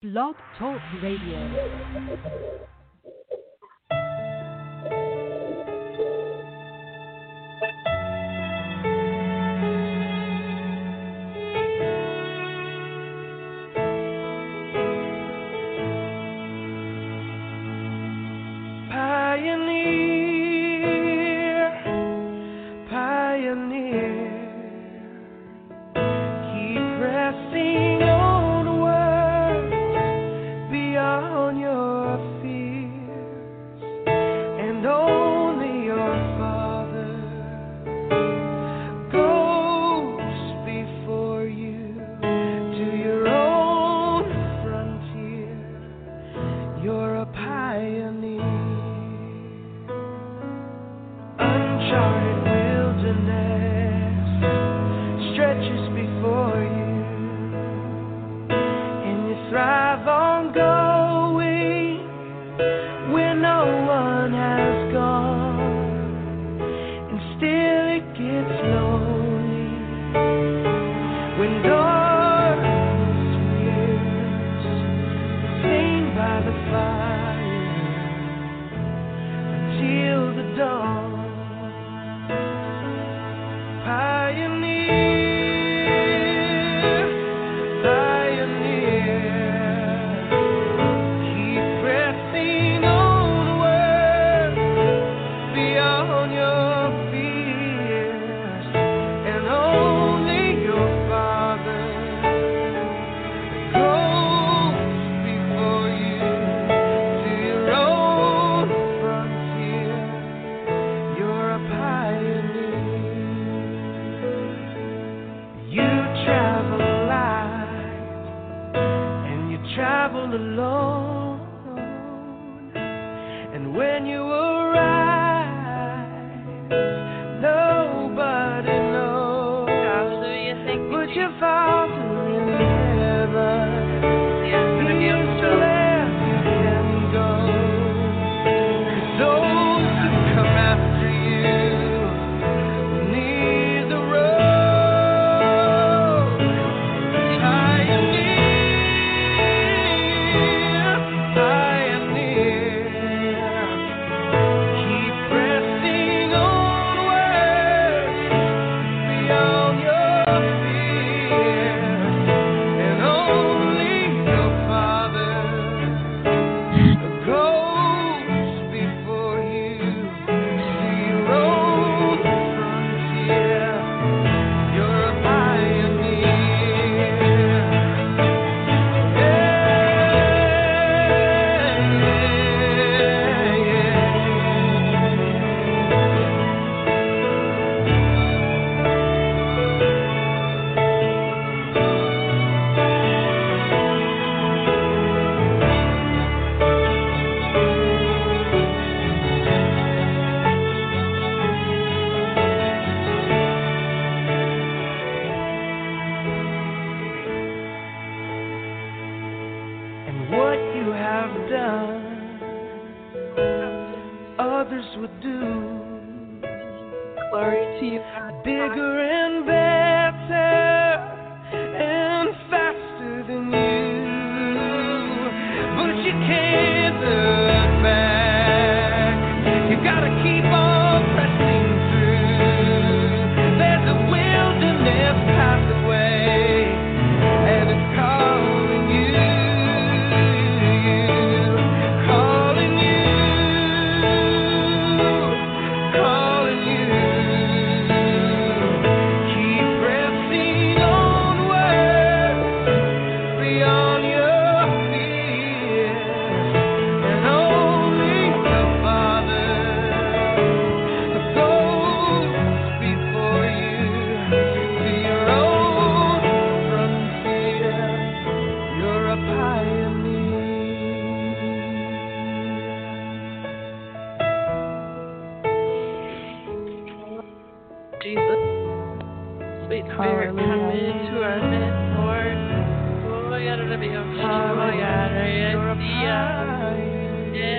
Blog Talk Radio.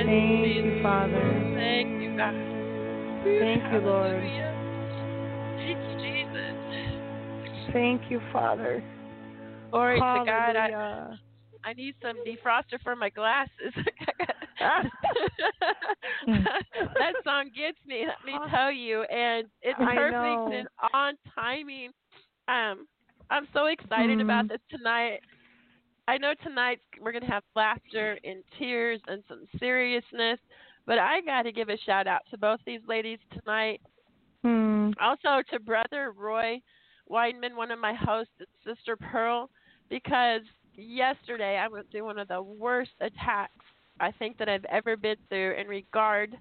Thank Jesus. you, Father. Thank you, God. Thank you, Lord. Thank you, Jesus. Thank you, Father. Glory to God. I, Hallelujah. I need some defroster for my glasses. That song gets me. Let me tell you, and it's perfect and on timing. Um, I'm so excited about Mhm. this tonight. I know tonight we're gonna have laughter and tears and some seriousness, but I got to give a shout out to both these ladies tonight. Hmm. Also to brother Roy Weidman, one of my hosts, and sister Pearl, because yesterday I went through one of the worst attacks I think that I've ever been through in regard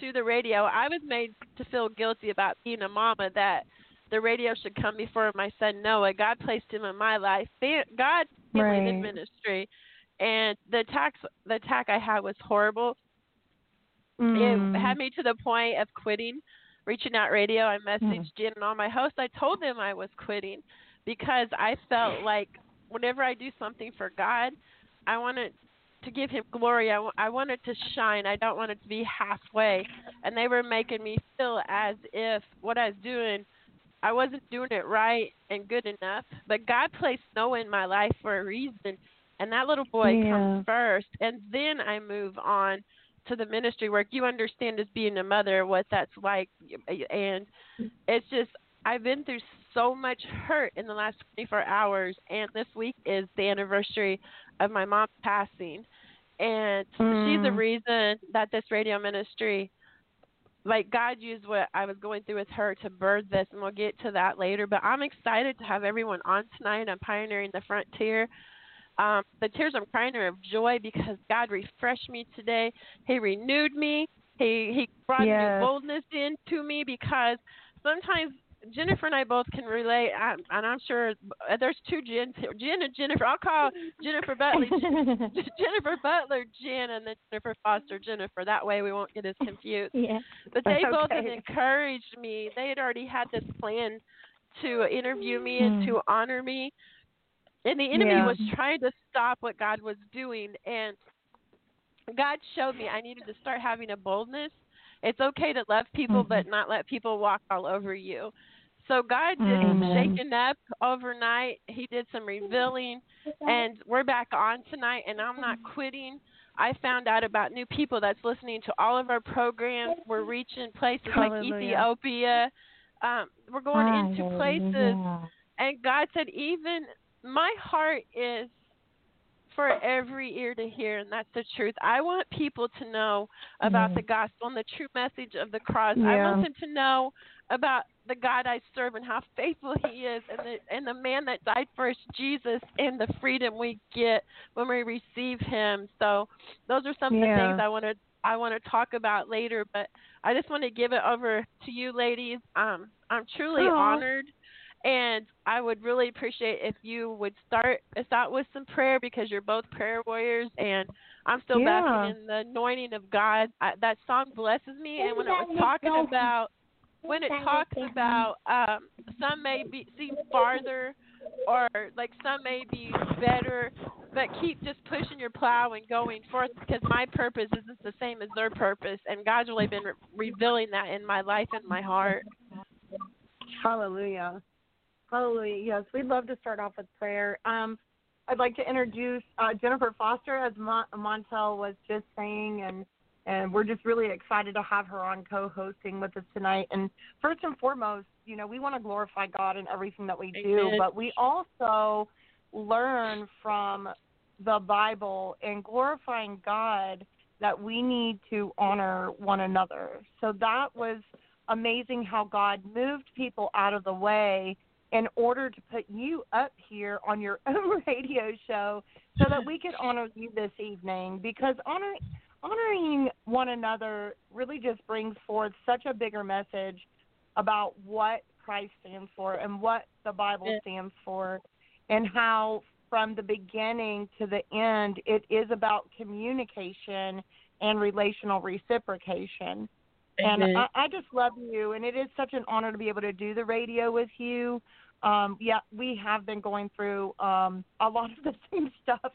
to the radio. I was made to feel guilty about being a mama that the radio should come before my son Noah. God placed him in my life. God Right. in ministry, and the attack the attack I had was horrible. Mm. It had me to the point of quitting reaching out radio. I messaged Jen and all my hosts. I told them I was quitting because I felt like whenever I do something for God, I wanted to give Him glory. I, wa- I wanted to shine. I don't want it to be halfway. And they were making me feel as if what I was doing, I wasn't doing it right and good enough. But God placed Noah in my life for a reason. And that little boy Yeah. comes first. And then I move on to the ministry work. You understand as being a mother what that's like, and it's just I've been through so much hurt in the last 24 hours, and this week is the anniversary of my mom passing, and she's the Mm. reason that this radio ministry. Like God used what I was going through with her to birth this, and we'll get to that later. But I'm excited to have everyone on tonight. I'm pioneering the frontier. Um, the tears I'm crying are of joy because God refreshed me today. He renewed me. He He brought Yes. new boldness into me because sometimes Jennifer and I both can relate, I, and I'm sure uh, there's two Jens here. Jen and Jennifer. I'll call Jennifer Butler Jennifer Butler Jen and then Jennifer Foster Jennifer. That way we won't get as confused. yeah. But they both have encouraged me. They had already had this plan to interview me and Hmm. to honor me. And the enemy Yeah. was trying to stop what God was doing. And God showed me I needed to start having a boldness. It's okay to love people, Mhm. but not let people walk all over you. So God did Amen. shaking up overnight. He did some revealing, and we're back on tonight. And I'm not quitting. I found out about new people that's listening to all of our programs. We're reaching places like Ethiopia. Um, we're going into places and God said, even my heart is for every ear to hear, and that's the truth. I want people to know about Mhm. the gospel and the true message of the cross. I want them to know about the God I serve and how faithful He is, and the and the man that died for us, Jesus, and the freedom we get when we receive Him. So, those are some of the things I want to I want to talk about later. But I just want to give it over to you, ladies. Um, I'm truly Aw. honored and I would really appreciate if you would start us out with some prayer because you're both prayer warriors, and I'm still Yeah. basking in the anointing of God. I, that song blesses me, and when I was talking about when it talks about um, some may be seem farther or like some may be better, but keep just pushing your plow and going forth because my purpose isn't the same as their purpose, and God's really been re- revealing that in my life and my heart. Hallelujah. Hallelujah. Yes, we'd love to start off with prayer. Um, I'd like to introduce uh, Jennifer Foster, as Mon- Montell was just saying, and and we're just really excited to have her on co-hosting with us tonight. And first and foremost, you know, we want to glorify God in everything that we do, but we also learn from the Bible and glorifying God that we need to honor one another. So that was amazing how God moved people out of the way in order to put you up here on your own radio show so that we could honor you this evening because honoring honoring one another really just brings forth such a bigger message about what Christ stands for and what the Bible stands for and how from the beginning to the end it is about communication and relational reciprocation. And I, I just love you, and it is such an honor to be able to do the radio with you. Um, yeah, we have been going through um, a lot of the same stuff.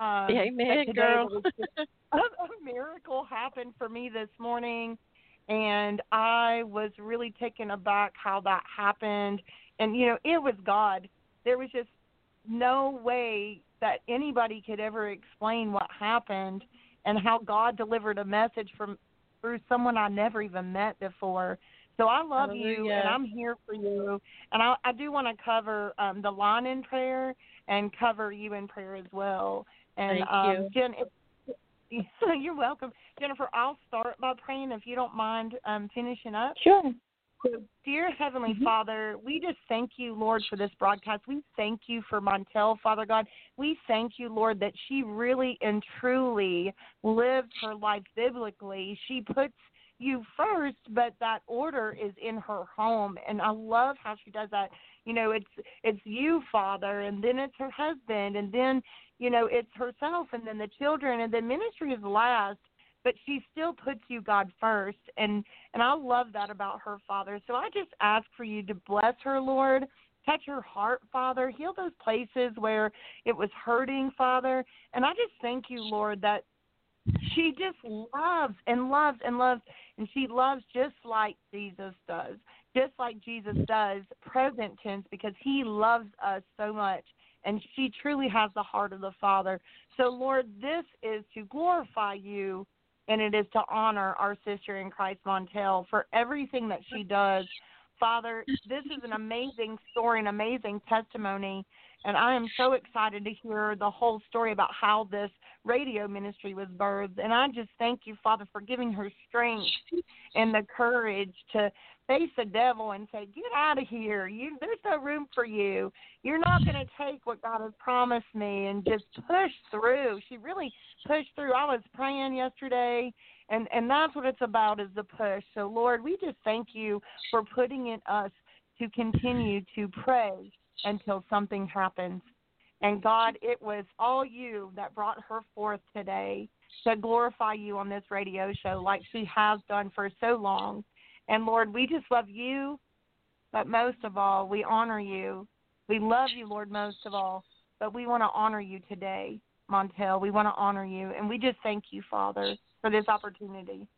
Um, Amen, girl. a, miracle happened for me this morning, and I was really taken aback how that happened. And you know, it was God. There was just no way that anybody could ever explain what happened and how God delivered a message from through someone I never even met before. So I love you and I'm here for you. And I, I do want to cover um, the line in prayer and cover you in prayer as well. And Thank um, you. Jen, if, you're welcome, Jennifer. I'll start by praying if you don't mind um, finishing up. Sure. So, dear Heavenly Mhm. Father, we just thank you, Lord, for this broadcast. We thank you for Montell, Father God. We thank you, Lord, that she really and truly lived her life biblically. She puts you first, but that order is in her home, and I love how she does that. You know, it's it's you, Father, and then it's her husband, and then you know it's herself, and then the children, and then ministry is last but she still puts you God first and and I love that about her father. So I just ask for you to bless her, Lord. Touch her heart, Father. Heal those places where it was hurting, Father. And I just thank you, Lord, that she just loves and loves and loves and she loves just like Jesus does. Just like Jesus does, present tense, because he loves us so much. And she truly has the heart of the Father. So, Lord, this is to glorify you and it is to honor our sister in Christ Montell for everything that she does. Father, this is an amazing story, an amazing testimony, and I am so excited to hear the whole story about how this radio ministry was birthed. And I just thank you, Father, for giving her strength and the courage to face the devil and say, "Get out of here! You, there's no room for you. You're not going to take what God has promised me," and just push through. She really pushed through. I was praying yesterday, and and that's what it's about is the push. So Lord, we just thank you for putting in us to continue to pray until something happens. And God, it was all you that brought her forth today to glorify you on this radio show like she has done for so long. And Lord, we just love you, but most of all, we honor you. We love you, Lord, most of all, but we want to honor you today, Montell. We want to honor you. And we just thank you, Father, for this opportunity.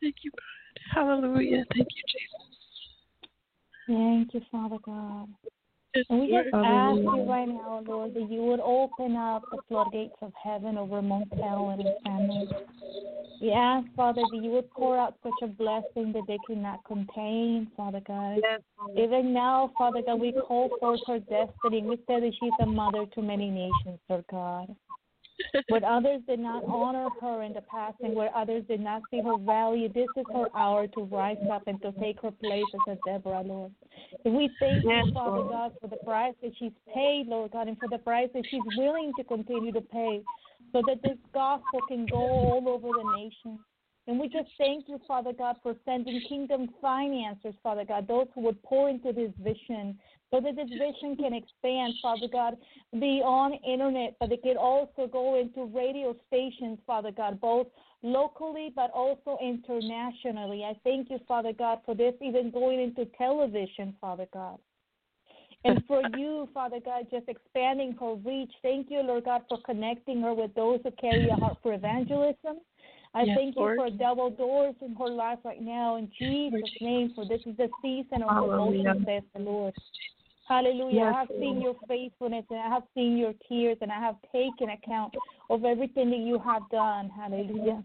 Thank you, God. Hallelujah. Thank you, Jesus. Thank you, Father God. Yes, we just ask you right now, Lord, that you would open up the floodgates of heaven over Montell and his family. We ask, Father, that you would pour out such a blessing that they cannot contain, Father God. Even now, Father God, we call forth her destiny. We say that she's a mother to many nations, Lord God. Where others did not honor her in the past and where others did not see her value, this is her hour to rise up and to take her place as a Deborah, Lord. And we thank Yes, you, Father Lord. God, for the price that she's paid, Lord God, and for the price that she's willing to continue to pay so that this gospel can go all over the nation. And we just thank you, Father God, for sending kingdom financiers, Father God, those who would pour into this vision so that this vision can expand, Father God, beyond internet, but it can also go into radio stations, Father God, both locally but also internationally. I thank you, Father God, for this even going into television, Father God. And for you, Father God, just expanding her reach. Thank you, Lord God, for connecting her with those who carry a heart for evangelism. I Yes, thank Lord. you for double doors in her life right now in Jesus' name, for this is the season of promotion, says the Lord. Hallelujah. Yes, I have seen your faithfulness and I have seen your tears and I have taken account of everything that you have done. Hallelujah.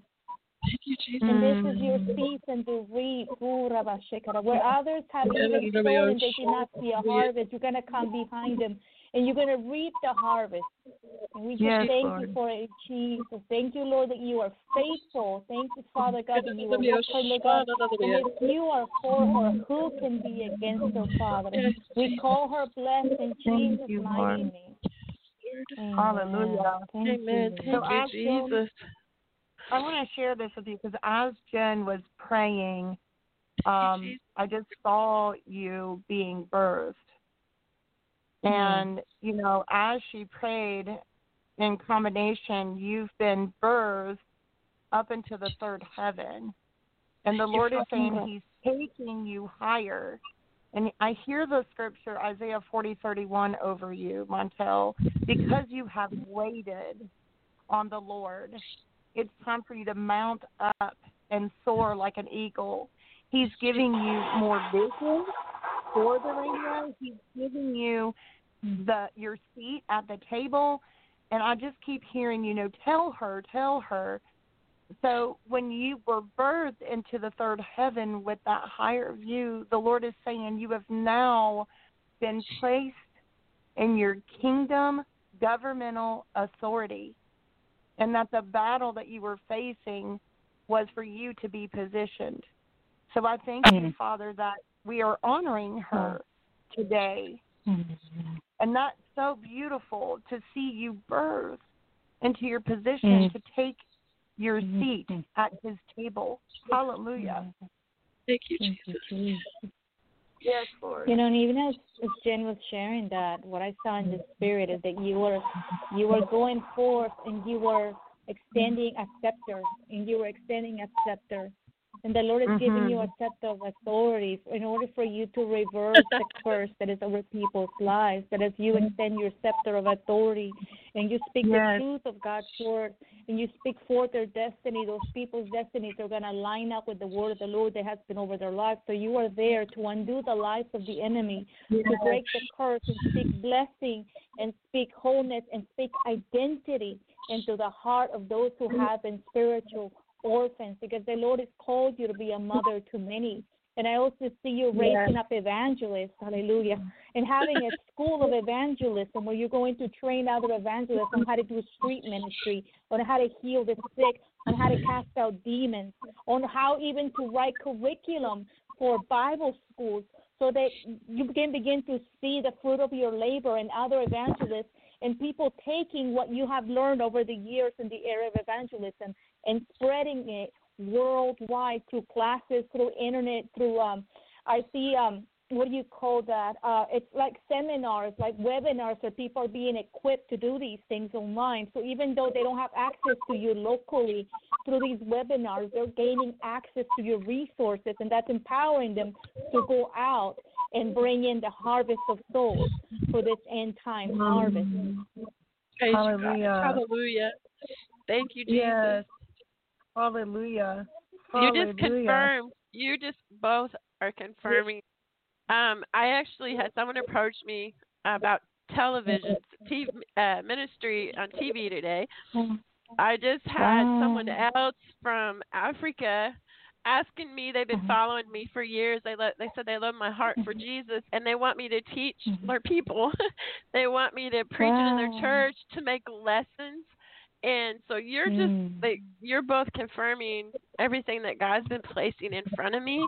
Thank you, Jesus. And this is your mm. season to reap. Ooh, Where others have even sown and they did not see a harvest, you're going to come behind them and you're going to reap the harvest. And we just Yes, thank Lord. you for it, Jesus. Thank you, Lord, that you are faithful. Thank you, Father God, that you are with her, God. And if you are for her, who can be against her, Father? We call her blessed in Jesus' you, mighty Lord. name. Amen. Hallelujah. Thank Amen. you. Thank So you, I feel- Jesus. I want to share this with you because as Jen was praying, um, Jesus. I just saw you being birthed. And, you know, as she prayed in combination, you've been birthed up into the third heaven. And the Lord is saying He's taking you higher. And I hear the scripture, Isaiah forty thirty one, over you, Montell, because you have waited on the Lord. It's time for you to mount up and soar like an eagle. He's giving you more vision for the radio. He's giving you the your seat at the table and I just keep hearing, you know, tell her, tell her. So when you were birthed into the third heaven with that higher view, the Lord is saying you have now been placed in your kingdom governmental authority and that the battle that you were facing was for you to be positioned. So I thank you, mm-hmm. Father, that we are honoring her today. Mm-hmm. And that's so beautiful to see you birth into your position mm-hmm. to take your seat at his table. Hallelujah. Thank you, Jesus. Jesus. Yes, Lord. You know, and even as, as Jen was sharing that, what I saw in the spirit is that you were you were going forth and you were extending a scepter and you were extending a scepter. And the Lord is giving you mm-hmm. a scepter of authority in order for you to reverse the curse that is over people's lives. That as you mm-hmm. extend your scepter of authority and you speak Yes. the truth of God's word and you speak forth their destiny, those people's destinies are going to line up with the word of the Lord that has been over their lives. So you are there to undo the lies of the enemy, to break the curse and speak blessing and speak wholeness and speak identity into the heart of those who mm-hmm. have been spiritual orphans because the Lord has called you to be a mother to many. And I also see you raising up evangelists, hallelujah, and having a school of evangelism where you're going to train other evangelists on how to do street ministry, on how to heal the sick, on how to cast out demons, on how even to write curriculum for Bible schools so that you can begin to see the fruit of your labor and other evangelists and people taking what you have learned over the years in the area of evangelism and spreading it worldwide through classes, through internet, through um I see um what do you call that? Uh it's like seminars, like webinars where people are being equipped to do these things online. So even though they don't have access to you locally through these webinars, they're gaining access to your resources and that's empowering them to go out and bring in the harvest of souls for this end time harvest. Praise you, God. Hallelujah. Hallelujah. Thank you, Jesus. Yes. Hallelujah. You just confirmed. You just both are confirming. Um, I actually had someone approach me about television TV, uh, ministry on TV today. I just had someone else from Africa asking me. They've been following me for years. They lo- they said they love my heart for Jesus, and they want me to teach their people. they want me to preach it in their church to make lessons. And so you're just Mm. like you're both confirming everything that God's been placing in front of me.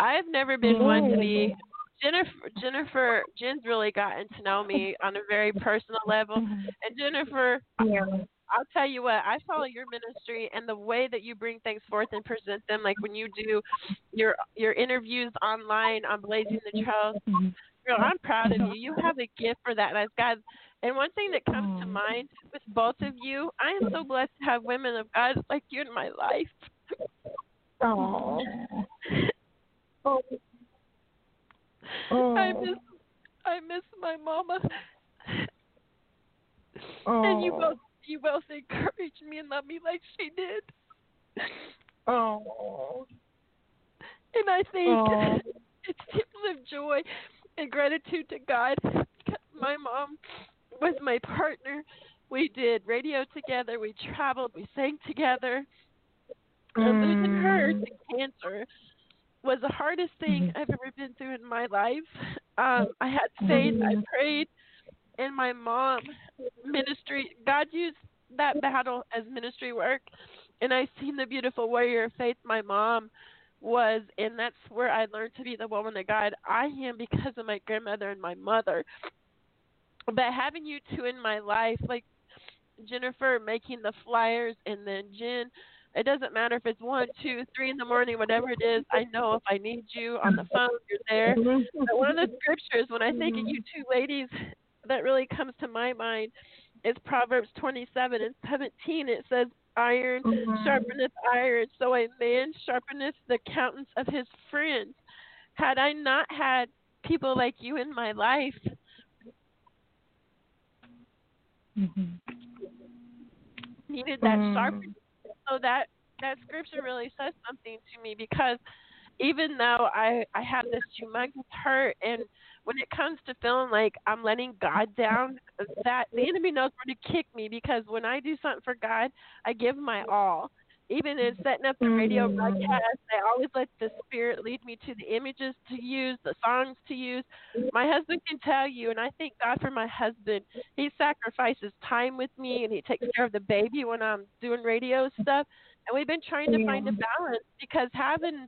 I've never been one to be Jennifer Jennifer Jen's really gotten to know me on a very personal level. And Jennifer, I'll tell you what, I follow your ministry and the way that you bring things forth and present them, like when you do your your interviews online on Blazing the Trails. Girl, I'm proud of you. You have a gift for that. And as God, and one thing that comes to mind with both of you, I am so blessed to have women of God like you in my life. Oh. I miss I miss my mama. And you both you both encouraged me and loved me like she did. Oh. And I think Oh. it's tears of joy and gratitude to God. because My mom was my partner. We did radio together. We traveled. We sang together. And losing her mm. to cancer was the hardest thing mm-hmm. I've ever been through in my life. Um, I had mm-hmm. faith. I prayed, and my mom ministry. God used that battle as ministry work, and I seen the beautiful warrior of faith my mom was, and that's where I learned to be the woman that God I am because of my grandmother and my mother. But having you two in my life, like Jennifer making the flyers, and then Jen. It doesn't matter if it's one, two, three in the morning, whatever it is. I know if I need you on the phone, you're there. But one of the scriptures, when I think of you two ladies, that really comes to my mind is Proverbs 27 and 17. It says, Iron sharpeneth iron, so a man sharpeneth the countenance of his friends. Had I not had people like you in my life, needed that Mm. sharpening. So that that scripture really says something to me because even though I I have this humongous hurt and when it comes to feeling like I'm letting God down, that the enemy knows where to kick me because when I do something for God, I give my all. Even in setting up the radio Mm. broadcast, I always let the Spirit lead me to the images to use, the songs to use. My husband can tell you, and I thank God for my husband. He sacrifices time with me, and he takes care of the baby when I'm doing radio stuff. And we've been trying to find a balance because having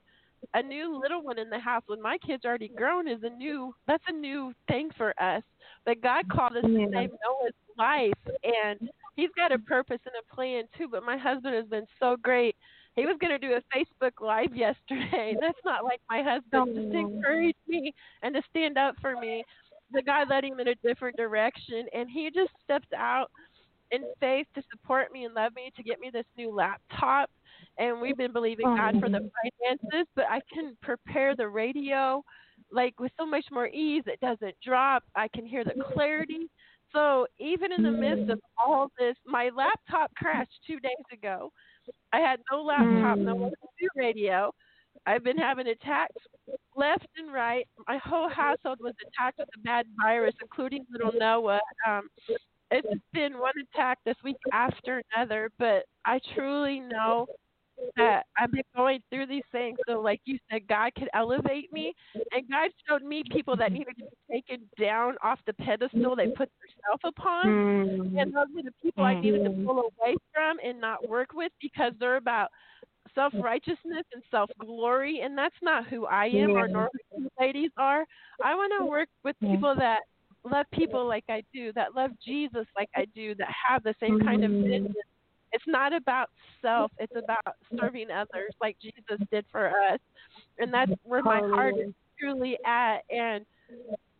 a new little one in the house when my kid's already grown is a new that's a new thing for us. But God called us to save Noah's life and he's got a purpose and a plan too, but my husband has been so great. He was gonna do a Facebook live yesterday. That's not like my husband just to encourage me and to stand up for me. The guy led him in a different direction and he just stepped out in faith to support me and love me to get me this new laptop and we've been believing God for the finances, but I can prepare the radio like with so much more ease. It doesn't drop. I can hear the clarity. So even in the midst of all this, my laptop crashed two days ago. I had no laptop, no way radio. I've been having attacks left and right. My whole household was attacked with a bad virus, including little Noah. Um, it's been one attack this week after another, but I truly know that I've been going through these things. So, like you said, God could elevate me, and God showed me people that needed to be taken down off the pedestal they put themselves upon. Mm. And those are the people I needed to pull away from and not work with because they're about self righteousness and self glory, and that's not who I am or nor who ladies are. I want to work with people that love people like I do, that love Jesus like I do, that have the same kind of vision. It's not about self, it's about serving others like Jesus did for us. And that's where my heart is truly at and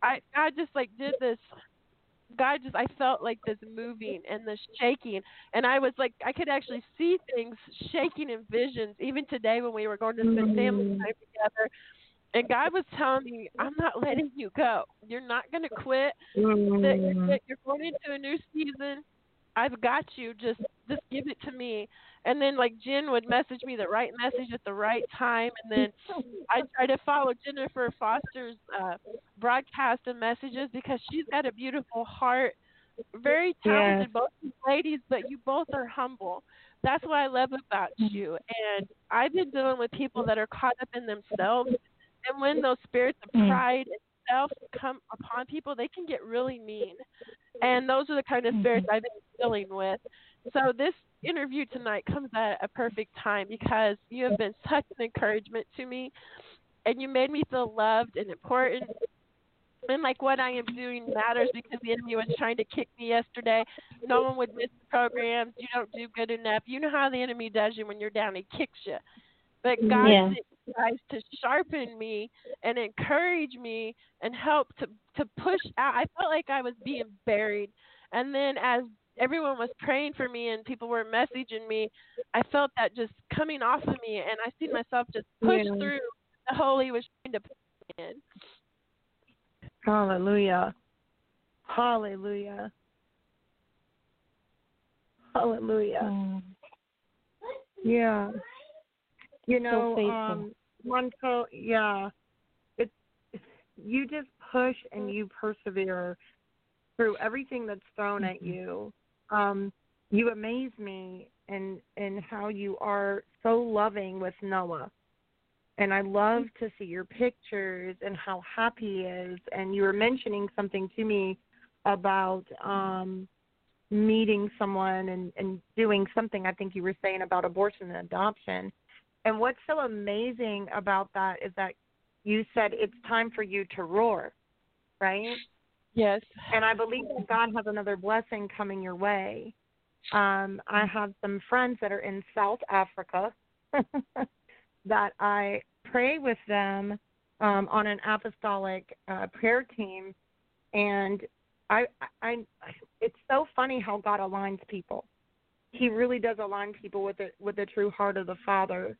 I I just like did this God just I felt like this moving and this shaking and I was like I could actually see things shaking in visions even today when we were going to spend family mm. time together and God was telling me I'm not letting you go. You're not going to quit. That you're, mm. that you're going into a new season. I've got you. Just just give it to me. And then like Jen would message me the right message at the right time, and then I try to follow Jennifer Foster's uh, broadcast and messages because she's got a beautiful heart, very talented, both ladies, but you both are humble. That's what I love about you. And I've been dealing with people that are caught up in themselves, and when those spirits of pride and self come upon people, they can get really mean. And those are the kind of mm-hmm. spirits I've been dealing with. So this interview tonight comes at a perfect time because you have been such an encouragement to me and you made me feel loved and important. And like what I am doing matters because the enemy was trying to kick me yesterday. No one would miss the programs. You don't do good enough. You know how the enemy does you when you're down. He kicks you. But God Yeah. Sent you guys to sharpen me and encourage me and help to to push out. I felt like I was being buried, and then as everyone was praying for me and people were messaging me, I felt that just coming off of me, and I see myself just push Yeah. through the Holy was trying to put me in. Hallelujah. Hallelujah. Hallelujah. Mm. Yeah. You know, faithful. um Monto, yeah. It's you just push and you persevere through everything that's thrown at you. Um you amaze me in in how you are so loving with Noah. And I love to see your pictures and how happy he is. And you were mentioning something to me about um meeting someone and, and doing something I think you were saying about abortion and adoption. And what's so amazing about that is that you said it's time for you to roar, right? Yes. And I believe that God has another blessing coming your way. Um, I have some friends that are in South Africa that I pray with them um, on an apostolic uh, prayer team, and I, I, it's so funny how God aligns people. He really does align people with it with the true heart of the Father.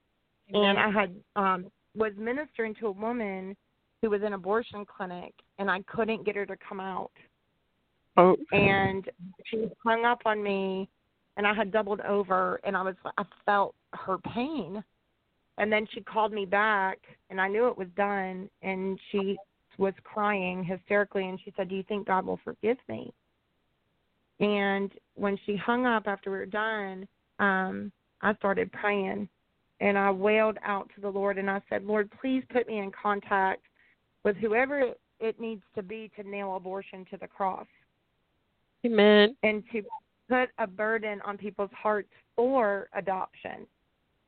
And I had um, was ministering to a woman who was in an abortion clinic, and I couldn't get her to come out. Oh. And she hung up on me, and I had doubled over, and I was I felt her pain, And then she called me back, and I knew it was done. And she was crying hysterically, and she said, "Do you think God will forgive me?" And when she hung up after we were done, um, I started praying, and I wailed out to the Lord, and I said, "Lord, please put me in contact with whoever it needs to be to nail abortion to the cross." Amen. and to put a burden on people's hearts for adoption.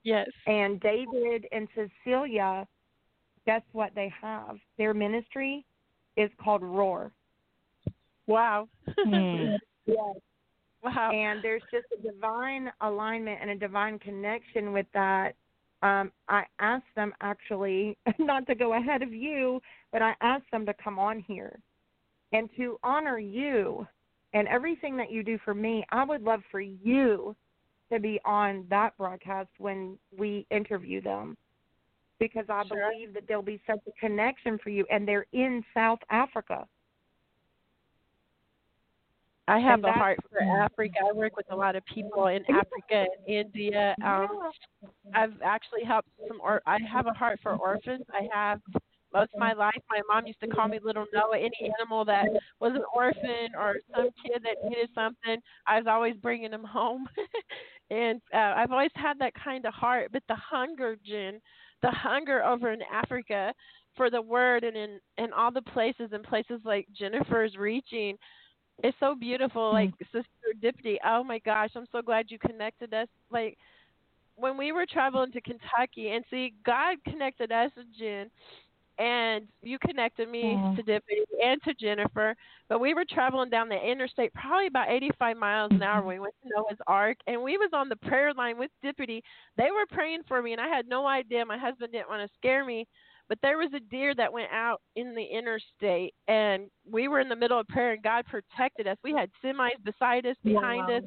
Yes. And David and Cecilia, guess what they have? Their ministry is called Roar. Wow. Hmm. Yes. Wow. And there's just a divine alignment and a divine connection with that. Um, I asked them actually, not to go ahead of you, but I asked them to come on here and to honor you and everything that you do for me. I would love for you to be on that broadcast when we interview them because I Sure. believe that there'll be such a connection for you. And they're in South Africa. I have a heart for Africa. I work with a lot of people in Africa and India. Um, I've actually helped some. Or I have a heart for orphans. I have most of my life. My mom used to call me Little Noah. Any animal that was an orphan or some kid that needed something, I was always bringing them home. and uh, I've always had that kind of heart. But the hunger, Jen, the hunger over in Africa for the word and in in all the places and places like Jennifer's reaching. It's so beautiful, like Sister Dippity. Oh my gosh, I'm so glad you connected us. Like when we were traveling to Kentucky, and see, God connected us, to Jen, and you connected me Mhm. to Dippity and to Jennifer. But we were traveling down the interstate, probably about 85 miles an hour. We went to Noah's Ark, and we was on the prayer line with Dippity. They were praying for me, and I had no idea. My husband didn't want to scare me, but there was a deer that went out in the interstate, and we were in the middle of prayer, and God protected us. We had semis beside us, behind Wow. us.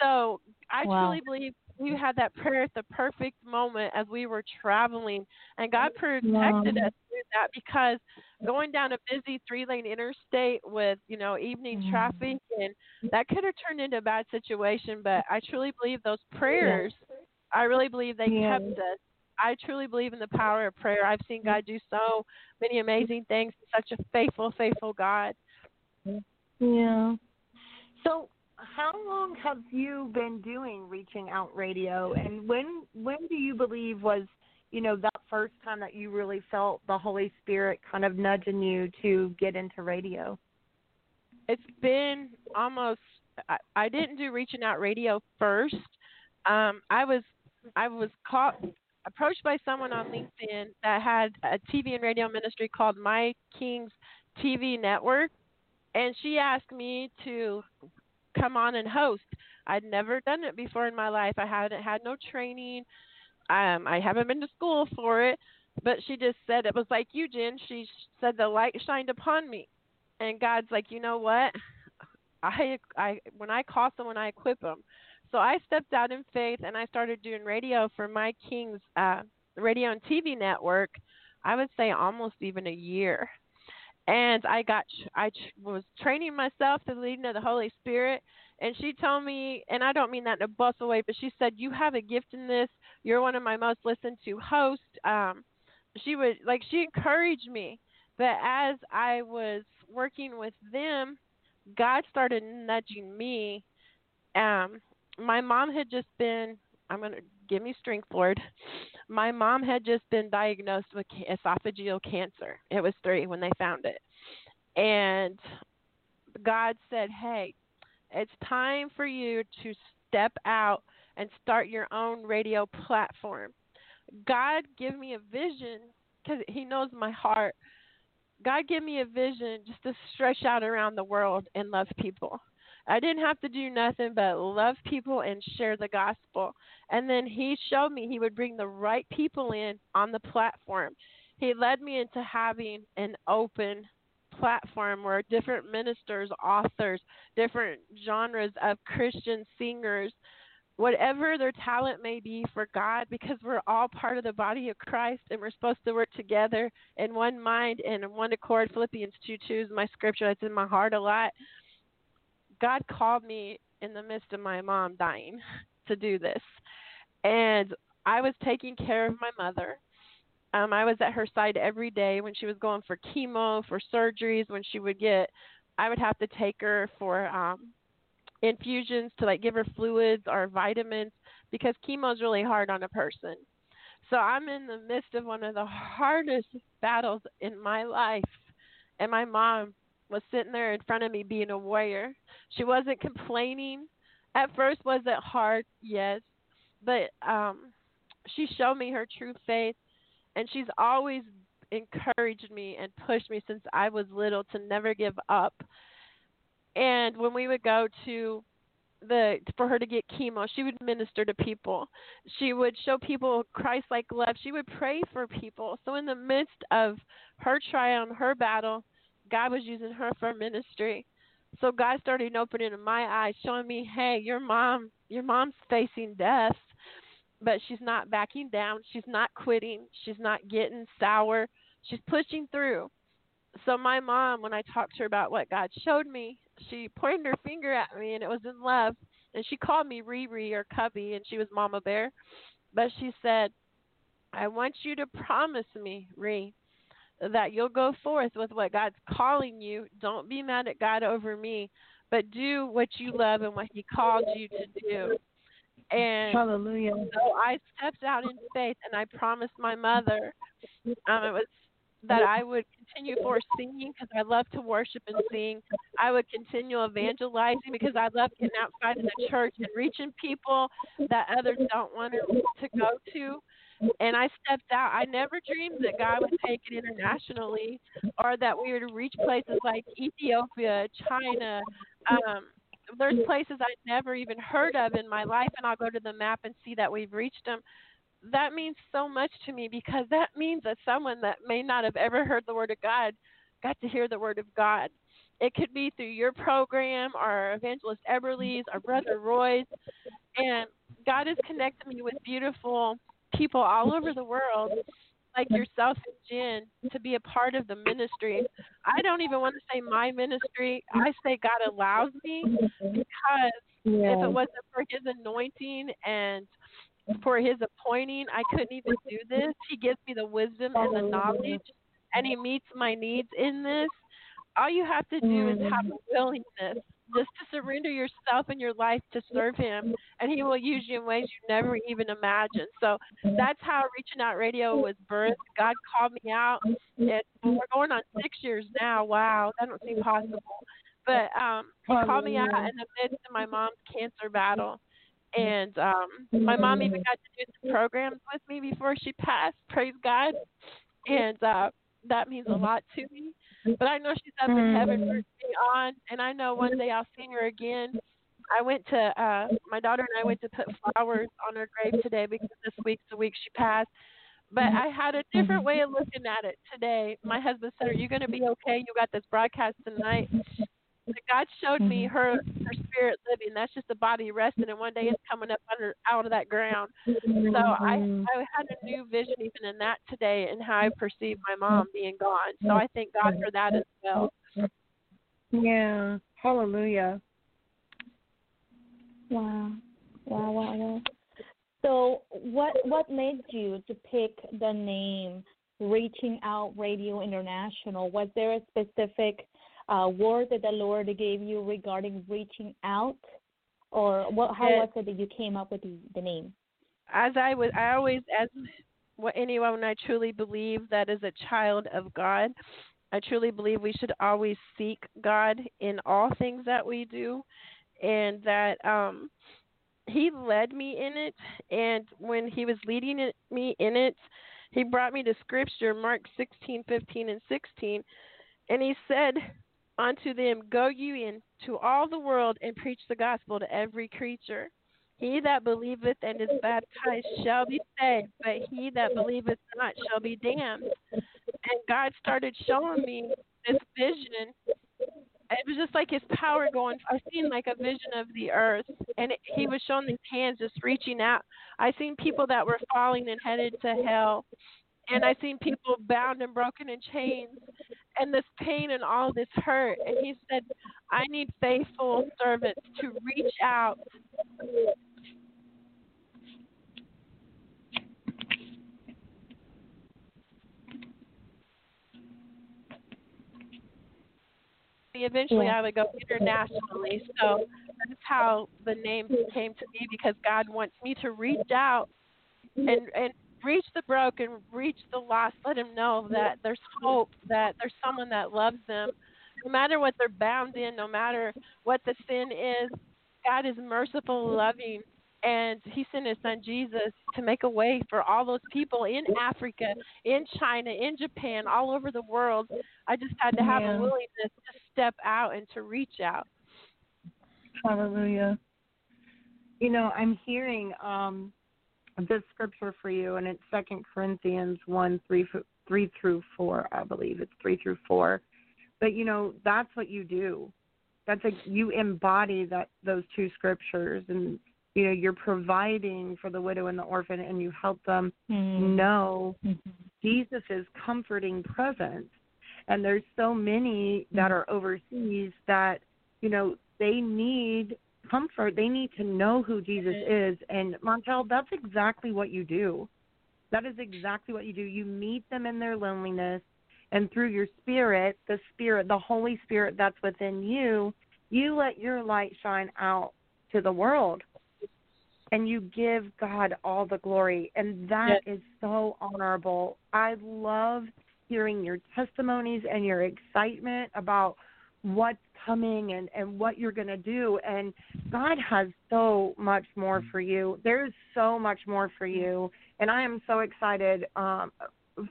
So I Wow. truly believe we had that prayer at the perfect moment as we were traveling, and God protected Wow. us through that because going down a busy three-lane interstate with you know evening Mhm. traffic, and that could have turned into a bad situation. But I truly believe those prayers. I really believe they Yeah. kept us. I truly believe in the power of prayer. I've seen God do so many amazing things. Such a faithful, faithful God. Yeah. So, how long have you been doing Reaching Out Radio, and when when do you believe was you know that first time that you really felt the Holy Spirit kind of nudging you to get into radio? It's been almost. I, I didn't do reaching out radio first. Um, I was I was caught approached by someone on LinkedIn that had a TV and radio ministry called My King's TV Network, and she asked me to come on and host. I'd never done it before in my life. I hadn't had no training. Um, I haven't been to school for it, but she just said it was like you, Jen. She said the light shined upon me, and God's like, you know what? I I when I call someone, I equip them. So I stepped out in faith and I started doing radio for my King's uh, radio and TV network. I would say almost even a year, and I got I was training myself to the leading of the Holy Spirit. And she told me, and I don't mean that in a bust away, but she said, "You have a gift in this. You're one of my most listened to hosts." Um, she would like she encouraged me, but as I was working with them, God started nudging me. Um, my mom had just been, I'm going to give me strength, Lord. My mom had just been diagnosed with esophageal cancer. It was three when they found it. And God said, Hey, it's time for you to step out and start your own radio platform. God give me a vision because He knows my heart. God give me a vision just to stretch out around the world and love people. I didn't have to do nothing but love people and share the gospel. And then he showed me he would bring the right people in on the platform. He led me into having an open platform where different ministers, authors, different genres of Christian singers, whatever their talent may be for God, because we're all part of the body of Christ and we're supposed to work together in one mind and in one accord. Philippians 2 2 is my scripture that's in my heart a lot. God called me in the midst of my mom dying to do this. And I was taking care of my mother. Um, I was at her side every day when she was going for chemo, for surgeries, when she would get I would have to take her for um infusions to like give her fluids or vitamins because chemo is really hard on a person. So I'm in the midst of one of the hardest battles in my life and my mom was sitting there in front of me being a warrior. She wasn't complaining. At first was it hard? Yes. But um she showed me her true faith and she's always encouraged me and pushed me since I was little to never give up. And when we would go to the for her to get chemo, she would minister to people. She would show people Christ-like love. She would pray for people. So in the midst of her trial her battle, God was using her for ministry. So God started opening my eyes, showing me, hey, your mom, your mom's facing death, but she's not backing down. She's not quitting. She's not getting sour. She's pushing through. So my mom, when I talked to her about what God showed me, she pointed her finger at me, and it was in love. And she called me Riri or Cubby, and she was Mama Bear. But she said, I want you to promise me, Ree, that you'll go forth with what God's calling you. Don't be mad at God over me, but do what you love and what He called you to do. And Hallelujah. so I stepped out in faith and I promised my mother um, it was that I would continue for singing because I love to worship and sing. I would continue evangelizing because I love getting outside in the church and reaching people that others don't want to go to and I stepped out. I never dreamed that God would take it internationally, or that we would reach places like Ethiopia, China. Um, there's places I'd never even heard of in my life, and I'll go to the map and see that we've reached them. That means so much to me because that means that someone that may not have ever heard the word of God got to hear the word of God. It could be through your program, or Evangelist Eberly's, our Brother Roy's, and God has connected me with beautiful people all over the world like yourself and Jen to be a part of the ministry. I don't even want to say my ministry. I say God allows me because Yeah. if it wasn't for his anointing and for his appointing, I couldn't even do this. He gives me the wisdom and the knowledge and he meets my needs in this. All you have to do is have a willingness just to surrender yourself and your life to serve him and he will use you in ways you never even imagined. So that's how Reaching Out Radio was birthed. God called me out. And we're going on six years now. Wow, that don't seem possible. But um he called me out in the midst of my mom's cancer battle. And um my mom even got to do some programs with me before she passed. Praise God. And uh that means a lot to me. But I know she's up in heaven rooting me on and I know one day I'll see her again. I went to uh my daughter and I went to put flowers on her grave today because this week's the week she passed. But I had a different way of looking at it today. My husband said, Are you gonna be okay? You got this broadcast tonight. But God showed me mm-hmm. her her spirit living. That's just the body resting and one day it's coming up under out of that ground. So I mm-hmm. I had a new vision even in that today and how I perceive my mom being gone. So I thank God for that as well. Yeah. Hallelujah. Wow. Wow, wow, wow. So what what made you to pick the name Reaching Out Radio International? Was there a specific uh, word that the Lord gave you regarding reaching out? Or what how was it that you came up with the, the name? as I was, I always, as what anyone I truly believe that is a child of God, I truly believe we should always seek God in all things that we do, and that um, He led me in it. And when He was leading it, me in it, He brought me to Scripture, Mark sixteen, fifteen, and sixteen, and He said. Unto them, go you into all the world and preach the gospel to every creature. He that believeth and is baptized shall be saved, but he that believeth not shall be damned. And God started showing me this vision. It was just like his power going. I seen like a vision of the earth, and it, he was showing these hands just reaching out. I seen people that were falling and headed to hell, and I seen people bound and broken in chains, and this pain and all this hurt. And he said, I need faithful servants to reach out eventually. I would go internationally. So that's how the name came to be because God wants me to reach out and and reach the broken, reach the lost, let them know that there's hope, that there's someone that loves them. No matter what they're bound in, no matter what the sin is, God is merciful, loving, and He sent His Son Jesus to make a way for all those people in Africa, in China, in Japan, all over the world. I just had to have Yeah. a willingness to step out and to reach out. Hallelujah. You know, I'm hearing um this scripture for you, and it's Second Corinthians one three f- three through four, I believe it's three through four. But you know, that's what you do. That's like you embody that those two scriptures, and you know, you're providing for the widow and the orphan, and you help them Mhm. know Mhm. Jesus' comforting presence. And there's so many that are overseas that, you know, they need comfort. They need to know who Jesus is. And Montell, that's exactly what you do. That is exactly what you do. You meet them in their loneliness and through your spirit, the spirit, the Holy Spirit that's within you, you let your light shine out to the world. And you give God all the glory. And that is so honorable. I love hearing your testimonies and your excitement about what's coming and, and what you're going to do. And God has so much more for you. There's so much more for you. And I am so excited um,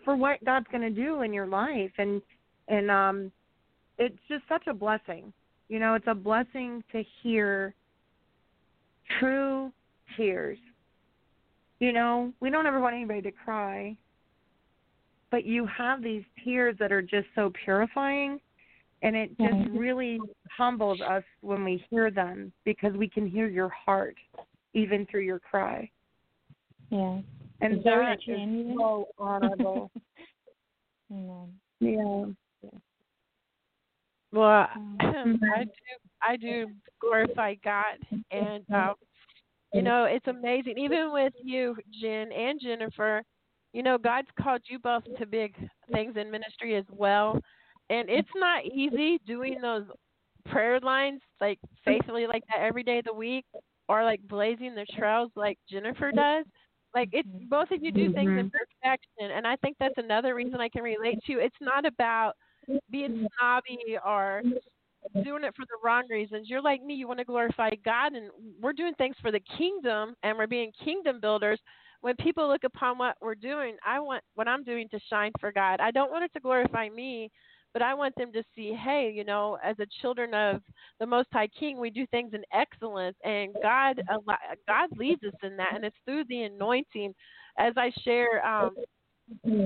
for what God's going to do in your life. And, and um, it's just such a blessing. You know, it's a blessing to hear true tears. You know, we don't ever want anybody to cry, but you have these tears that are just so purifying, and it just Mhm. really humbles us when we hear them because we can hear your heart even through your cry. Yeah. And It's very that is genuine. so honorable. Amen. yeah. Well. I do I do glorify God, and um, you know it's amazing. Even with you, Jen and Jennifer, you know God's called you both to big things in ministry as well, and it's not easy doing those prayer lines like faithfully like that every day of the week, or like blazing the trails like Jennifer does. Like it's mm-hmm. both of you do things in mm-hmm. perfection, and I think that's another reason I can relate to you. It's not about being snobby or doing it for the wrong reasons. You're like me, you want to glorify God, and we're doing things for the kingdom, and we're being kingdom builders. When people look upon what we're doing, I want what I'm doing to shine for God. I don't want it to glorify me, but I want them to see, hey, you know, as a children of the Most High King, we do things in excellence, and God, God leads us in that, and it's through the anointing. As I share um,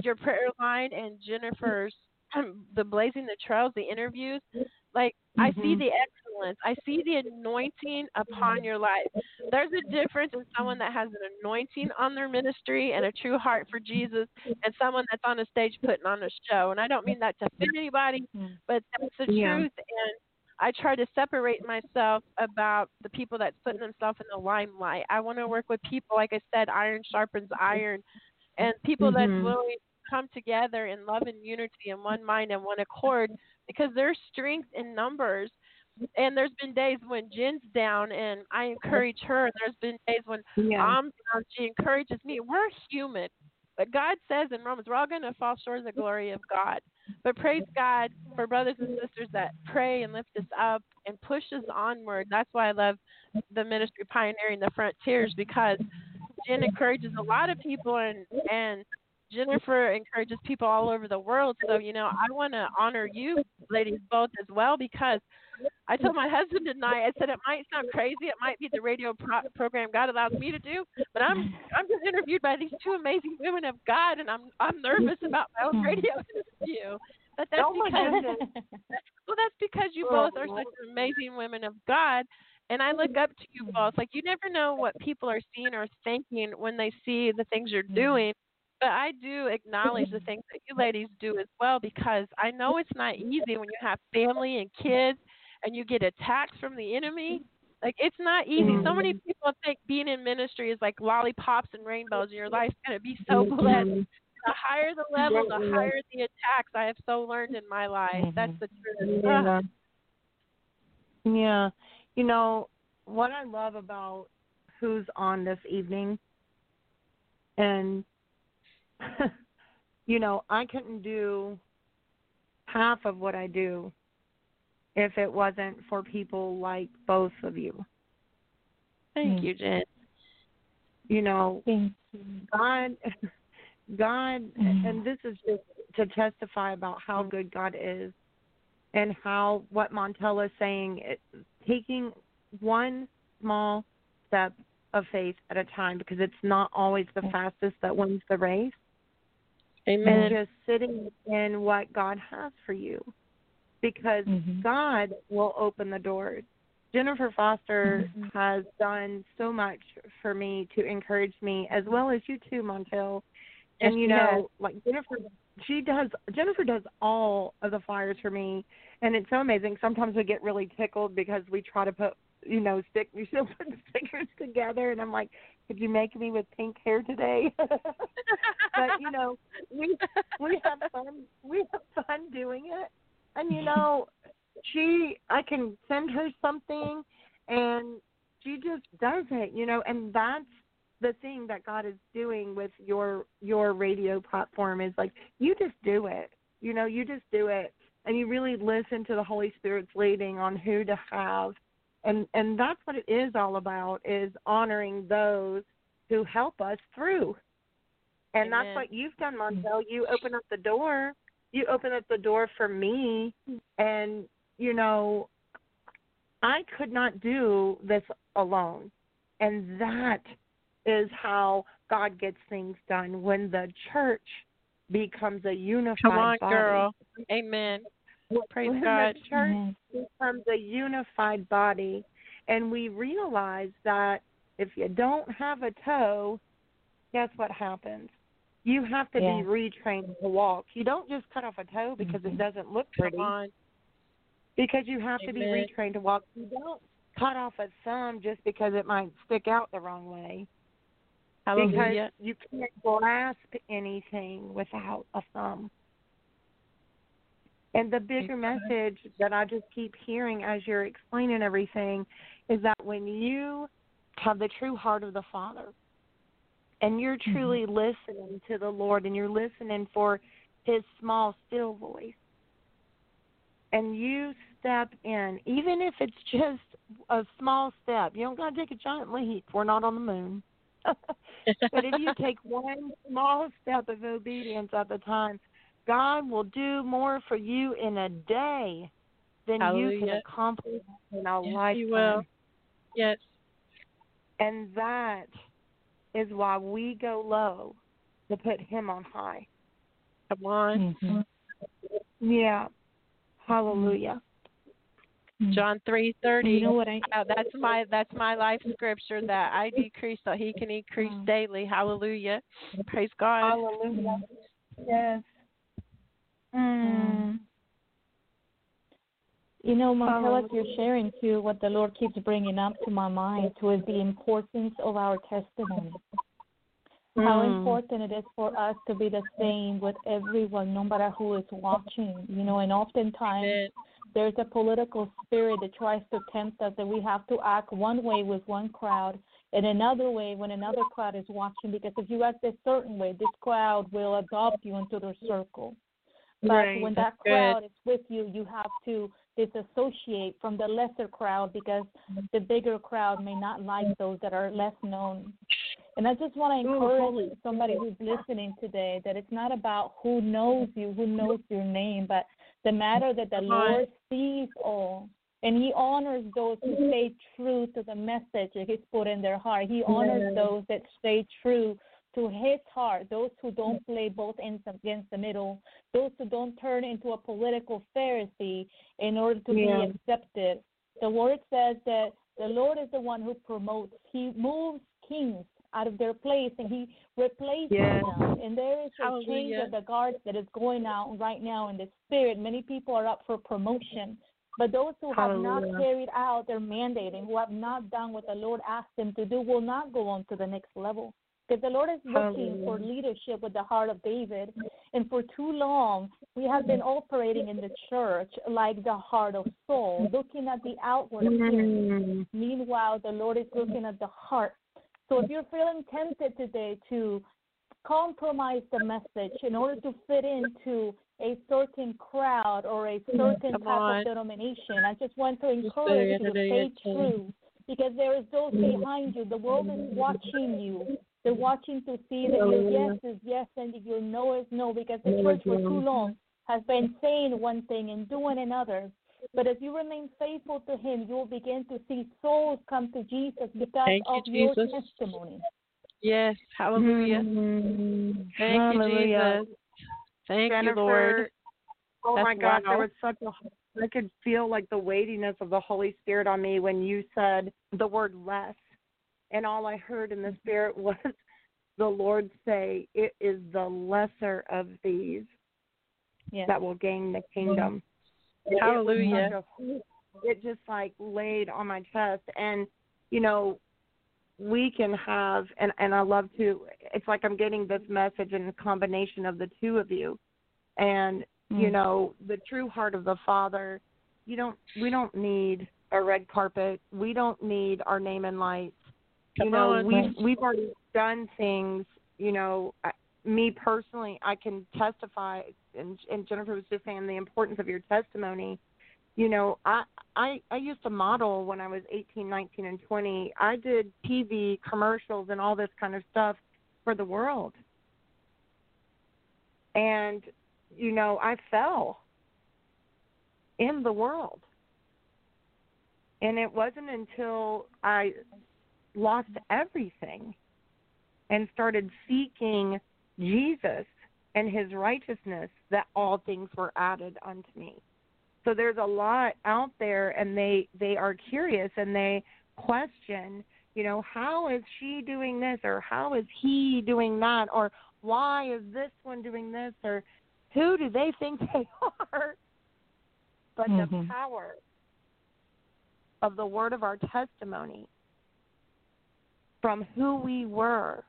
your prayer line and Jennifer's the blazing the trails, the interviews, like I see the excellence. I see the anointing upon your life. There's a difference in someone that has an anointing on their ministry and a true heart for Jesus and someone that's on a stage putting on a show. And I don't mean that to offend anybody, but that's the Yeah. truth and I try to separate myself about the people that's putting themselves in the limelight. I want to work with people, like I said, iron sharpens iron, and people that's Mhm. willing to come together in love and unity and one mind and one accord because there's strength in numbers. And there's been days when Jen's down and I encourage her. And there's been days when Yeah. I'm down, she encourages me. We're human. But God says in Romans, we're all going to fall short of the glory of God. But praise God for brothers and sisters that pray and lift us up and push us onward. That's why I love the ministry pioneering the frontiers because Jen encourages a lot of people and and Jennifer encourages people all over the world. So, you know, I want to honor you ladies both as well because I told my husband tonight, I said it might sound crazy, it might be the radio pro- program God allows me to do, but I'm I'm just interviewed by these two amazing women of God, and I'm I'm nervous about my own radio interview. But that's Oh because well, that's because you both are such amazing women of God, and I look up to you both. Like you never know what people are seeing or thinking when they see the things you're doing. But I do acknowledge the things that you ladies do as well because I know it's not easy when you have family and kids and you get attacks from the enemy. Like it's not easy. So many people think being in ministry is like lollipops and rainbows and your life's gonna be so blessed. The higher the level, the higher the attacks. I have so learned in my life. That's the truth. Yeah. Ah, Yeah. You know, what I love about who's on this evening and you know, I couldn't do half of what I do if it wasn't for people like both of you. Thank Mm. you, Jen. You know, Thank you. God God Mhm. and this is just to testify about how good God is and how what Montella is saying it, taking one small step of faith at a time because it's not always the fastest that wins the race Amen. and just sitting in what God has for you because Mhm. God will open the doors. Jennifer Foster Mhm. has done so much for me to encourage me, as well as you too, Montell. And Yes, you know, has. like Jennifer, she does. Jennifer does all of the flyers for me, and it's so amazing. Sometimes we get really tickled because we try to put, you know, stick. You should put the stickers together, and I'm like, could you make me with pink hair today? but you know, we we have fun. We have fun doing it, and you know, she I can send her something, and she just does it. You know, and that's the thing that God is doing with your your radio platform is like you just do it. You know, you just do it, and you really listen to the Holy Spirit's leading on who to have. And and that's what it is all about is honoring those who help us through. And Amen. that's what you've done, Montell. You open up the door. You open up the door for me, and you know, I could not do this alone, and that is how God gets things done when the church becomes a unified Come on, body. girl. Amen. Praise when God. the church Amen. becomes a unified body, and we realize that if you don't have a toe, guess what happens? You have to Yeah. be retrained to walk. You don't just cut off a toe because it Mhm. doesn't look pretty. on. Because you have to be retrained to walk. You don't cut off a thumb just because it might stick out the wrong way. Hallelujah. Because you can't grasp anything without a thumb. And the bigger message that I just keep hearing as you're explaining everything is that when you have the true heart of the Father and you're truly listening to the Lord and you're listening for his small, still voice, and you step in, even if it's just a small step, you don't got to take a giant leap. We're not on the moon. but if you take one small step of obedience at the time, God will do more for you in a day than you can accomplish in a Yes, lifetime. Yes. And that is why we go low to put him on high. Come on. Mhm. Yeah. Hallelujah. John three thirty. You know what I? Uh, that's my that's my life scripture that I decrease so he can increase Mm. daily. Hallelujah. Praise God. Hallelujah. Yes. Mm. You know, Hallelujah. you're sharing too what the Lord keeps bringing up to my mind is the importance of our testimony. How Mm. important it is for us to be the same with everyone, no matter who is watching. You know, and oftentimes there's a political spirit that tries to tempt us that we have to act one way with one crowd and another way when another crowd is watching because if you act a certain way, this crowd will adopt you into their circle. But Right. when that That's good. crowd is with you, you have to disassociate from the lesser crowd because the bigger crowd may not like those that are less known. And I just want to mm. encourage somebody who's listening today that it's not about who knows you, who knows your name, but the matter that the Lord sees all. And He honors those who stay true to the message that He's put in their heart. He honors those that stay true to His heart, those who don't mm. play both ends against the middle, those who don't turn into a political Pharisee in order to Yeah. be accepted. The word says that the Lord is the one who promotes. He moves kings out of their place and he replaces Yes. them. And there is a change of the guards that is going out right now in the spirit. Many people are up for promotion. But those who have not carried out their mandate and who have not done what the Lord asked them to do will not go on to the next level. Because the Lord is looking for leadership with the heart of David. And for too long, we have been operating in the church like the heart of Saul, looking at the outward appearance. Meanwhile, the Lord is looking at the heart. So if you're feeling tempted today to compromise the message in order to fit into a certain crowd or a certain Come type on. of denomination, I just want to encourage you to stay true because there is those behind you. The world is watching you. They're watching to see that your yes is yes and your no is no because the church for too long has been saying one thing and doing another. But if you remain faithful to Him, you will begin to see souls come to Jesus because Thank you, of your Jesus. testimony. Yes. Hallelujah. Mm-hmm. Thank Hallelujah. you, Jesus. Thank Jennifer, you, Lord. Oh That's my God, wow. there was such a I could feel like the weightiness of the Holy Spirit on me when you said the word less. And all I heard in the spirit was the Lord say, It is the lesser of these Yes. that will gain the kingdom. It- it Hallelujah. a- It just like laid on my chest and you know, we can have and and I love to it's like I'm getting this message in a combination of the two of you. And you Mm. know, the true heart of the Father, you don't we don't need a red carpet. We don't need our name in lights. You know, we've we've already done things, you know, I, me personally, I can testify and and Jennifer was just saying the importance of your testimony. You know, I I I used to model when I was 18, 19 and 20. I did TV commercials and all this kind of stuff for the world. And you know, I fell in the world. And it wasn't until I lost everything and started seeking Jesus and his righteousness that all things were added unto me. So there's a lot out there and they they are curious and they question, you know, how is she doing this or how is he doing that or why is this one doing this or who do they think they are? But the Mhm. power of the word of our testimony from who we were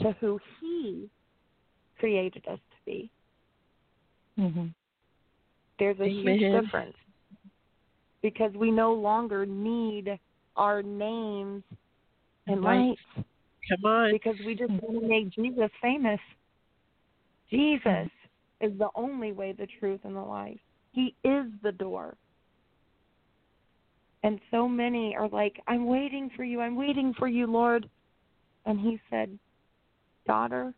to who he created us to be. Mm-hmm. There's a huge difference because we no longer need our names and lights Come on. because we just want to make Jesus famous. Jesus is the only way, the truth, and the life. He is the door. And so many are like, I'm waiting for you. I'm waiting for you, Lord. And he said, Daughter,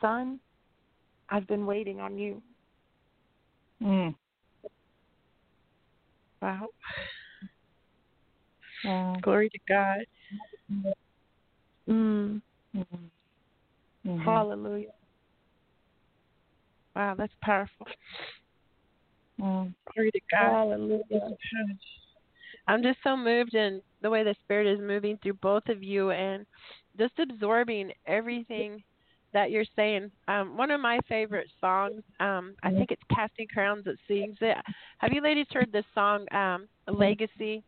son, I've been waiting on you. Mm. Wow. Wow. Glory to God. Mm. Mm-hmm. Mhm. Hallelujah. Wow, that's powerful. Mm. Glory to God. Hallelujah. I'm just so moved in the way the Spirit is moving through both of you and just absorbing everything that you're saying. Um, one of my favorite songs, um, I think it's Casting Crowns that sings it. Have you ladies heard this song, um, Legacy?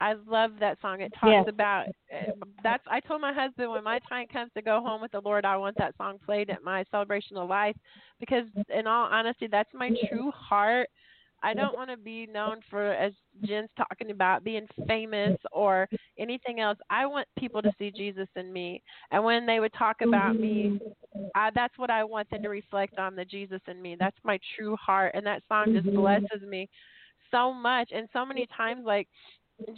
I love that song. It talks Yes. about uh, that's. I told my husband when my time comes to go home with the Lord, I want that song played at my celebration of life because, in all honesty, that's my true heart. I don't want to be known for, as Jen's talking about, being famous or anything else. I want people to see Jesus in me, and when they would talk about me, mm-hmm. I, that's what I want them to reflect on the Jesus in me. That's my true heart, and that song just mm-hmm. blesses me so much. And so many times, like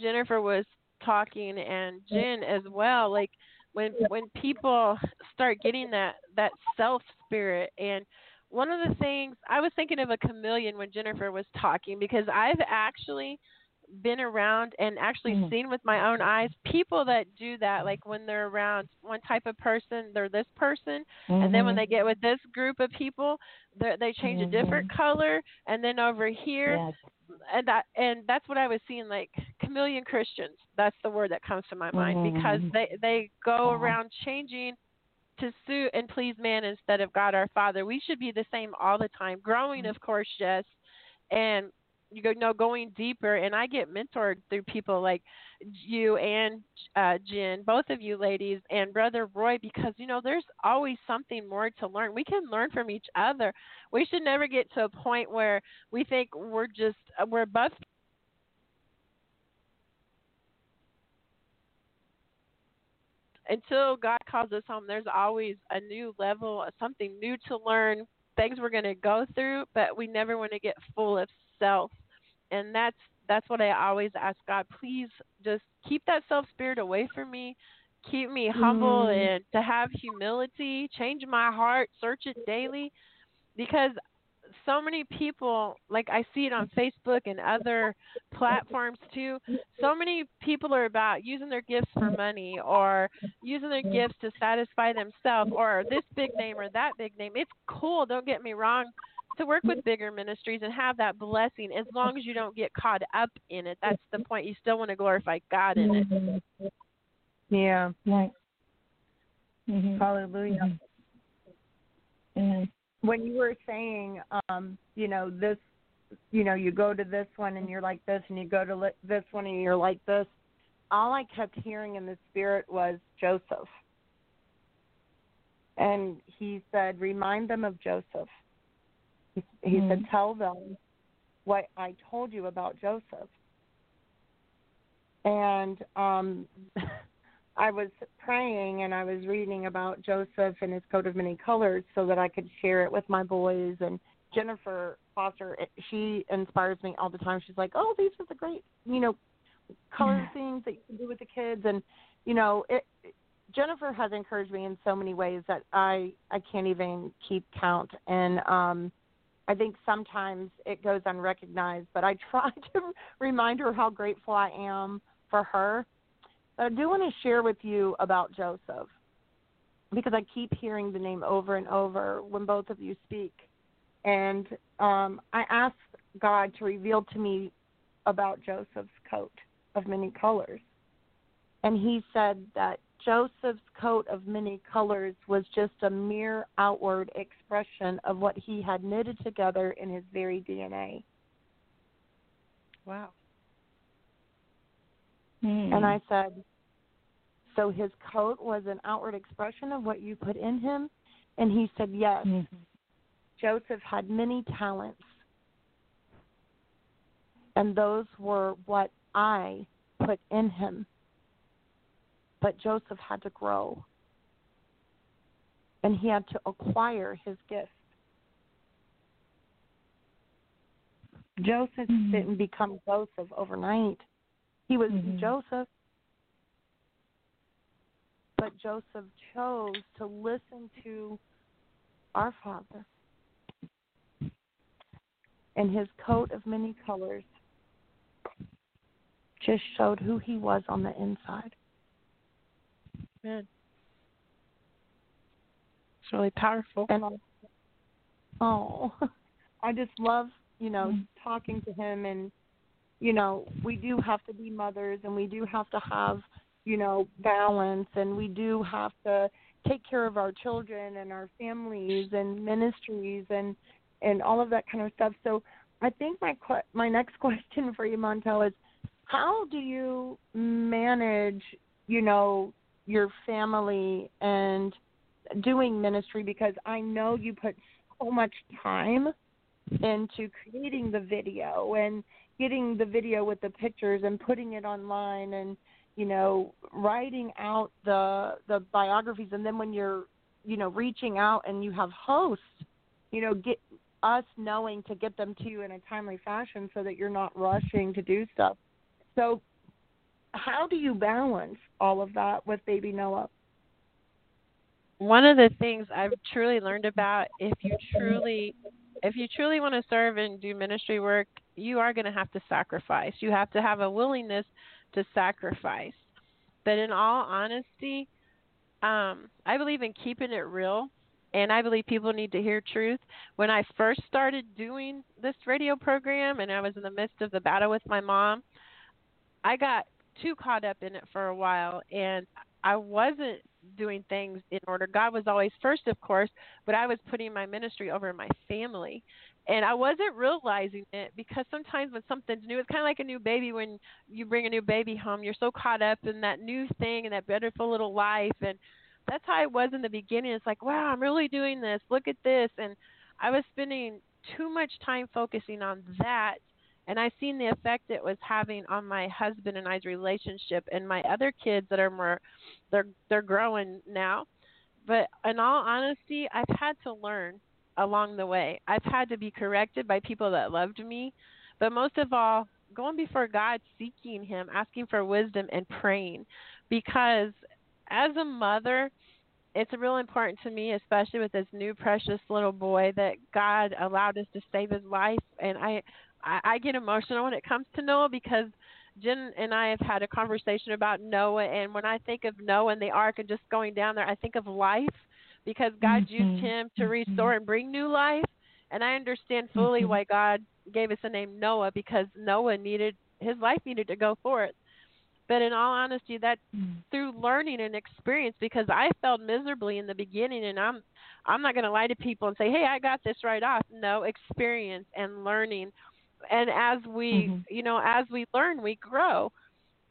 Jennifer was talking, and Jen as well, like when when people start getting that that self spirit and one of the things I was thinking of a chameleon when Jennifer was talking because I've actually been around and actually Mhm. seen with my own eyes people that do that like when they're around one type of person they're this person and then when Mhm. they get with this group of people they they change a different color and then over here Yes. and that and that's what I was seeing like chameleon Christians. That's the word that comes to my mind because Mhm. they they go Wow. around changing to suit and please man instead of God our Father. We should be the same all the time, growing of course, yes, and you know going deeper and I get mentored through people like you and uh Jen, both of you ladies and brother Roy because you know there's always something more to learn. We can learn from each other. We should never get to a point where we think we're just we're above until God calls us home, there's always a new level, something new to learn, things we're going to go through, but we never want to get full of self. And that's that's what I always ask God, please just keep that self spirit away from me. Keep me humble Mm. and to have humility, change my heart, search it daily because so many people like I see it on Facebook and other platforms too. So many people are about using their gifts for money or using their gifts to satisfy themselves or this big name or that big name. It's cool, don't get me wrong, to work with bigger ministries and have that blessing as long as you don't get caught up in it. That's the point. You still want to glorify God in it. Yeah. Right. Mhm. Hallelujah. Mhm. When you were saying, um, you know, this, you know, you go to this one and you're like this, and you go to li- this one and you're like this. All I kept hearing in the spirit was Joseph. And he said, remind them of Joseph. He, he said, tell them what I told you about Joseph. And um I was praying and I was reading about Joseph and his coat of many colors so that I could share it with my boys and Jennifer Foster she inspires me all the time. She's like, "Oh, these are the great, you know, color Yeah. things that you can do with the kids and you know, it Jennifer has encouraged me in so many ways that I I can't even keep count and um I think sometimes it goes unrecognized, but I try to remind her how grateful I am for her. But I do want to share with you about Joseph because I keep hearing the name over and over when both of you speak. And um, I asked God to reveal to me about Joseph's coat of many colors. And he said that Joseph's coat of many colors was just a mere outward expression of what he had knitted together in his very DNA. Wow. Mhm. And I said, So his coat was an outward expression of what you put in him? And he said, Yes. Mhm. Joseph had many talents. And those were what I put in him. But Joseph had to grow. And he had to acquire his gift. Joseph Mhm. didn't become Joseph overnight. He was Mhm. Joseph. But Joseph chose to listen to our Father. And his coat of many colors just showed who he was on the inside. Man. It's really powerful. And I, oh, I just love, you know, Mm. talking to him. And, you know, we do have to be mothers and we do have to have, you know, balance and we do have to take care of our children and our families and ministries and and all of that kind of stuff. So I think my que- my next question for you, Montell, is how do you manage, you know, your family and doing ministry? Because I know you put so much time into creating the video and getting the video with the pictures and putting it online and you know writing out the the biographies. And then when you're you know reaching out and you have hosts you know get us knowing to get them to you in a timely fashion so that you're not rushing to do stuff. So how do you balance all of that with baby noah? One of the things I've truly learned about if you truly if you truly want to serve and do ministry work, you are going to have to sacrifice. You have to have a willingness to sacrifice. But in all honesty, um, I believe in keeping it real, and I believe people need to hear truth. When I first started doing this radio program, and I was in the midst of the battle with my mom, I got too caught up in it for a while, and I wasn't doing things in order. God was always first, of course, but I was putting my ministry over my family. and I wasn't realizing it because sometimes when something's new, it's kind of like a new baby when you bring a new baby home. You're so caught up in that new thing and that beautiful little life, and that's how I was in the beginning. It's like, wow, I'm really doing this. Look at this, and I was spending too much time focusing on that, and I've seen the effect it was having on my husband and I's relationship, and my other kids that are more, they're they're growing now. But in all honesty, I've had to learn along the way. I've had to be corrected by people that loved me, but most of all, going before God, seeking Him, asking for wisdom, and praying. Because as a mother, it's real important to me, especially with this new precious little boy, that God allowed us to save his life. And I, I, I get emotional when it comes to Noah because Jen and I have had a conversation about Noah. And when I think of Noah and the ark and just going down there, I think of life because God Mhm. used him to restore and bring new life. And I understand fully Mhm. why God gave us the name Noah because Noah needed his life needed to go forth. But in all honesty, that through learning and experience because I failed miserably in the beginning and I'm I'm not going to lie to people and say, "Hey, I got this right off." No, experience and learning. And as we, Mhm. you know, as we learn, we grow.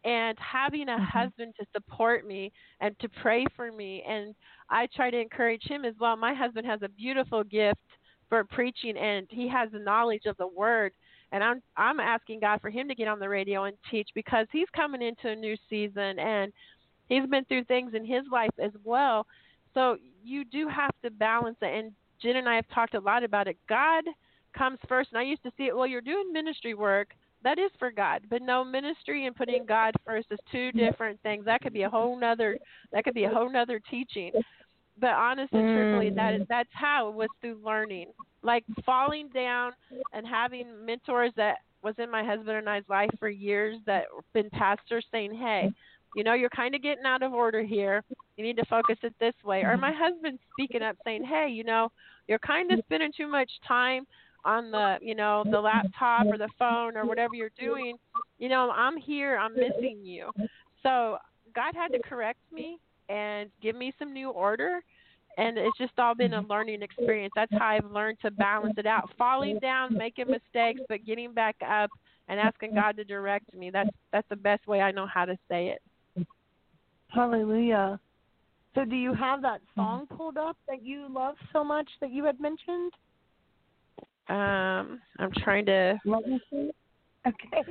And having a Mhm. husband to support me and to pray for me and I try to encourage him as well. My husband has a beautiful gift for preaching and he has the knowledge of the word and I'm I'm asking God for him to get on the radio and teach because he's coming into a new season and he's been through things in his life as well. So you do have to balance it and Jen and I have talked a lot about it. God comes first and I used to see it well you're doing ministry work that is for God. But no ministry and putting God first is two different things. That could be a whole nother that could be a whole nother teaching. But honestly and truthfully that is that's how it was through learning. Like falling down and having mentors that was in my husband and I's life for years that been pastors saying, Hey, you know, you're kind of getting out of order here. You need to focus it this way. Or my mm-hmm. husband speaking up saying, Hey, you know, you're kind of spending too much time on the, you know, the laptop or the phone or whatever you're doing. You know, I'm here. I'm missing you. So God had to correct me and give me some new order and it's just all been a mm-hmm. learning experience. That's how I've learned to balance it out. Falling down, making mistakes, but getting back up and asking God to direct me. That's that's the best way I know how to say it. Hallelujah. So, do you have that mm-hmm. song pulled up that you love so much that you had mentioned? Um, I'm trying to Let me see. Okay.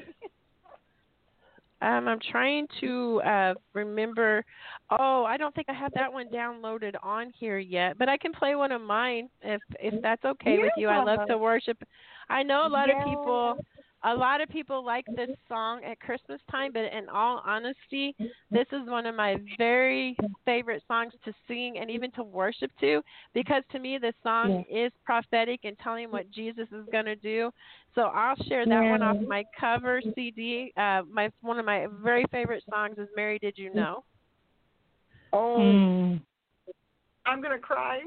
um I'm trying to uh remember oh, I don't think I have that one downloaded on here yet, but I can play one of mine if if that's okay with you. I love to worship. I know a lot Yeah. of people a lot of people like this song at Christmas time, but in all honesty, this is one of my very favorite songs to sing and even to worship to because to me this song is prophetic and telling what Jesus is going to do. So I'll share that one off my cover CD. Uh my one of my very favorite songs is Mary Did You Know? Oh, Mm. I'm gonna cry.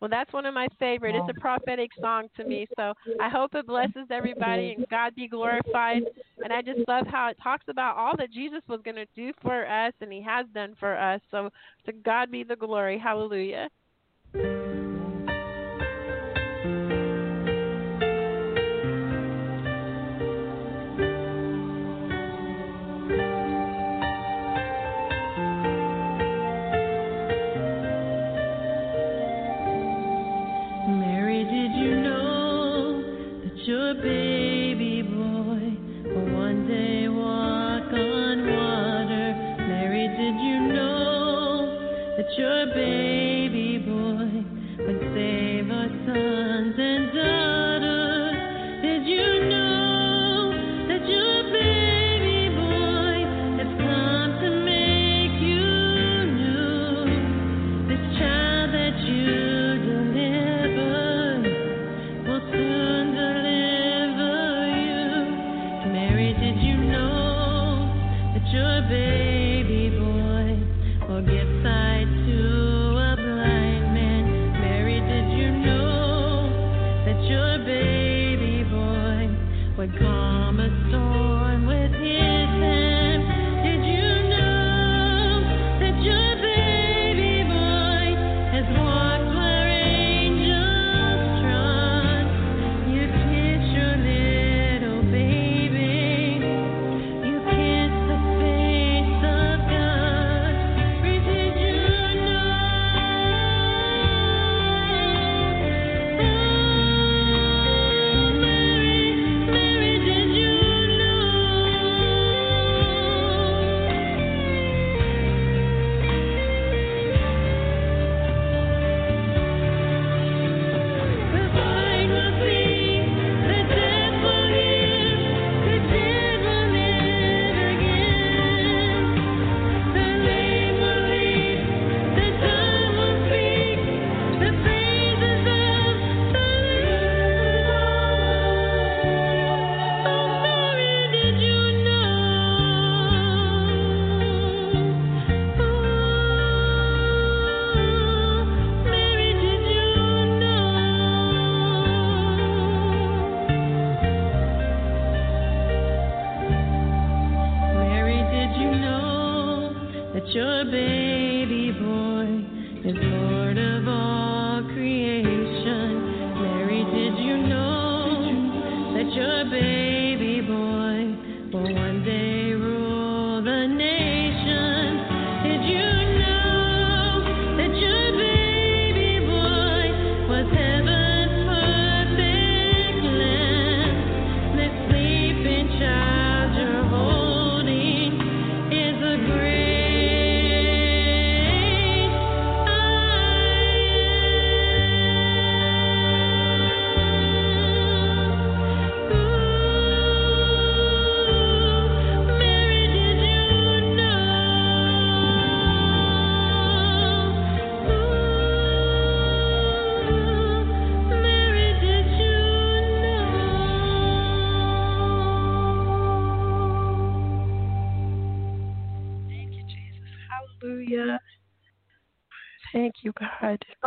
Well, that's one of my favorite. It's a prophetic song to me. So I hope it blesses everybody and God be glorified. And I just love how it talks about all that Jesus was going to do for us and he has done for us. So to God be the glory. Hallelujah.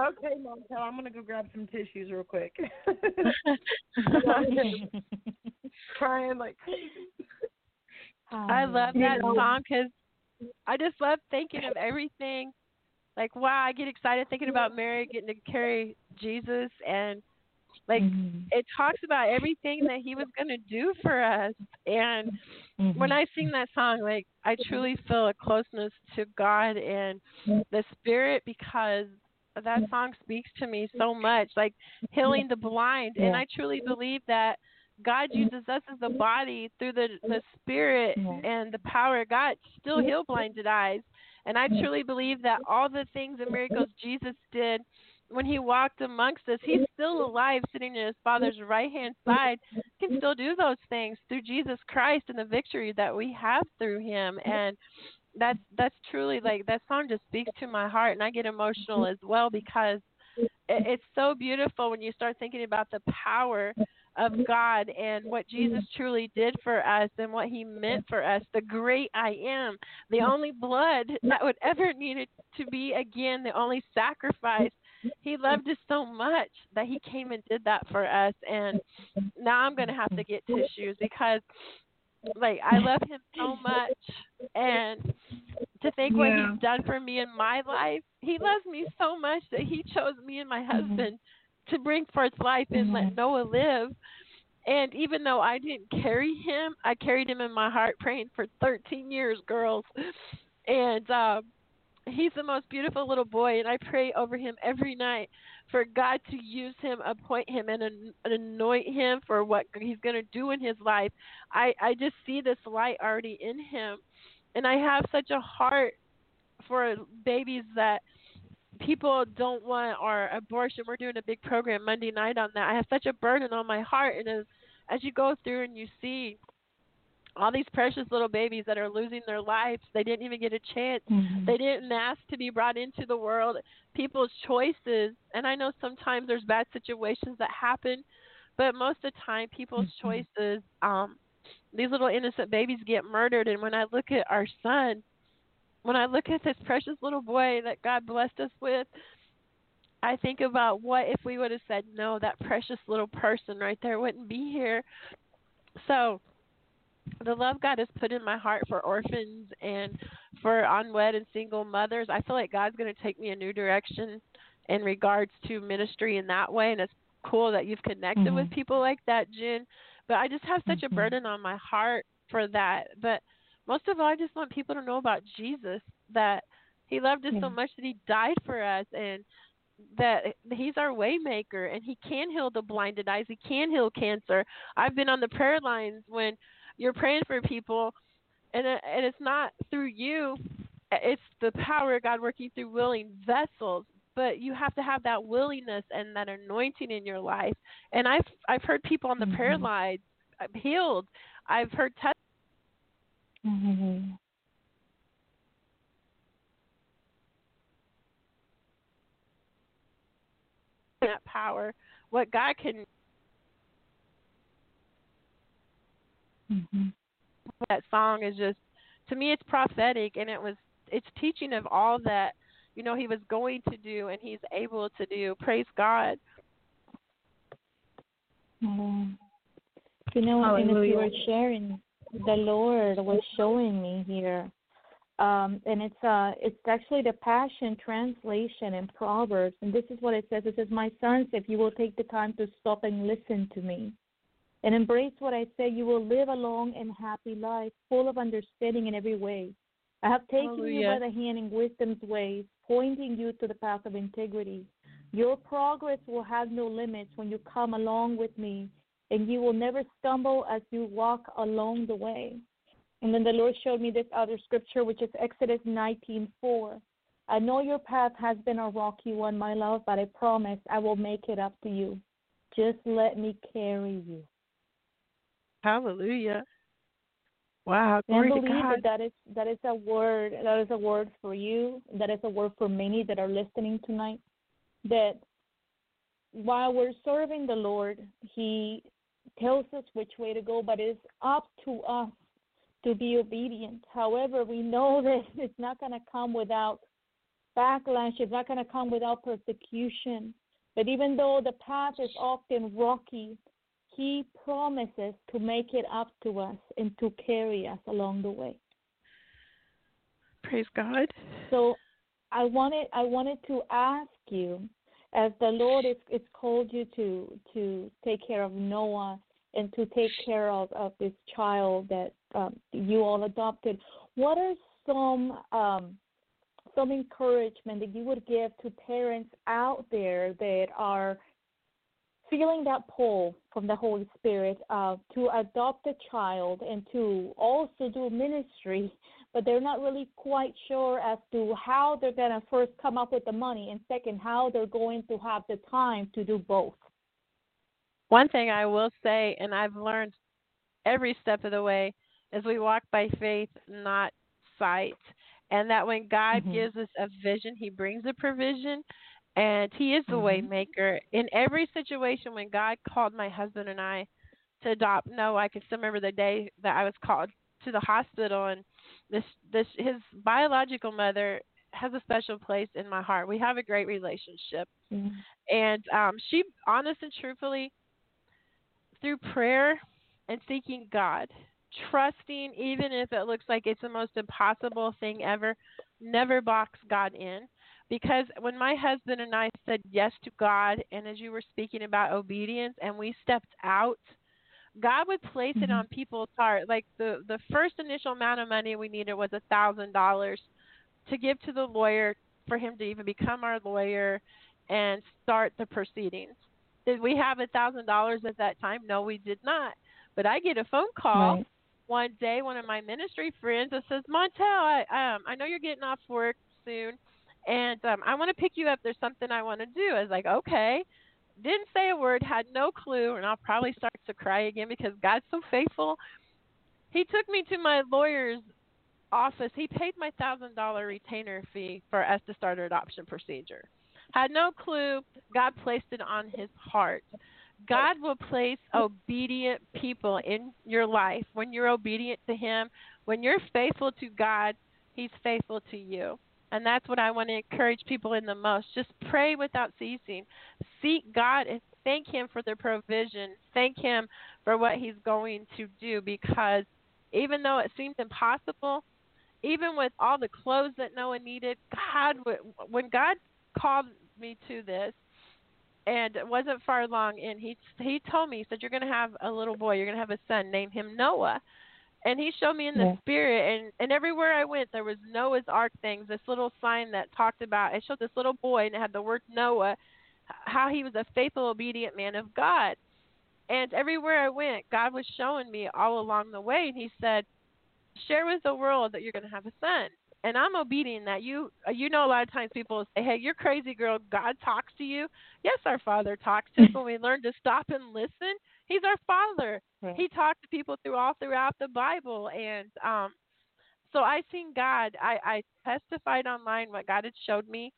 Okay, Montell, I'm gonna go grab some tissues real quick. Crying like crazy. I love You that know- song because I just love thinking of everything. Like, wow, I get excited thinking about Mary getting to carry Jesus, and like Mhm. it talks about everything that He was going to do for us. And Mhm. when I sing that song, like I truly feel a closeness to God and the Spirit because that song speaks to me so much, like healing the blind. And I truly believe that God uses us as the body through the the Spirit and the power of God to still heal blinded eyes. And I truly believe that all the things and miracles Jesus did when he walked amongst us, he's still alive, sitting at his Father's right hand side, can still do those things through Jesus Christ and the victory that we have through him. And that's that's truly like that song just speaks to my heart, and I get emotional mm-hmm. as well because it, it's so beautiful when you start thinking about the power of God and what Jesus mm-hmm. truly did for us and what he meant for us, the great I am, the mm-hmm. only blood that would ever need to be again, the only sacrifice. He loved us so much that he came and did that for us and now I'm gonna have to get tissues because like I love him so much and to think what Yeah. he's done for me in my life. He loves me so much that he chose me and my husband to bring forth life and let Mhm. Noah live. And even though I didn't carry him, I carried him in my heart praying for 13 years, girls. And um he's the most beautiful little boy and I pray over him every night for God to use him, appoint him and an- anoint him for what he's going to do in his life. I I just see this light already in him. And I have such a heart for babies that people don't want or abortion. We're doing a big program Monday night on that. I have such a burden on my heart and as as you go through and you see all these precious little babies that are losing their lives, they didn't even get a chance. Mhm. They didn't ask to be brought into the world. People's choices, and I know sometimes there's bad situations that happen, but most of the time people's Mhm. choices um these little innocent babies get murdered and when I look at our son, when I look at this precious little boy that God blessed us with, I think about what if we would have said no, that precious little person right there wouldn't be here. So, the love God has put in my heart for orphans and for unwed and single mothers, I feel like God's going to take me a new direction in regards to ministry in that way. And it's cool that you've connected with Mhm. people like that, Jen. But I just have such a Mhm. burden on my heart for that. But most of all, I just want people to know about Jesus, that He loved us so much that He died for us and that he's our waymaker and he can heal the blinded eyes he can heal cancer i've been on the prayer lines when you're praying for people and and it's not through you it's the power of god working through willing vessels but you have to have that willingness and that anointing in your life and i've i've heard people on the prayer Mhm. lines uh, healed i've heard tes- Mhm. that power what god can Mhm. that song is just to me it's prophetic and it was it's teaching of all that you know he was going to do and he's able to do praise god Mhm. You know, and as you were sharing, the Lord was showing me here, um, and it's uh, it's actually the Passion translation in Proverbs, and this is what it says. It says, "My sons, if you will take the time to stop and listen to me, and embrace what I say, you will live a long and happy life, full of understanding in every way. I have taken you by the hand in wisdom's ways, pointing you to the path of integrity. Your progress will have no limits when you come along with me, and you will never stumble as you walk along the way. And then the Lord showed me this other scripture, which is Exodus 19:4. I know your path has been a rocky one, my love, but I promise I will make it up to you. Just let me carry you. Hallelujah wow And glory to believe god that that is that is a word that is a word for you. That is a word for many that are listening tonight. That while we're serving the Lord, He tells us which way to go, but it's up to us to be obedient. However, we know that it's not going to come without backlash it's not going to come without persecution. But even though the path is often rocky, He promises to make it up to us and to carry us along the way. Praise God. So I wanted I wanted to ask you, as the Lord is, is called you to to take care of Noah and to take care of, of this child that um, you all adopted, what are some um, some encouragement that you would give to parents out there that are feeling that pull from the Holy Spirit uh, to adopt a child and to also do ministry, but they're not really quite sure as to how they're going to first come up with the money and second, how they're going to have the time to do both. One thing I will say, and I've learned every step of the way, is we walk by faith, not sight and that when God mm-hmm. gives us a vision, He brings a provision, and He is the mm-hmm. waymaker in every situation. When God called my husband and I to adopt no, I can still remember the day that I was called to the hospital, and this this his biological mother has a special place in my heart. We have a great relationship, mm-hmm. and um, she, honest and truthfully, through prayer and seeking God trusting, even if it looks like it's the most impossible thing ever, never box God in. Because when my husband and I said yes to God, and as you were speaking about obedience, and we stepped out, God would place mm-hmm. it on people's heart. Like the the first initial amount of money we needed was a thousand dollars to give to the lawyer for him to even become our lawyer and start the proceedings. Did we have a thousand dollars at that time? No, we did not. But I get a phone call right one day one of my ministry friends that says, Montell, I um I know you're getting off work soon and um I want to pick you up. There's something I want to do. I was like, Okay. Didn't say a word, had no clue, and I'll probably start to cry again because God's so faithful. He took me to my lawyer's office. He paid my thousand dollar retainer fee for us to start our adoption procedure. Had no clue. God placed it on his heart. God will place obedient people in your life. When you're obedient to Him, when you're faithful to God, He's faithful to you. And that's what I want to encourage people in the most. Just pray without ceasing. Seek God and thank Him for the provision. Thank Him for what He's going to do because even though it seemed impossible, even with all the clothes that Noah needed, God, when God called me to this, and it wasn't far long and he he told me he said you're going to have a little boy you're going to have a son name him noah and he showed me in the yeah. spirit and and everywhere i went there was noah's ark things this little sign that talked about it showed this little boy and it had the word noah how he was a faithful obedient man of god and everywhere i went god was showing me all along the way and he said share with the world that you're going to have a son and I'm obedient that you uh, you know a lot of times people say, "Hey, you're crazy, girl. God talks to you." Yes, our Father talks to us when we learn to stop and listen. He's our Father. Right. He talked to people through all throughout the Bible, and um, so I seen God. I I testified online what God had showed me,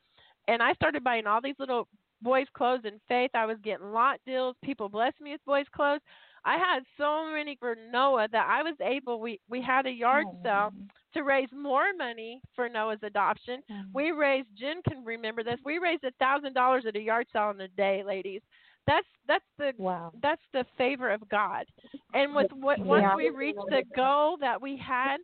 and I started buying all these little boys' clothes in faith. I was getting lot deals. People blessed me with boys' clothes. I had so many for Noah that I was able. We we had a yard oh. sale to raise more money for Noah's adoption. Mm-hmm. We raised. Jen can remember this. We raised a thousand dollars at a yard sale in a day, ladies. That's that's the wow. that's the favor of God. And with what once we reached the goal that we had,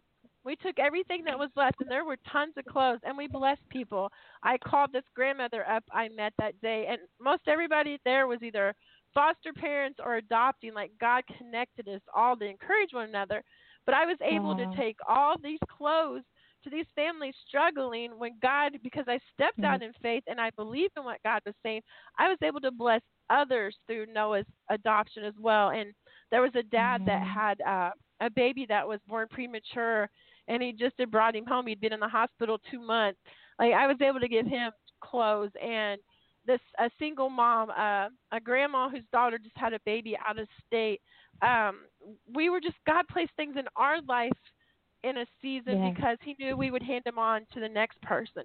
we took everything that was left, and there were tons of clothes, and we blessed people. I called this grandmother up I met that day, and most everybody there was either foster parents or adopting. Like God connected us all to encourage one another. But I was able to take all these clothes to these families struggling when God, because I stepped out in faith and I believed in what God was saying, I was able to bless others through Noah's adoption as well. And there was a dad that had uh, a baby that was born premature, and he just had brought him home. He'd been in the hospital two months. Like I was able to give him clothes and this a single mom, uh, a grandma whose daughter just had a baby out of state. Um, we were just God placed things in our life in a season yeah. because He knew we would hand him on to the next person.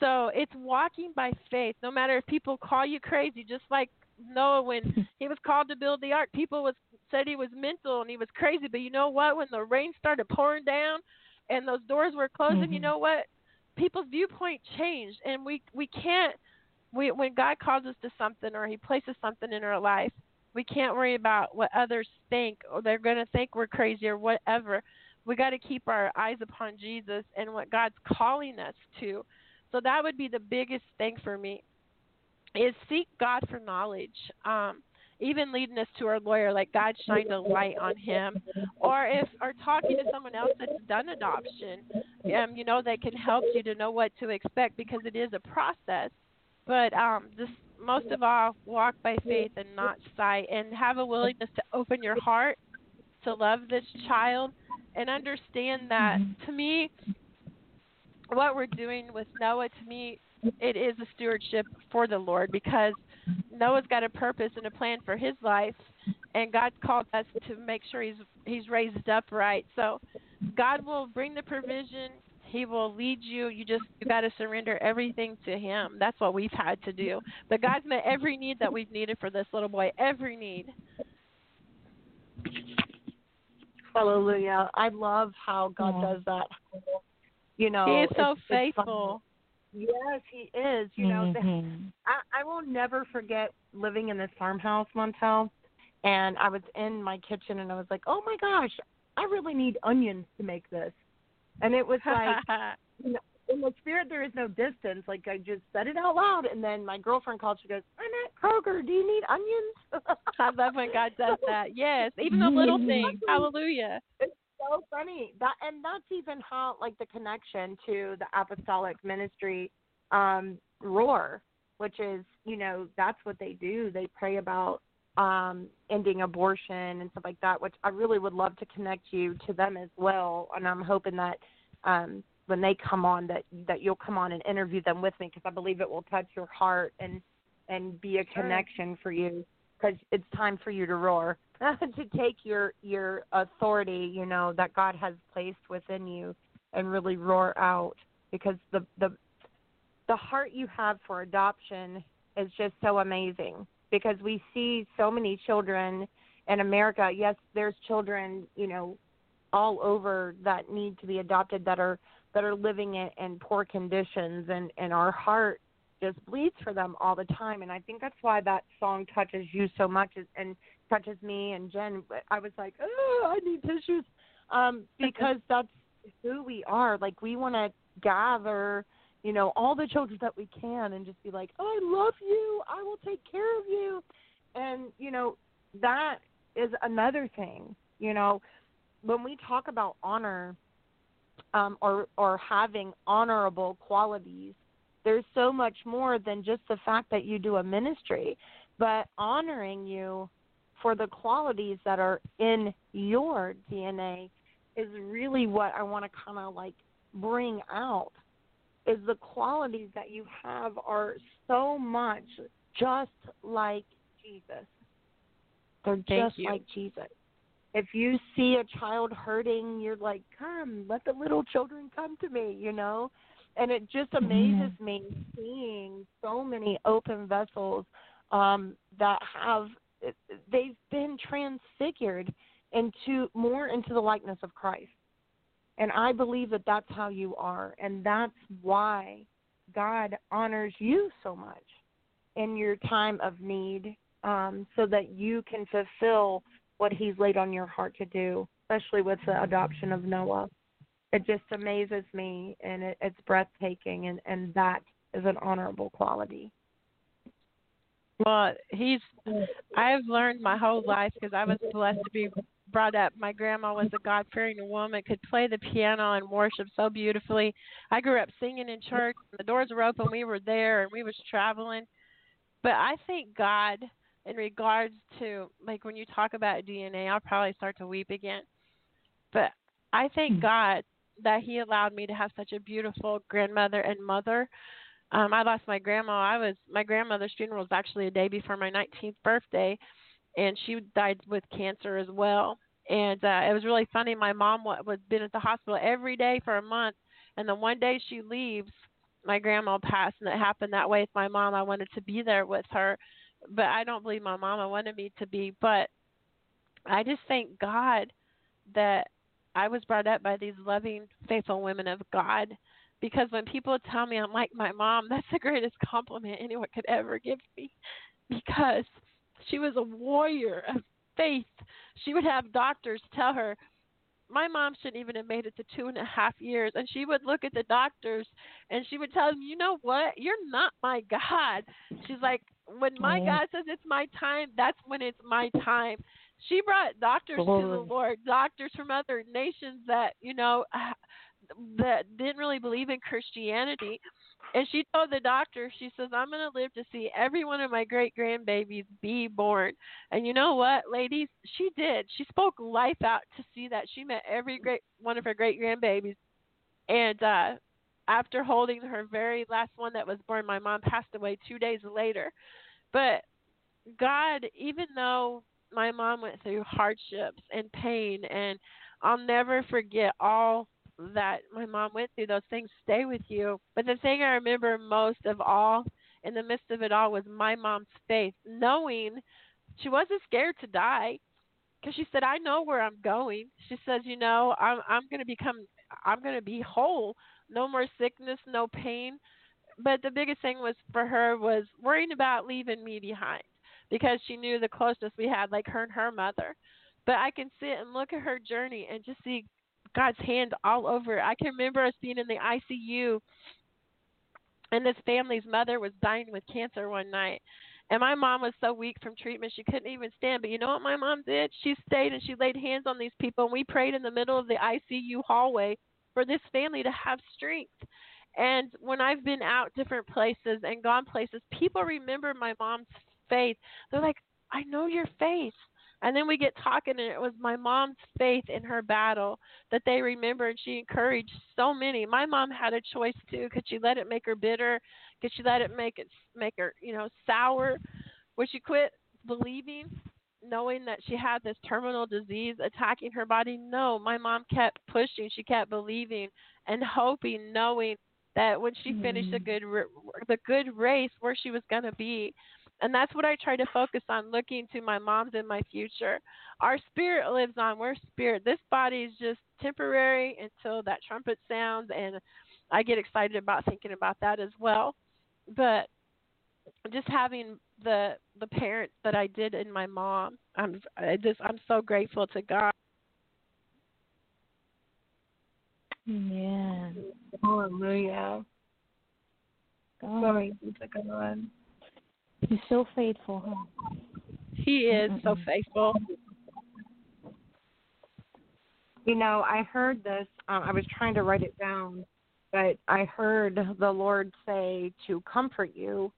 So it's walking by faith. No matter if people call you crazy, just like Noah when he was called to build the ark, people was said he was mental and he was crazy. But you know what? When the rain started pouring down and those doors were closing, mm-hmm. you know what? people's viewpoint changed, and we we can't. We when God calls us to something or He places something in our life, we can't worry about what others think or they're going to think we're crazy or whatever. We got to keep our eyes upon Jesus and what God's calling us to. So that would be the biggest thing for me is seek God for knowledge. Um, even leading us to our lawyer, like God shined a light on him, or if or talking to someone else that's done adoption, um, you know, they can help you to know what to expect because it is a process. But um, just most of all, walk by faith and not sight, and have a willingness to open your heart to love this child and understand that. Mm-hmm. To me, what we're doing with Noah, to me, it is a stewardship for the Lord because Noah's got a purpose and a plan for his life, and God called us to make sure he's he's raised up right. So God will bring the provision. He will lead you. You just you got to surrender everything to Him. That's what we've had to do. But God's met every need that we've needed for this little boy. Every need. Hallelujah! I love how God does that. You know, He is so it's, faithful. It's Yes, he is. You know, Mhm. I, I will never forget living in this farmhouse, Montell, and I was in my kitchen and I was like, oh my gosh, I really need onions to make this. And it was like, you know, in the spirit, there is no distance. Like I just said it out loud, and then my girlfriend called. She goes, "I'm at Kroger. Do you need onions?" I love when God does that. Yes, even the little things. Hallelujah. It's so funny that, and that's even how like the connection to the apostolic ministry um, roar, which is you know that's what they do. They pray about um, ending abortion and stuff like that. Which I really would love to connect you to them as well, and I'm hoping that. Um, when they come on that that you'll come on and interview them with me because I believe it will touch your heart and and be a Sure. connection for you because it's time for you to roar to take your your authority you know that God has placed within you and really roar out because the the the heart you have for adoption is just so amazing because we see so many children in America yes there's children you know all over that need to be adopted that are that are living in, in poor conditions and and our heart just bleeds for them all the time. And i think that's why that song touches you so much and- and touches me and jen. I was like oh i need tissues. Um because that's who we are. Like we want to gather you know all the children that we can and just be like oh i love you. I will take care of you. And you know that is another thing you know. When we talk about honor um, or or having honorable qualities, there's so much more than just the fact that you do a ministry, but honoring you for the qualities that are in your DNA is really what I want to kind of like bring out. Is the qualities that you have are so much just like Jesus. They're Thank just you. like Jesus if you see a child hurting, you're like, come, let the little children come to me, you know? And it just amazes me seeing so many open vessels um, that have, they've been transfigured into more into the likeness of Christ. And I believe that that's how you are. And that's why God honors you so much in your time of need um, so that you can fulfill what he's laid on your heart to do, especially with the adoption of Noah. It just amazes me and it, it's breathtaking, and, and that is an honorable quality. Well, he's. I've learned my whole life because I was blessed to be brought up. My grandma was a God fearing woman, could play the piano and worship so beautifully. I grew up singing in church. The doors were open. We were there, and we was traveling. But I thank God in regards to like when you talk about DNA, I'll probably start to weep again. But I thank God that He allowed me to have such a beautiful grandmother and mother. Um, I lost my grandma. I was my grandmother's funeral was actually a day before my 19th birthday, and she died with cancer as well. And uh, it was really funny. My mom wa- was been at the hospital every day for a month, and then one day she leaves. My grandma passed, and it happened that way with my mom. I wanted to be there with her, but I don't believe my mama wanted me to be. But I just thank God that I was brought up by these loving, faithful women of God because when people tell me I'm like my mom, that's the greatest compliment anyone could ever give me because she was a warrior of faith. She would have doctors tell her, my mom shouldn't even have made it to two and a half years. And she would look at the doctors and she would tell them, you know what? You're not my God. She's like, when my. God says it's my time, that's when it's my time. She brought doctors to the Lord, doctors from other nations that, you know, that didn't really believe in Christianity. And she told the doctor, she says, I'm going to live to see every one of my great grandbabies be born. And you know what, ladies? She did. She spoke life out to see that. She met every great one of her great grandbabies. And uh after holding her very last one that was born, my mom passed away two days later. But God, even though my mom went through hardships and pain, and I'll never forget all that my mom went through, those things stay with you. But the thing I remember most of all in the midst of it all was my mom's faith, knowing she wasn't scared to die because she said, "I know where I'm going." She says, "You know, I'm I'm going to become, I'm going to be whole. No more sickness, no pain." But the biggest thing was for her was worrying about leaving me behind because she knew the closeness we had, like her and her mother. But I can sit and look at her journey and just see God's hand all over. I can remember us being in the ICU, and this family's mother was dying with cancer one night. And my mom was so weak from treatment she couldn't even stand. But you know what my mom did? She stayed and she laid hands on these people and we prayed in the middle of the ICU hallway for this family to have strength. And when I've been out different places and gone places, people remember my mom's faith. They're like, I know your faith. And then we get talking, and it was my mom's faith in her battle that they remember, and she encouraged so many. My mom had a choice too. Could she let it make her bitter? Could she let it make it make her, you know, sour? Would she quit believing, knowing that she had this terminal disease attacking her body? No, my mom kept pushing. She kept believing and hoping, knowing that when she finished the mm-hmm. good the good race, where she was going to be. And that's what I try to focus on looking to my mom's in my future. Our spirit lives on. We're spirit. This body is just temporary until that trumpet sounds and I get excited about thinking about that as well. But just having the the parents that I did in my mom, I'm I just I'm so grateful to God. Yeah. Hallelujah. God, Glory be to God. He's so faithful, huh? He is so faithful. You know, I heard this. Um, I was trying to write it down, but I heard the Lord say to comfort you.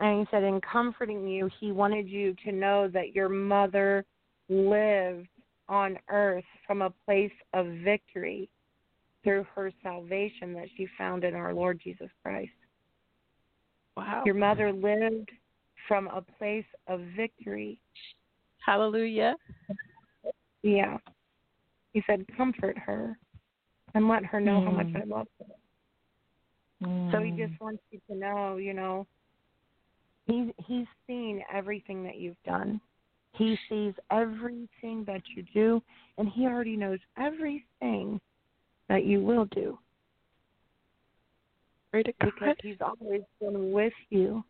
And He said, in comforting you, He wanted you to know that your mother lived on earth from a place of victory through her salvation that she found in our Lord Jesus Christ. Wow. Your mother lived from a place of victory. Hallelujah. Yeah. He said, comfort her and let her know how much Mm. I love her. So he Mm. just wants you to know, you know, he's he's seen everything that you've done. He sees everything that you do, and he already knows everything that you will do because he's always been with you.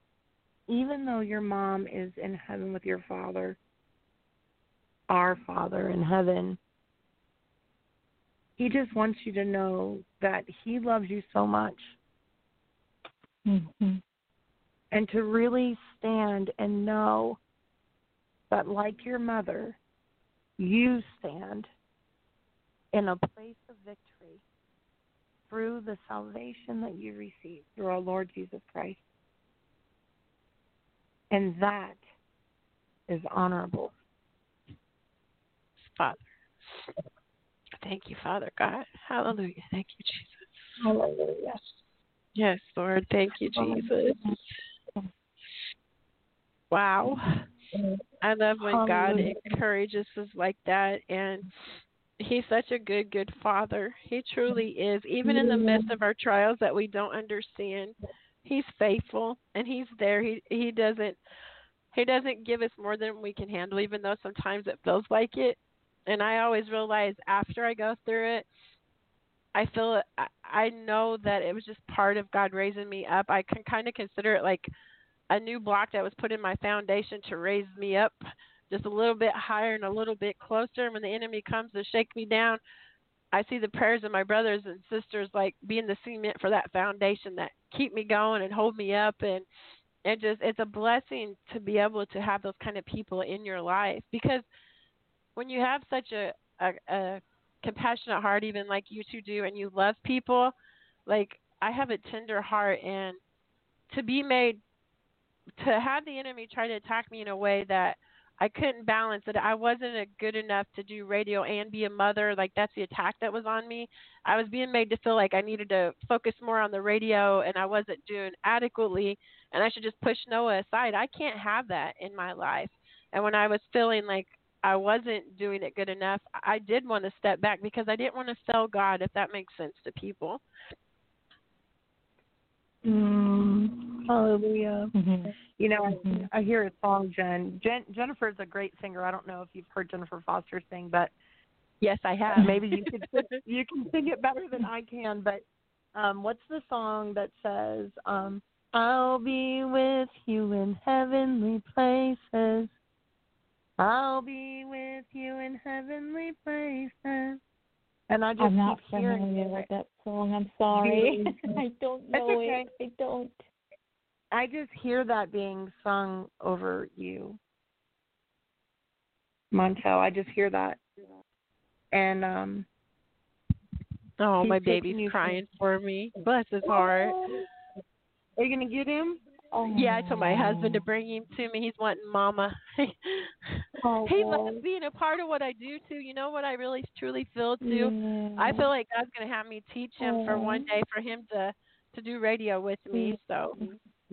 Even though your mom is in heaven with your father, our Father in heaven, he just wants you to know that he loves you so much Mhm. And to really stand and know that, like your mother, you stand in a place of victory through the salvation that you receive through our Lord Jesus Christ. And that is honorable. Father. Thank you, Father God. Hallelujah. Thank you, Jesus. Hallelujah. Yes, Lord. Thank you, Jesus. Wow. I love when God encourages us like that and he's such a good good father. He truly is. Even in the midst of our trials that we don't understand, he's faithful and he's there. He he doesn't he doesn't give us more than we can handle even though sometimes it feels like it. And I always realize after I go through it I feel I, I know that it was just part of God raising me up. I can kind of consider it like a new block that was put in my foundation to raise me up just a little bit higher and a little bit closer. And when the enemy comes to shake me down, I see the prayers of my brothers and sisters like being the cement for that foundation that keep me going and hold me up and and just it's a blessing to be able to have those kind of people in your life because when you have such a a, a compassionate heart even like you two do and you love people like I have a tender heart and to be made to have the enemy try to attack me in a way that I couldn't balance that I wasn't good enough to do radio and be a mother. Like that's the attack that was on me. I was being made to feel like I needed to focus more on the radio and I wasn't doing adequately and I should just push Noah aside. I can't have that in my life. And when I was feeling like I wasn't doing it good enough, I did want to step back because I didn't want to sell God if that makes sense to people. Mm, hallelujah. Mm-hmm. You know, Mhm. I, I hear a song, Jen. Jen. Jennifer's a great singer. I don't know if you've heard Jennifer Foster sing, but Yes, I have. maybe you could you can sing it better than I can. But um, what's the song that says, um, "I'll be with you in heavenly places. I'll be with you in heavenly places." And I just I'm not familiar it. with that song. I'm sorry. I don't know okay. it. I don't. I just hear that being sung over you, Montell. I just hear that, and um, Oh, my taking baby's you crying for me. Bless his heart. are you gonna get him? Oh. Yeah, I told my husband to bring him to me. He's wanting mama. Oh, he loves being a part of what I do too. You know what I really truly feel too? Yeah. I feel like God's gonna have me teach him for one day for him to to do radio with me. So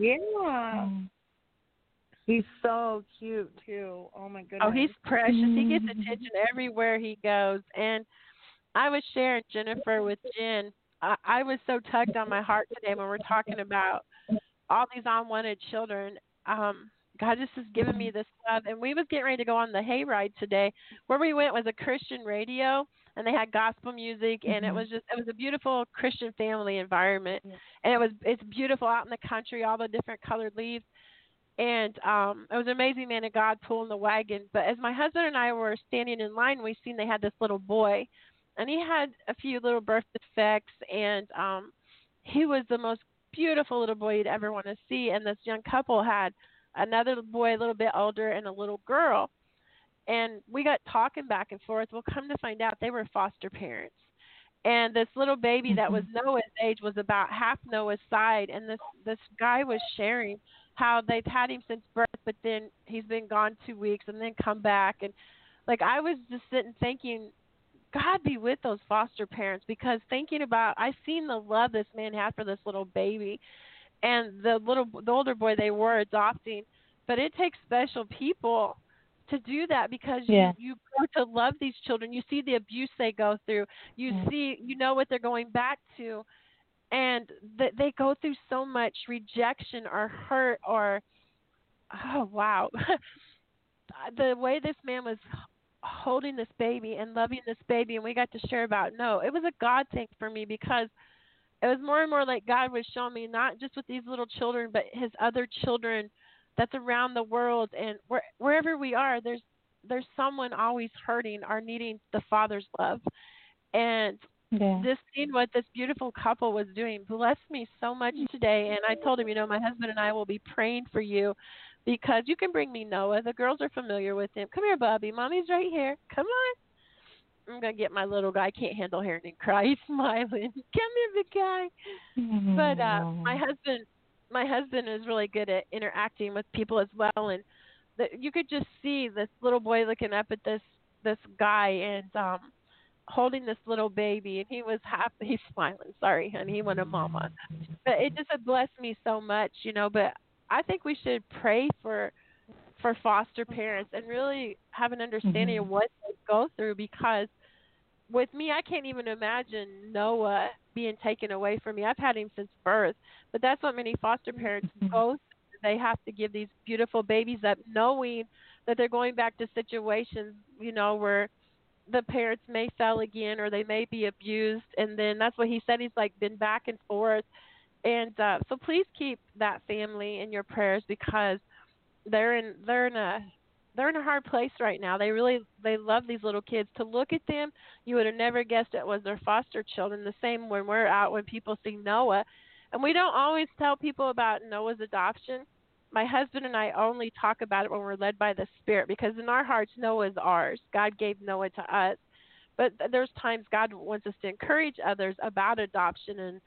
yeah. Mm. He's so cute too. Oh my goodness. oh, he's precious. He gets Mhm. attention everywhere he goes. And I was sharing Jennifer with Jen. I, I was so tugged on my heart today when we're talking about all these unwanted children. Um, God just has given me this love, and we was getting ready to go on the hayride today. Where we went was a Christian radio, and they had gospel music, and it Mhm. was just it was a beautiful Christian family environment, and it was it's beautiful out in the country, all the different colored leaves, and um, it was an amazing man of God pulling the wagon. But as my husband and I were standing in line, we seen they had this little boy, and he had a few little birth defects, and um, he was the most beautiful little boy you'd ever want to see. And this young couple had another boy a little bit older and a little girl. And we got talking back and forth. Well, come to find out, they were foster parents. And this little baby that mm-hmm. was Noah's age was about half Noah's side. And this this guy was sharing how they've had him since birth, but then he's been gone two weeks and then come back. And like I was just sitting thinking, God be with those foster parents because thinking about I've seen the love this man had for this little baby and the little the older boy they were adopting, but it takes special people to do that because Yeah. you you grow to love these children. You see the abuse they go through. You Yeah. see you know what they're going back to and th- they go through so much rejection or hurt or oh wow. the way this man was holding this baby and loving this baby and we got to share about no it was a god thing for me because it was more and more like god was showing me not just with these little children but his other children that's around the world and where, wherever we are there's there's someone always hurting or needing the father's love and Yeah. just seeing what this beautiful couple was doing blessed me so much today. And I told him, you know, my husband and I will be praying for you because you can bring me Noah. The girls are familiar with him. Come here, Bobby. Mommy's right here. Come on. I'm gonna get my little guy. I can't handle hearing him cry. He's smiling. Come here, big guy. But uh, my husband, my husband is really good at interacting with people as well, and the, you could just see this little boy looking up at this this guy and um holding this little baby, and he was happy. He's smiling. Sorry, honey, he wanted mama. But it just blessed me so much, you know. But I think we should pray for for foster parents and really have an understanding of what they go through because with me I can't even imagine Noah being taken away from me. I've had him since birth. But that's what many foster parents go through. They have to give these beautiful babies up knowing that they're going back to situations, you know, where the parents may fail again or they may be abused and then that's what he said he's like been back and forth and uh so please keep that family in your prayers because they're in they're in a they're in a hard place right now. They really they love these little kids. To look at them, you would have never guessed it was their foster children. The same when we're out when people see Noah, and we don't always tell people about Noah's adoption. My husband and I only talk about it when we're led by the Spirit because in our hearts Noah is ours. God gave Noah to us. But there's times God wants us to encourage others about adoption and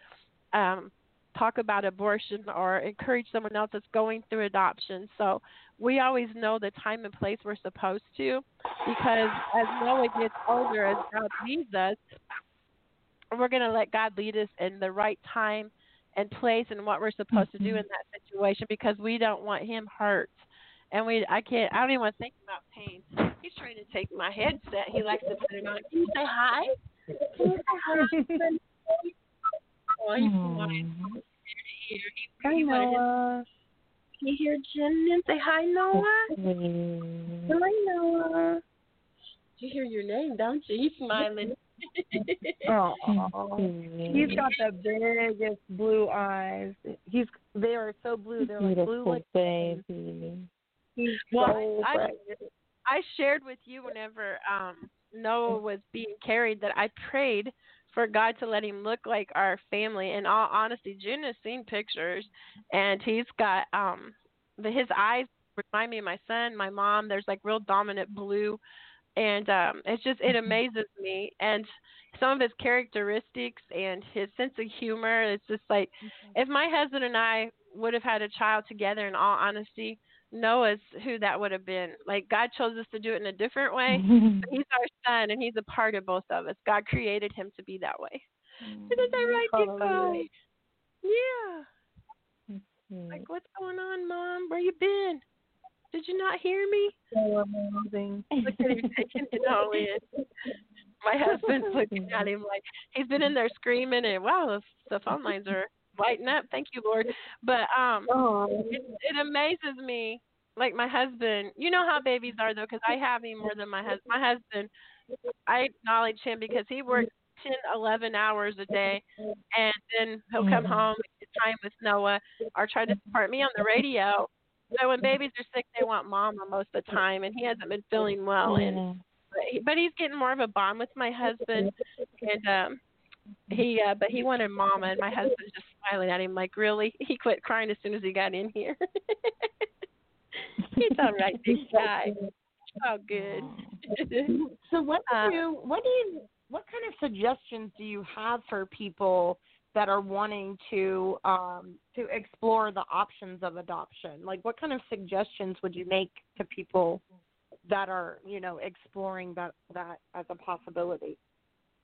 um talk about abortion or encourage someone else that's going through adoption. So we always know the time and place we're supposed to because as Noah gets older, as God leads us, we're going to let God lead us in the right time and place and what we're supposed mm-hmm. to do in that situation because we don't want him hurt. And we, I can't, I don't even want to think about pain. He's trying to take my headset. He likes to put it on. Can you say hi? Can you say hi? oh, he's mm-hmm. Hi, Noah. Can you hear Jen and say hi, Noah? Mm-hmm. Hi, Noah. You hear your name, don't you? He's smiling. oh, he's got the biggest blue eyes. He's they are so blue. They're like blue like baby. He's well, so I, I shared with you whenever um Noah was being carried that I prayed for God to let him look like our family. In all honesty, June has seen pictures, and he's got um the his eyes remind me of my son, my mom. There's like real dominant blue, and um it's just it mm-hmm. amazes me. And some of his characteristics and his sense of humor, it's just like mm-hmm. if my husband and I would have had a child together. In all honesty, Noah's who that would have been. Like God chose us to do it in a different way. he's our son and he's a part of both of us. God created him to be that way. Mm-hmm. Isn't that right, Nico? Yeah. Like what's going on, Mom? Where you been? Did you not hear me? So amazing. Look at him taking it all in. My husband's looking at him like he's been in there screaming and wow, the phone lines are lighten up. Thank you, Lord. But um, oh. it, it amazes me. Like my husband, you know how babies are though, because I have him more than my husband. My husband, I acknowledge him because he works ten, eleven hours a day, and then he'll come mm-hmm. home, time with Noah, or try to support me on the radio. So when babies are sick, they want mama most of the time, and he hasn't been feeling well, and but, he, but he's getting more of a bond with my husband, and um he uh but he wanted mama and my husband's just smiling at him like really? He quit crying as soon as he got in here. He's all right big guy. oh good. So what do uh, you what do you what kind of suggestions do you have for people that are wanting to um to explore the options of adoption? Like what kind of suggestions would you make to people that are you know exploring that that as a possibility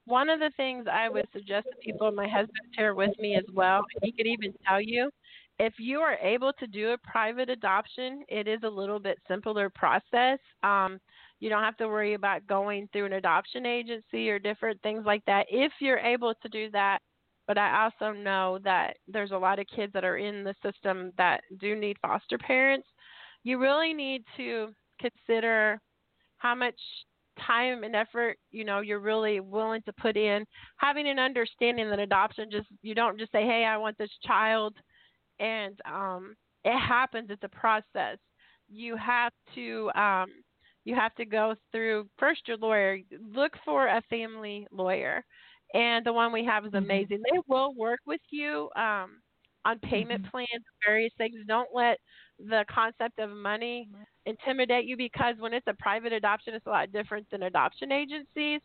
one of the things I would suggest to people, and my husband's here with me as well, he could even tell you, if you are able to do a private adoption, it is a little bit simpler process. Um, you don't have to worry about going through an adoption agency or different things like that. If you're able to do that, but I also know that there's a lot of kids that are in the system that do need foster parents. You really need to consider how much time and effort you know you're really willing to put in having an understanding that adoption just you don't just say hey i want this child and um it happens it's a process you have to um you have to go through first your lawyer look for a family lawyer and the one we have is mm-hmm. amazing mm-hmm. they will work with you um on payment mm-hmm. plans various things don't let the concept of money intimidate you because when it's a private adoption, it's a lot different than adoption agencies.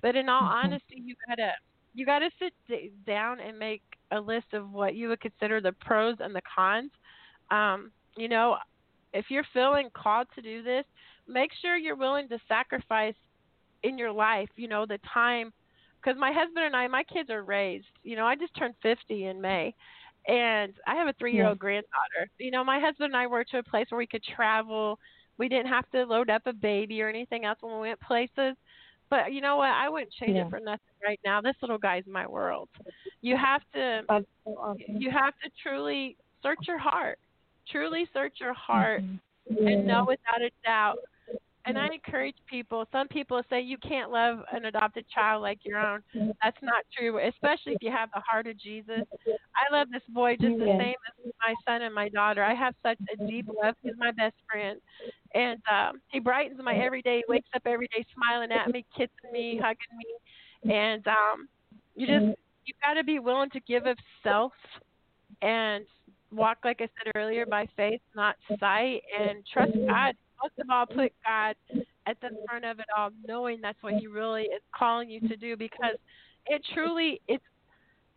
But in all mm-hmm. honesty, you gotta you gotta sit down and make a list of what you would consider the pros and the cons. Um, you know, if you're feeling called to do this, make sure you're willing to sacrifice in your life. You know, the time because my husband and I, my kids are raised. You know, I just turned 50 in May, and I have a three year old yeah. granddaughter. You know, my husband and I were to a place where we could travel. We didn't have to load up a baby or anything else when we went places. But you know what? I wouldn't change yeah. it for nothing right now. This little guy's my world. You have to so awesome. you have to truly search your heart. Truly search your heart mm-hmm. and know without a doubt and I encourage people. Some people say you can't love an adopted child like your own. That's not true, especially if you have the heart of Jesus. I love this boy just the same as my son and my daughter. I have such a deep love. He's my best friend, and um, he brightens my every day. He wakes up every day smiling at me, kissing me, hugging me, and um, you just you got to be willing to give of self and walk, like I said earlier, by faith, not sight, and trust God most of all put God at the front of it all, knowing that's what He really is calling you to do because it truly it's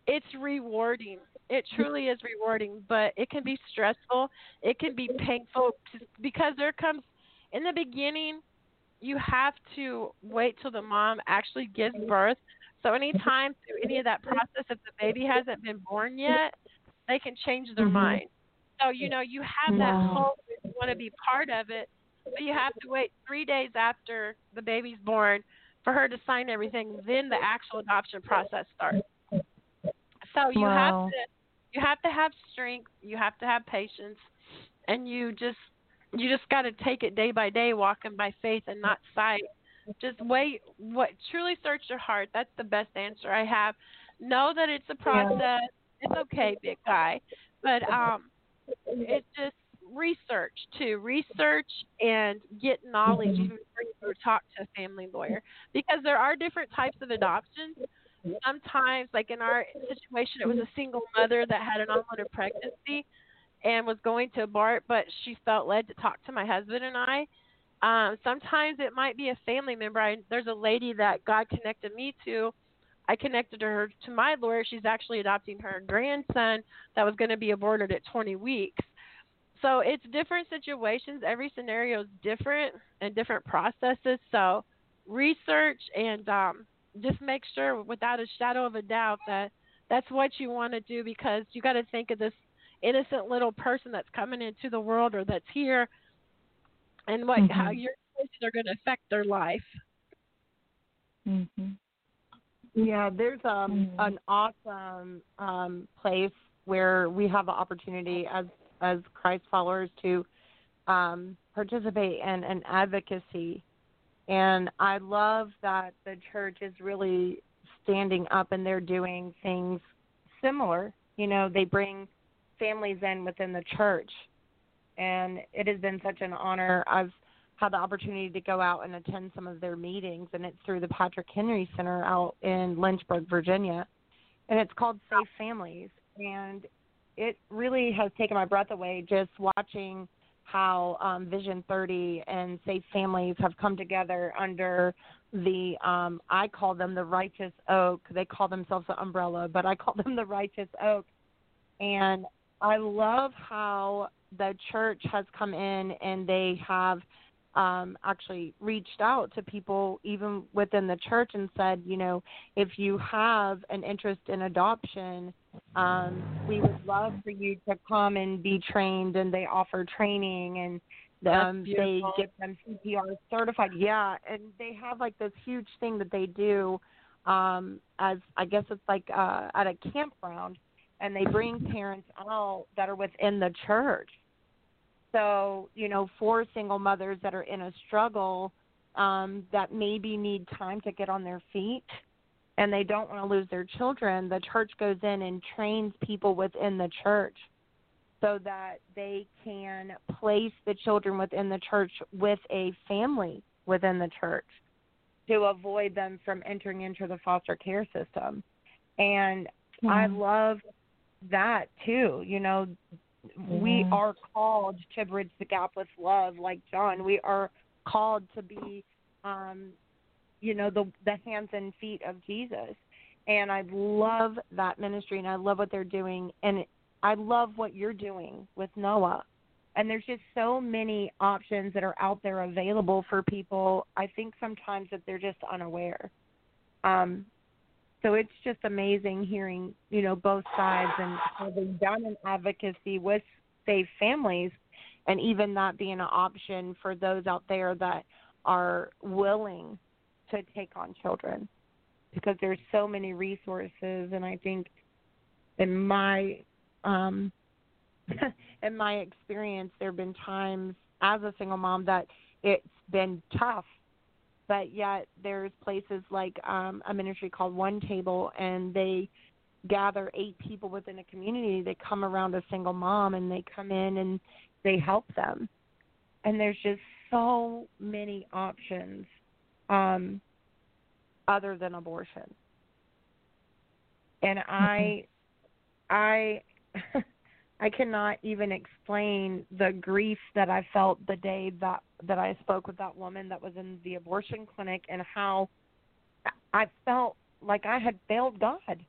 it's rewarding. It truly is rewarding, but it can be stressful. It can be painful because there comes in the beginning you have to wait till the mom actually gives birth. So anytime through any of that process if the baby hasn't been born yet, they can change their mm-hmm. mind. So, you know, you have that hope you want to be part of it, but you have to wait three days after the baby's born for her to sign everything. Then the actual adoption process starts. So you wow. have to you have to have strength. You have to have patience, and you just you just got to take it day by day, walking by faith and not sight. Just wait. What truly search your heart. That's the best answer I have. Know that it's a process. Yeah. It's okay, big guy, but um, it just research too. Research and get knowledge mm-hmm. even before you talk to a family lawyer because there are different types of adoptions. Sometimes, like in our situation, it was a single mother that had an unwanted pregnancy and was going to abort, but she felt led to talk to my husband and I. Um, sometimes it might be a family member. I, there's a lady that God connected me to. I connected her to my lawyer. She's actually adopting her grandson that was going to be aborted at 20 weeks so it's different situations. Every scenario is different and different processes. So research and um, just make sure, without a shadow of a doubt, that that's what you want to do because you got to think of this innocent little person that's coming into the world or that's here, and what mm-hmm. how your choices are going to affect their life. Mhm. Yeah, there's um mm-hmm. an awesome um place where we have the opportunity as as Christ followers to um, participate in an advocacy. And I love that the church is really standing up and they're doing things similar. You know, they bring families in within the church. And it has been such an honor. I've had the opportunity to go out and attend some of their meetings, and it's through the Patrick Henry Center out in Lynchburg, Virginia. And it's called Safe Families. And it really has taken my breath away just watching how um, Vision 30 and Safe Families have come together under the um, I call them the Righteous Oak. They call themselves the Umbrella, but I call them the Righteous Oak. And I love how the church has come in and they have um, actually reached out to people even within the church and said, you know, if you have an interest in adoption, um, we would love for you to come and be trained. And they offer training and um, they get them CPR certified. Yeah, and they have like this huge thing that they do um, as I guess it's like uh, at a campground, and they bring parents out that are within the church so, you know, for single mothers that are in a struggle um, that maybe need time to get on their feet and they don't want to lose their children, the church goes in and trains people within the church so that they can place the children within the church with a family within the church to avoid them from entering into the foster care system. And mm-hmm. I love that too. You know, mm-hmm. we are called to bridge the gap with love like john. We are called to be um you know the the hands and feet of jesus. And i love that ministry and i love what they're doing. And i love what you're doing with noah. And there's just so many options that are out there available for people. I think sometimes that they're just unaware. Um so it's just amazing hearing you know both sides and having done an advocacy with safe families and even that being an option for those out there that are willing to take on children. Because there's so many resources and i think in my um in my experience there have been times as a single mom that it's been tough but yet there's places like um a ministry called one table and they gather eight people within a community. They come around a single mom and they come in and they help them. And there's just so many options um other than abortion. And i i I cannot even explain the grief that I felt the day that that I spoke with that woman that was in the abortion clinic and how I felt like I had failed God.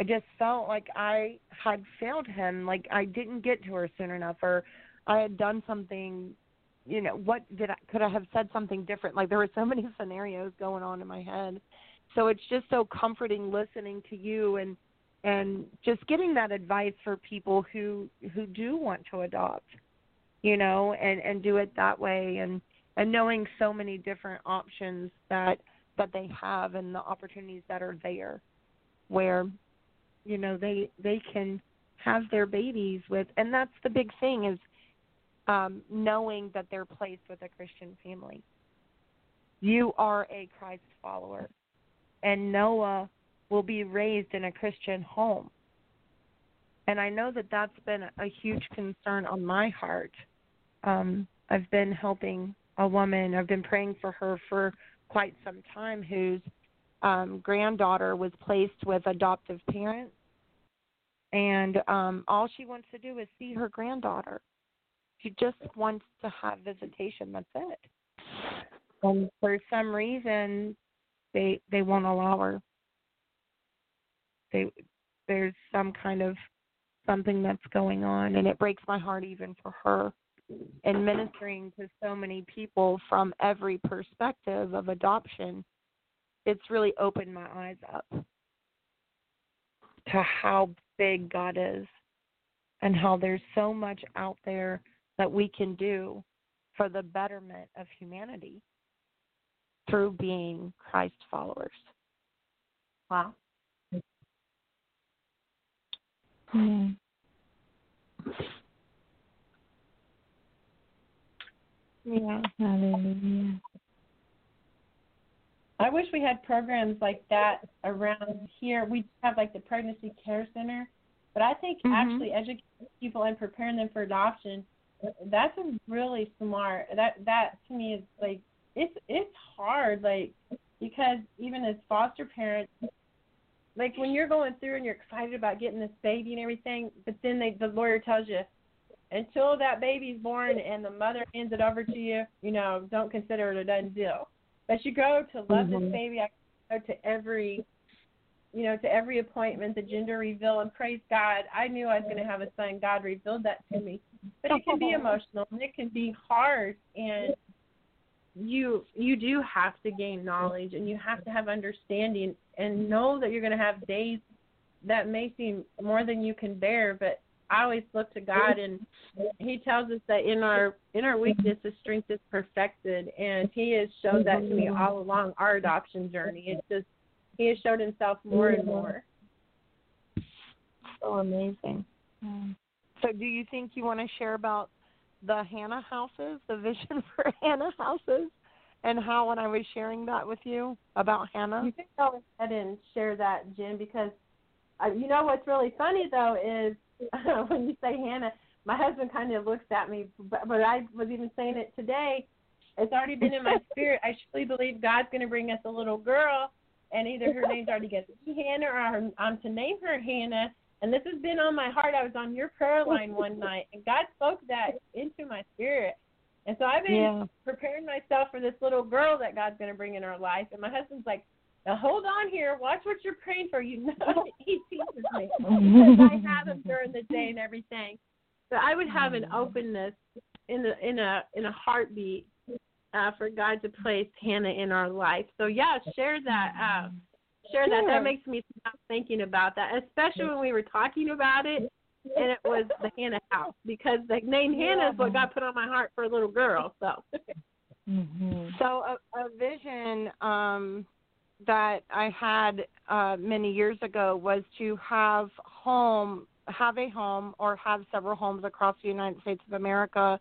I just felt like I had failed him, like I didn't get to her soon enough or I had done something you know, what did I could I have said something different? Like there were so many scenarios going on in my head. So it's just so comforting listening to you and and just getting that advice for people who who do want to adopt you know and and do it that way and and knowing so many different options that that they have and the opportunities that are there where you know they they can have their babies with and that's the big thing is um knowing that they're placed with a Christian family. You are a Christ follower. And Noah will be raised in a Christian home. And I know that that's been a huge concern on my heart. Um, I've been helping a woman, I've been praying for her for quite some time, whose um, granddaughter was placed with adoptive parents. And um, all she wants to do is see her granddaughter. She just wants to have visitation. That's it. And for some reason, they they won't allow her they there's some kind of something that's going on and it breaks my heart even for her and ministering to so many people from every perspective of adoption it's really opened my eyes up to how big God is and how there's so much out there that we can do for the betterment of humanity through being Christ followers. Wow. Yeah. Yeah. Hallelujah. I wish we had programs like that around here. We have like the pregnancy care center, but I think Mhm. actually educating people and preparing them for adoption that's a really smart. That that to me is like it's it's hard like because even as foster parents like when you're going through and you're excited about getting this baby and everything, but then they, the lawyer tells you until that baby's born and the mother hands it over to you, you know, don't consider it a done deal. But you go to love Mhm. this baby. I go to every, you know, to every appointment, the gender reveal, and praise God. I knew I was going to have a son. God revealed that to me. But it can be emotional and it can be hard, and you you do have to gain knowledge and you have to have understanding and know that you're going to have days that may seem more than you can bear but i always look to god and he tells us that in our in our weakness his strength is perfected and he has showed that to me all along our adoption journey. It's just he has showed himself more and more. So amazing. Um, So, do you think you want to share about the Hannah houses, the vision for Hannah houses, and how when I was sharing that with you about Hannah? You can go ahead and share that, Jim, because uh, you know what's really funny though is when you say Hannah, my husband kind of looks at me, but, but I was even saying it today. It's already been in my spirit. I truly believe God's going to bring us a little girl, and either her name's already going to be Hannah or I'm to name her Hannah. And this has been on my heart. I was on your prayer line one night, and God spoke that into my spirit. And so I've been Yeah. preparing myself for this little girl that God's going to bring in our life. And my husband's like, now hold on here. Watch what you're praying for. You know, he teases me because I have him during the day and everything. But I would have an openness in the in a in a heartbeat uh, for God to place Hannah in our life. So yeah, share that. Uh, share that. Sure. That makes me stop thinking about that, especially when we were talking about it. And it was the Hannah house because the name Hannah is what God put on my heart for a little girl. So mhm. So a, a vision um, that I had uh, many years ago was to have home, have a home, or have several homes across the United States of America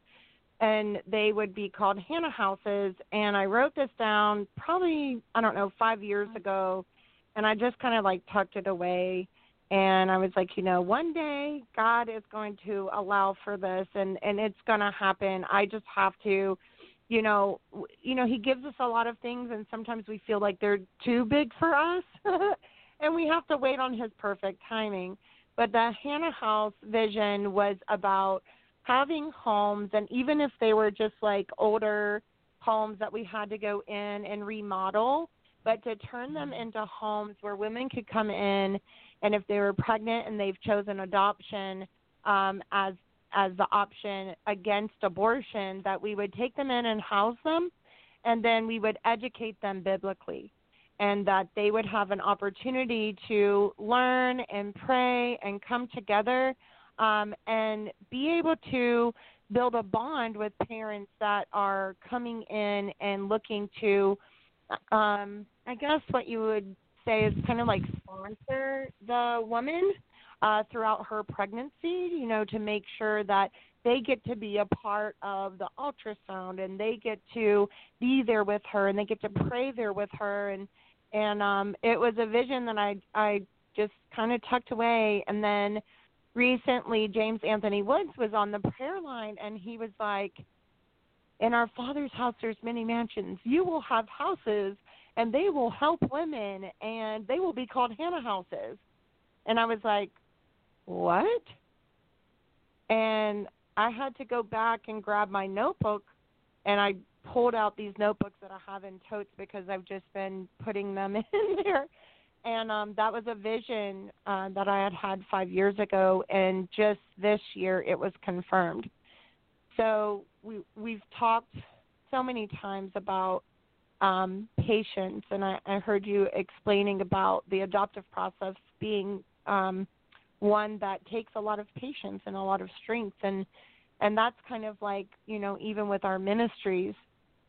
and they would be called Hannah houses. And I wrote this down probably I don't know five years ago, and I just kind of like tucked it away. And I was like, you know, one day God is going to allow for this, and and it's going to happen. I just have to, you know, you know, He gives us a lot of things, and sometimes we feel like they're too big for us, and we have to wait on His perfect timing. But the Hannah House vision was about having homes, and even if they were just like older homes that we had to go in and remodel, but to turn them into homes where women could come in, and if they were pregnant and they've chosen adoption um, as as the option against abortion, that we would take them in and house them, and then we would educate them biblically and that they would have an opportunity to learn and pray and come together um, and be able to build a bond with parents that are coming in and looking to, um, I guess what you would say is kind of like sponsor the woman uh, throughout her pregnancy, you know, to make sure that they get to be a part of the ultrasound and they get to be there with her and they get to pray there with her. And and um it was a vision that I I just kind of tucked away. And then recently James Anthony Woods was on the prayer line and he was like in our father's house there's many mansions. You will have houses and they will help women and they will be called Hannah houses and I was like what and I had to go back and grab my notebook and I pulled out these notebooks that I have in totes because I've just been putting them in there. And um, that was a vision uh, that I had had five years ago, and just this year it was confirmed. So we we've talked so many times about um, patience, and I, I heard you explaining about the adoptive process being um, one that takes a lot of patience and a lot of strength, and and that's kind of like you know even with our ministries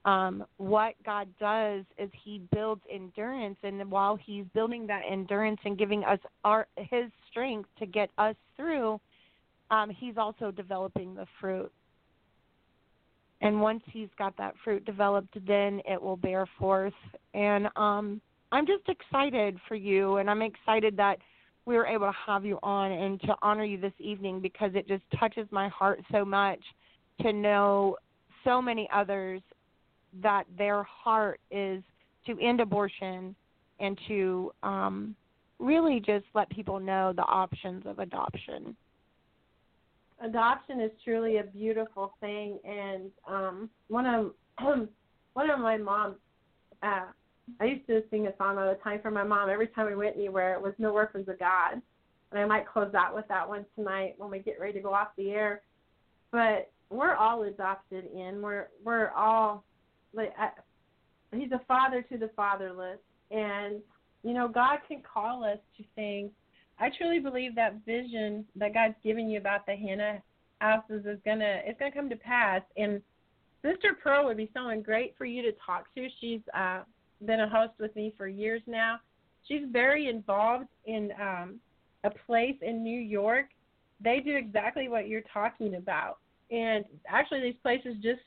um, what God does is He builds endurance, and while He's building that endurance and giving us our His strength to get us through, um, He's also developing the fruit. And once He's got that fruit developed, then it will bear forth. And um, I'm just excited for you, and I'm excited that we were able to have you on and to honor you this evening because it just touches my heart so much to know so many others that their heart is to end abortion and to um, really just let people know the options of adoption. Adoption is truly a beautiful thing, and um, one of one of my moms. Uh, I used to sing a song all the time for my mom every time we went anywhere. It was "No Orphans of God," and I might close out with that one tonight when we get ready to go off the air. But we're all adopted in. We're we're all like I, he's a father to the fatherless, and you know God can call us to things. I truly believe that vision that God's given you about the Hannah houses is gonna it's gonna come to pass. And Sister Pearl would be someone great for you to talk to. She's uh, been a host with me for years now. She's very involved in um, a place in New York. They do exactly what you're talking about. And actually, these places just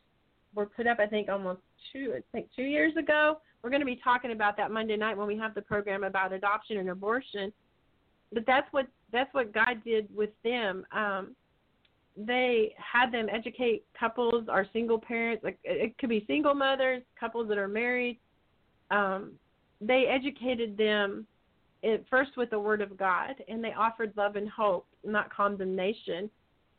were put up, I think, almost two, I think two years ago. We're going to be talking about that Monday night when we have the program about adoption and abortion. But that's what that's what God did with them. Um, they had them educate couples or single parents. Like it could be single mothers, couples that are married. Um, they educated them at first with the Word of God, and they offered love and hope, not condemnation.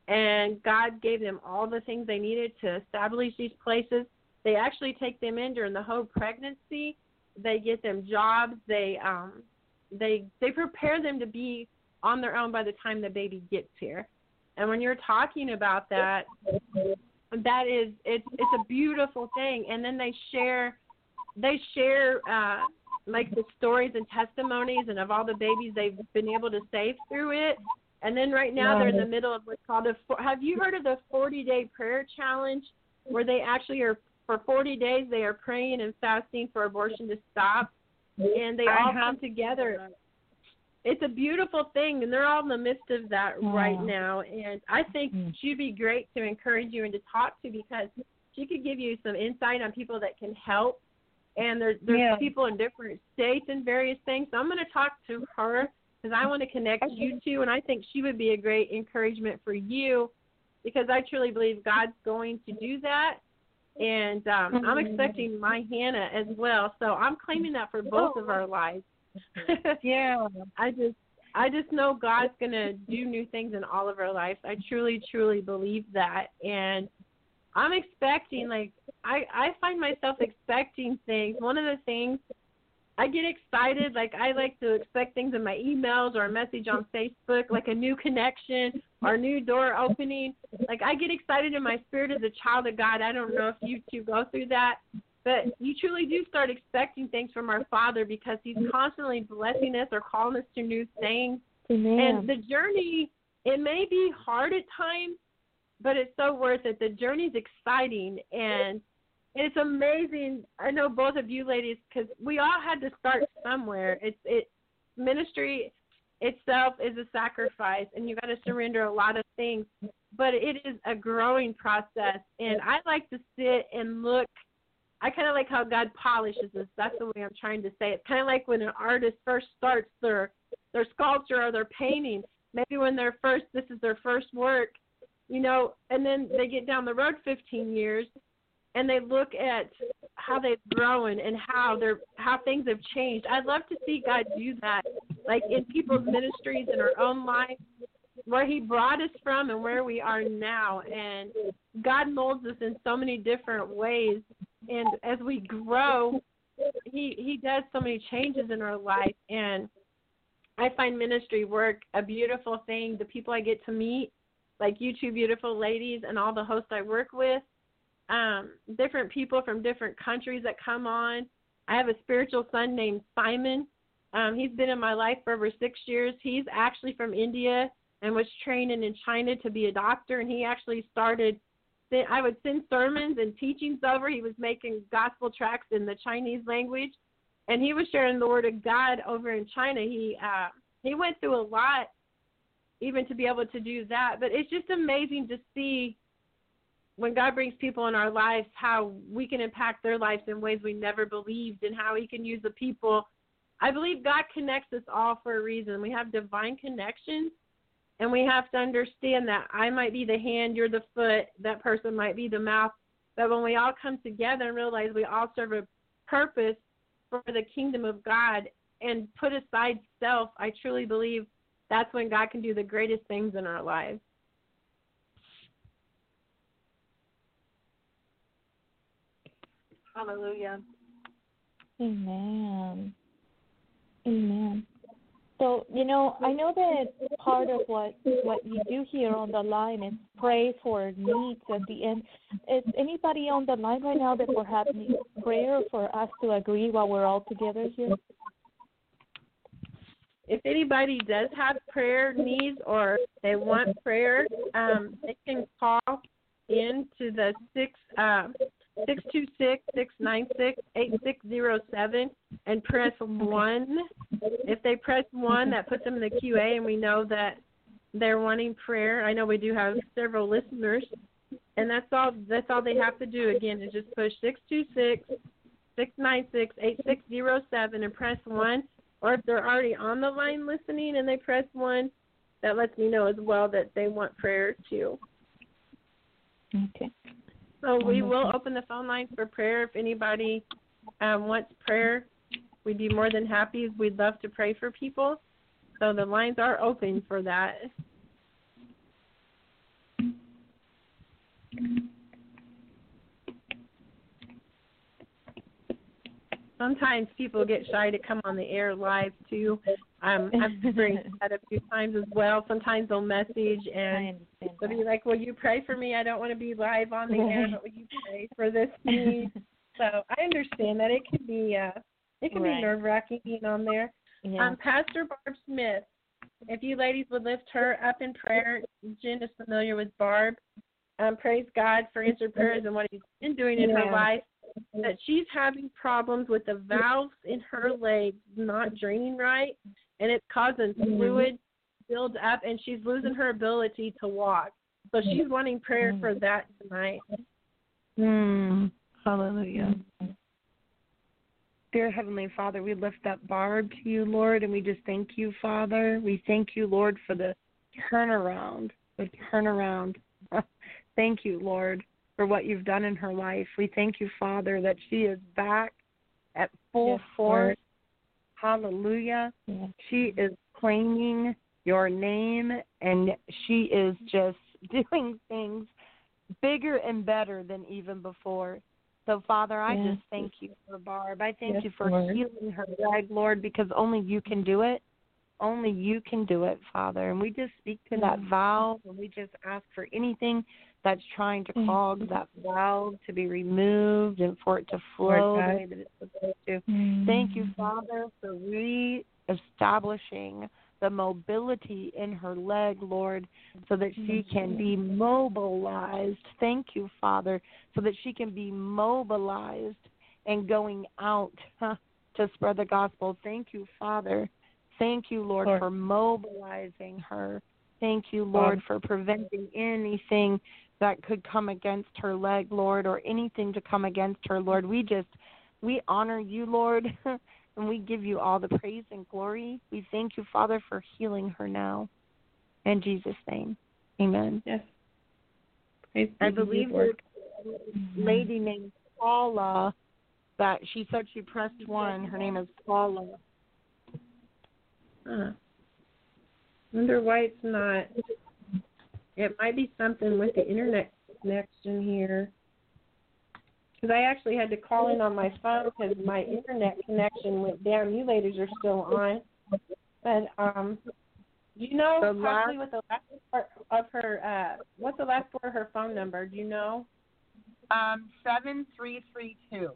And God gave them all the things they needed to establish these places. They actually take them in during the whole pregnancy. They get them jobs. They um, they they prepare them to be on their own by the time the baby gets here. And when you're talking about that, that is it's it's a beautiful thing. And then they share they share uh, like the stories and testimonies and of all the babies they've been able to save through it. And then right now they're in the middle of what's called a. Have you heard of the 40 day prayer challenge, where they actually are for 40 days they are praying and fasting for abortion to stop, and they all come together. it's a beautiful thing, and they're all in the midst of that right now. And I think Mm. she'd be great to encourage you and to talk to because she could give you some insight on people that can help. And there, there's Yeah. people in different states and various things. So I'm going to talk to her because I want to connect you two, and I think she would be a great encouragement for you because I truly believe God's going to do that. And um, I'm Mhm. expecting my Hannah as well. So I'm claiming that for both of our lives. Yeah. I just I just know God's gonna do new things in all of our lives. I truly, truly believe that and I'm expecting like I I find myself expecting things. One of the things I get excited, like I like to expect things in my emails or a message on Facebook, like a new connection or a new door opening. Like I get excited in my spirit as a child of God. I don't know if you two go through that, but you truly do start expecting things from our Father because He's constantly blessing us or calling us to new things. Amen. And the journey, it may be hard at times, but it's so worth it. The journey's exciting and it's amazing. I know both of you ladies because we all had to start somewhere. It's it ministry itself is a sacrifice, and you got to surrender a lot of things. But it is a growing process, and I like to sit and look. I kind of like how God polishes us. That's the way I'm trying to say it. Kind of like when an artist first starts their their sculpture or their painting. Maybe when they're first, this is their first work, you know, and then they get down the road 15 years, and they look at how they've grown and how they're how things have changed. I'd love to see God do that, like in people's ministries in our own life, where He brought us from and where we are now. And God molds us in so many different ways, and as we grow, He He does so many changes in our life. And I find ministry work a beautiful thing. The people I get to meet, like you two beautiful ladies, and all the hosts I work with um, different people from different countries that come on. I have a spiritual son named Simon. Um, he's been in my life for over six years. He's actually from India and was training in China to be a doctor, and he actually started. I would send sermons and teachings over. He was making gospel tracts in the Chinese language, and he was sharing the word of God over in China. He uh, he went through a lot, even to be able to do that. But it's just amazing to see when God brings people in our lives, how we can impact their lives in ways we never believed, and how He can use the people. I believe God connects us all for a reason. We have divine connections, and we have to understand that I might be the hand, you're the foot, that person might be the mouth. But when we all come together and realize we all serve a purpose for the kingdom of God and put aside self, I truly believe that's when God can do the greatest things in our lives. Hallelujah. Amen. Amen. So, you know, I know that part of what what you do here on the line is pray for needs at the end. Is anybody on the line right now that perhaps needs prayer for us to agree while we're all together here? If anybody does have prayer needs or they want prayer, um, they can call in to the six um six two six six nine six eight six zero seven and press one. If they press one, that puts them in the QA, and we know that they're wanting prayer. I know we do have several listeners, and that's all. That's all they have to do. Again, is just push six two six six nine six eight six zero seven and press one. Or if they're already on the line listening and they press one, that lets me know as well that they want prayer too. Okay. So we will open the phone lines for prayer if anybody um, wants prayer. We'd be more than happy. We'd love to pray for people. So the lines are open for that. Sometimes people get shy to come on the air live too. Um, I've experienced that a few times as well. Sometimes they'll message and. They'll be like, "Will you pray for me? I don't want to be live on the air, but will you pray for this need?" so I understand that it can be uh, it can Right. be nerve wracking being on there. yeah. Um, Pastor Barb Smith, if you ladies would lift her up in prayer, Jen is familiar with Barb. Um, praise God for answered prayers and what He's been doing in her life. That she's having problems with the valves in her legs not draining right, and it's causing Mhm. fluid build up, and she's losing her ability to walk. So she's wanting prayer for that tonight. Mm. Hallelujah. Dear Heavenly Father, we lift up Barb to you, Lord, and we just thank you, Father. We thank you, Lord, for the turnaround. The turnaround. thank you, Lord, for what you've done in her life. We thank you, Father, that she is back at full Yes, force. Hallelujah. Yes. She is claiming your name and she is just doing things bigger and better than even before. So, Father, I Yes. just thank you for Barb. I thank Yes, you for Lord. healing her leg, Lord, because only you can do it. Only you can do it, Father. And we just speak to that vow and we just ask for anything that's trying to Yes. clog that valve to be removed and for it to flow the way that it's supposed to. Mm. Thank you, Father, for reestablishing the mobility in her leg, Lord, so that she can be mobilized. Thank you, Father, so that she can be mobilized and going out huh, to spread the gospel. Thank you, Father. Thank you, Lord, Lord. for mobilizing her. Thank you, Lord, for preventing anything that could come against her leg, Lord, or anything to come against her, Lord. We just we honor you, Lord, and we give you all the praise and glory. We thank you, Father, for healing her now. In Jesus' name. Amen. Yes. Praise I believe Lord. there's a lady named Paula that she said she pressed one. Her name is Paula. Huh. Wonder why it's not. It might be something with the internet connection here. Because I actually had to call in on my phone because my internet connection went down. You ladies are still on. But um, do you know The possibly what the last part of her uh, what's the last part of her phone number? Do you know? Um, seven three three two.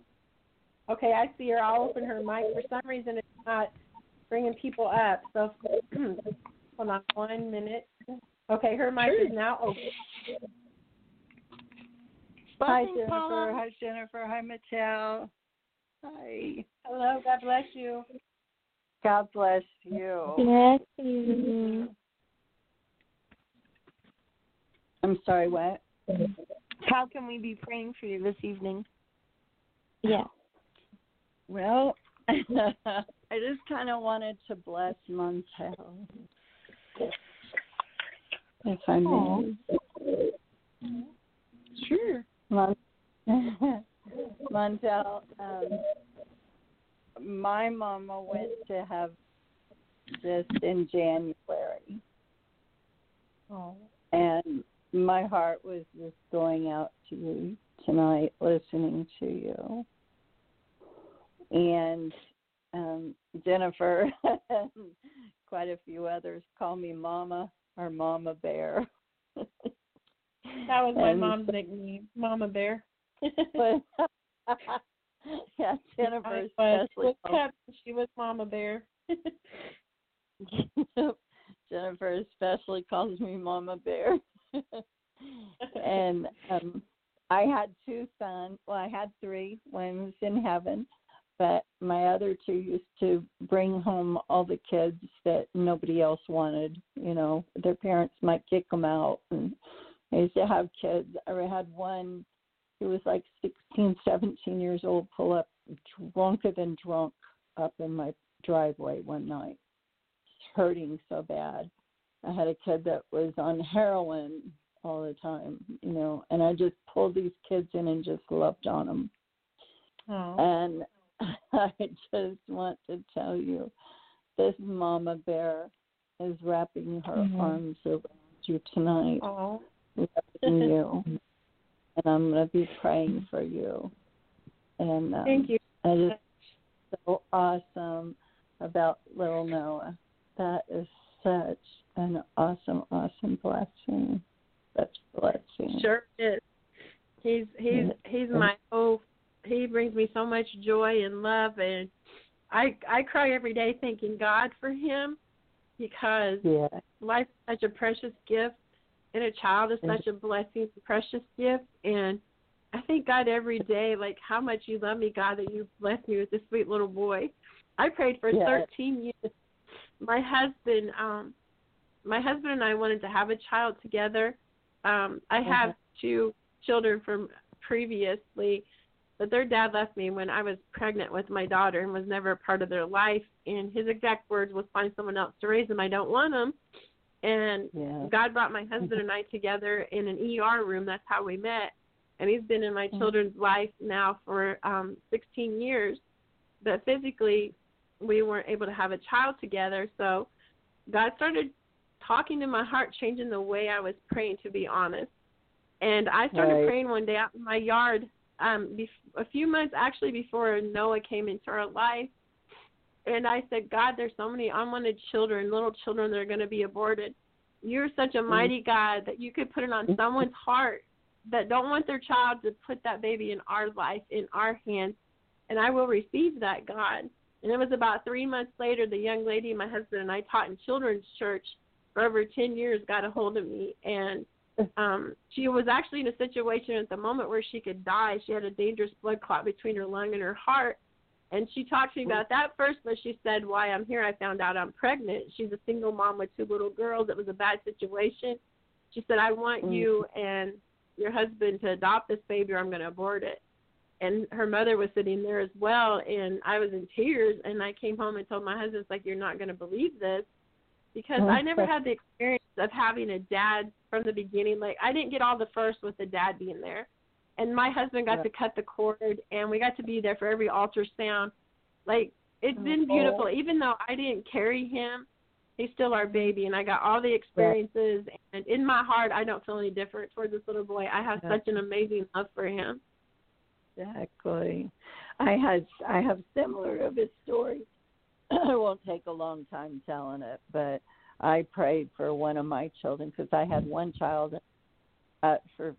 Okay, I see her. I'll open her mic. For some reason, it's not bringing people up. So hold on one minute. Okay, her mic is now open. Hi Jennifer. Paula. Hi Jennifer. Hi Montell. Hi. Hello, God bless you. God bless you. Bless you. I'm sorry, what? How can we be praying for you this evening? Yeah. Well, I just kind of wanted to bless Montell. If I may. Sure. Mon- Montell, um, my mama went to have this in January. Oh. And my heart was just going out to you tonight, listening to you. And um, Jennifer and quite a few others call me Mama or Mama Bear. That was my And mom's nickname, Mama Bear. but yeah, Jennifer was. especially Was she was Mama Bear. Jennifer especially calls me Mama Bear. and um I had two sons. Well, I had three. One was in heaven, but my other two used to bring home all the kids that nobody else wanted. You know, their parents might kick them out, and I used to have kids. I had one who was like sixteen, seventeen years old pull up drunker than drunk up in my driveway one night, hurting so bad. I had a kid that was on heroin all the time, you know, and I just pulled these kids in and just loved on them. Oh. And I just want to tell you, this mama bear is wrapping her Mhm. arms around you tonight, Oh. loving you, and I'm going to be praying for you. And um, Thank you. I just so awesome about little Noah. That is such an awesome, awesome blessing. Such blessing. Sure is. He's he's he's my whole. He brings me so much joy and love, and I I cry every day thanking God for him because Yeah. life is such a precious gift, and a child is such a blessing, precious gift, and I thank God every day, like how much you love me, God, that you blessed me with this sweet little boy. I prayed for Yes. 13 years my husband um my husband and I wanted to have a child together. Um I have two children from previously but their dad left me when I was pregnant with my daughter and was never a part of their life. And his exact words was, "Find someone else to raise them. I don't want them." And Yeah. God brought my husband and I together in an ER room. That's how we met. And he's been in my children's life now for um 16 years. But physically, we weren't able to have a child together. So God started talking to my heart, changing the way I was praying, to be honest. And I started Right. praying one day out in my yard, um, bef- a few months actually before Noah came into our life. And I said, God, there's so many unwanted children, little children that are going to be aborted. You're such a mighty God that you could put it on someone's heart that don't want their child to put that baby in our life, in our hands. And I will receive that, God. And it was about three months later, the young lady my husband and I taught in children's church for over 10 years got a hold of me. And um, she was actually in a situation at the moment where she could die. She had a dangerous blood clot between her lung and her heart. And she talked to me about that first, but she said, Why I'm here, I found out I'm pregnant. She's a single mom with two little girls. It was a bad situation. She said, I want you and your husband to adopt this baby or I'm going to abort it. And her mother was sitting there as well. And I was in tears. And I came home and told my husband, it's like, You're not going to believe this. Because oh, I never had the experience of having a dad from the beginning. Like, I didn't get all the first with the dad being there and my husband got Yeah. to cut the cord and we got to be there for every ultrasound like it's oh, been beautiful even though i didn't carry him he's still our baby and i got all the experiences and in my heart i don't feel any different towards this little boy i have Yeah. such an amazing love for him Exactly. I had I have similar of a story. it won't take a long time telling it, but I prayed for one of my children because I had one child. Uh, for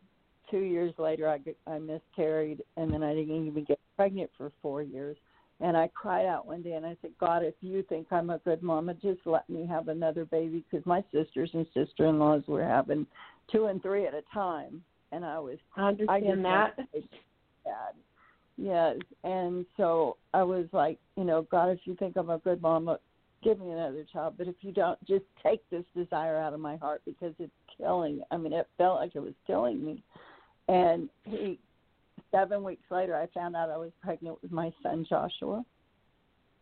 two years later, I I miscarried, and then I didn't even get pregnant for four years. And I cried out one day and I said, God, if you think I'm a good mama, just let me have another baby because my sisters and sister-in-laws were having two and three at a time, and I was i I understand just that wanted to be Dad. Yes, and so I was like, you know, God, if you think I'm a good mom, give me another child. But if you don't, just take this desire out of my heart because it's killing. I mean, it felt like it was killing me. And he, seven weeks later, I found out I was pregnant with my son Joshua.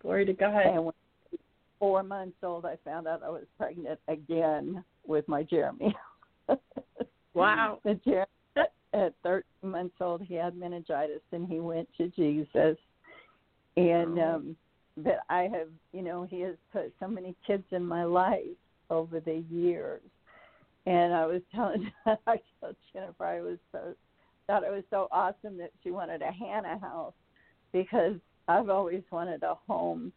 glory to god And when was four months old, I found out I was pregnant again with my Jeremy. wow the Jeremy at, at 13 months old, he had meningitis and he went to Jesus. And Oh. um but I have, you know, he has put so many kids in my life over the years. And I was telling I told Jennifer I was so thought it was so awesome that she wanted a Hannah house because I've always wanted a home